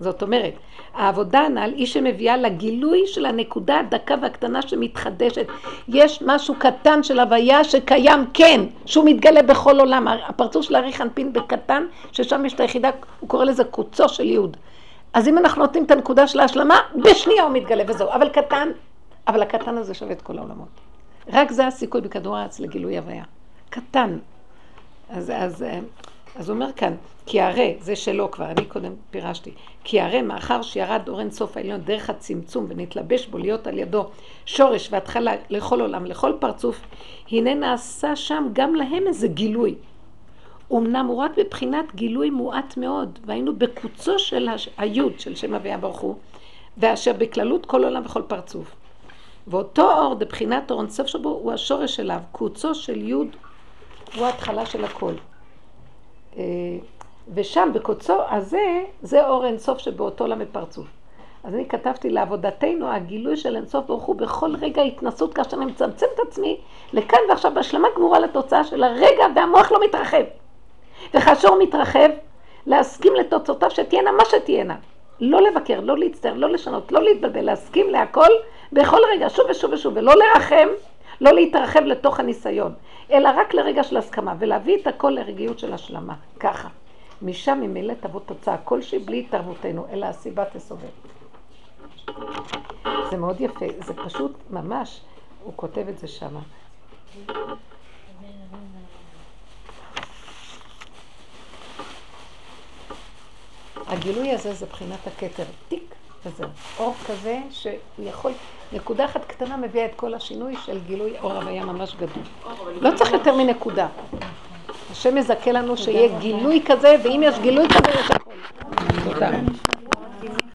זאת אומרת, העבודה הנ"ל היא שמביאה לגילוי של הנקודה הדקה והקטנה שמתחדשת. יש משהו קטן של הוויה שקיים, כן, שהוא מתגלה בכל עולם. הפרצוף של ארי חנפין בקטן, ששם יש את היחידה, הוא קורא לזה קוצו של יהוד. אז אם אנחנו נותנים את הנקודה של ההשלמה, בשנייה הוא מתגלה וזהו. אבל קטן, אבל הקטן הזה שווה את כל העולמות. רק זה הסיכוי בכדור הארץ לגילוי הוויה. קטן. אז, אז, אז הוא אומר כאן, כי הרי, זה שלו כבר, אני קודם פירשתי, כי הרי מאחר שירד אור אינסוף העליון דרך הצמצום ונתלבש בו להיות על ידו שורש והתחלה לכל עולם, לכל פרצוף, הנה נעשה שם גם להם איזה גילוי. אמנם הוא רק בבחינת גילוי מועט מאוד, והיינו בקוצו של. היוד של שם אביה ברוך הוא, ואשר בכללות כל עולם וכל פרצוף. ואותו אור, בבחינת אור אינסוף שבו, הוא השורש שלו, קוצו של יוד הוא ההתחלה של הכל. אה, ושם, בקוצו הזה, זה אור אינסוף שבאותו עולם ופרצוף. אז אני כתבתי לעבודתנו, הגילוי של אינסוף ברוך הוא בכל רגע התנסות, כאשר אני מצמצם את עצמי לכאן ועכשיו בהשלמה גמורה לתוצאה של הרגע והמוח לא מתרחב. וכאשר הוא מתרחב, להסכים לתוצאותיו שתהיינה מה שתהיינה. לא לבקר, לא להצטער, לא לשנות, לא להתבלבל, להסכים להכל בכל רגע, שוב ושוב ושוב, ולא לרחם, לא להתרחב לתוך הניסיון, אלא רק לרגע של הסכמה, ולהביא את הכל לרגיעות של השלמה, ככה. משם ממילא תבוא תוצאה כלשהי בלי התערבותנו, אלא הסיבה תסובב. זה מאוד יפה, זה פשוט ממש, הוא כותב את זה שמה. הגילוי הזה זה בחינת הכתר, טיק וזהו. אור כזה שהוא יכול, נקודה אחת קטנה מביאה את כל השינוי של גילוי אור הוויה ממש גדול. לא צריך יותר מנקודה. השם מזכה לנו שיהיה גילוי כזה, ואם יש גילוי כזה יש הכול. תודה.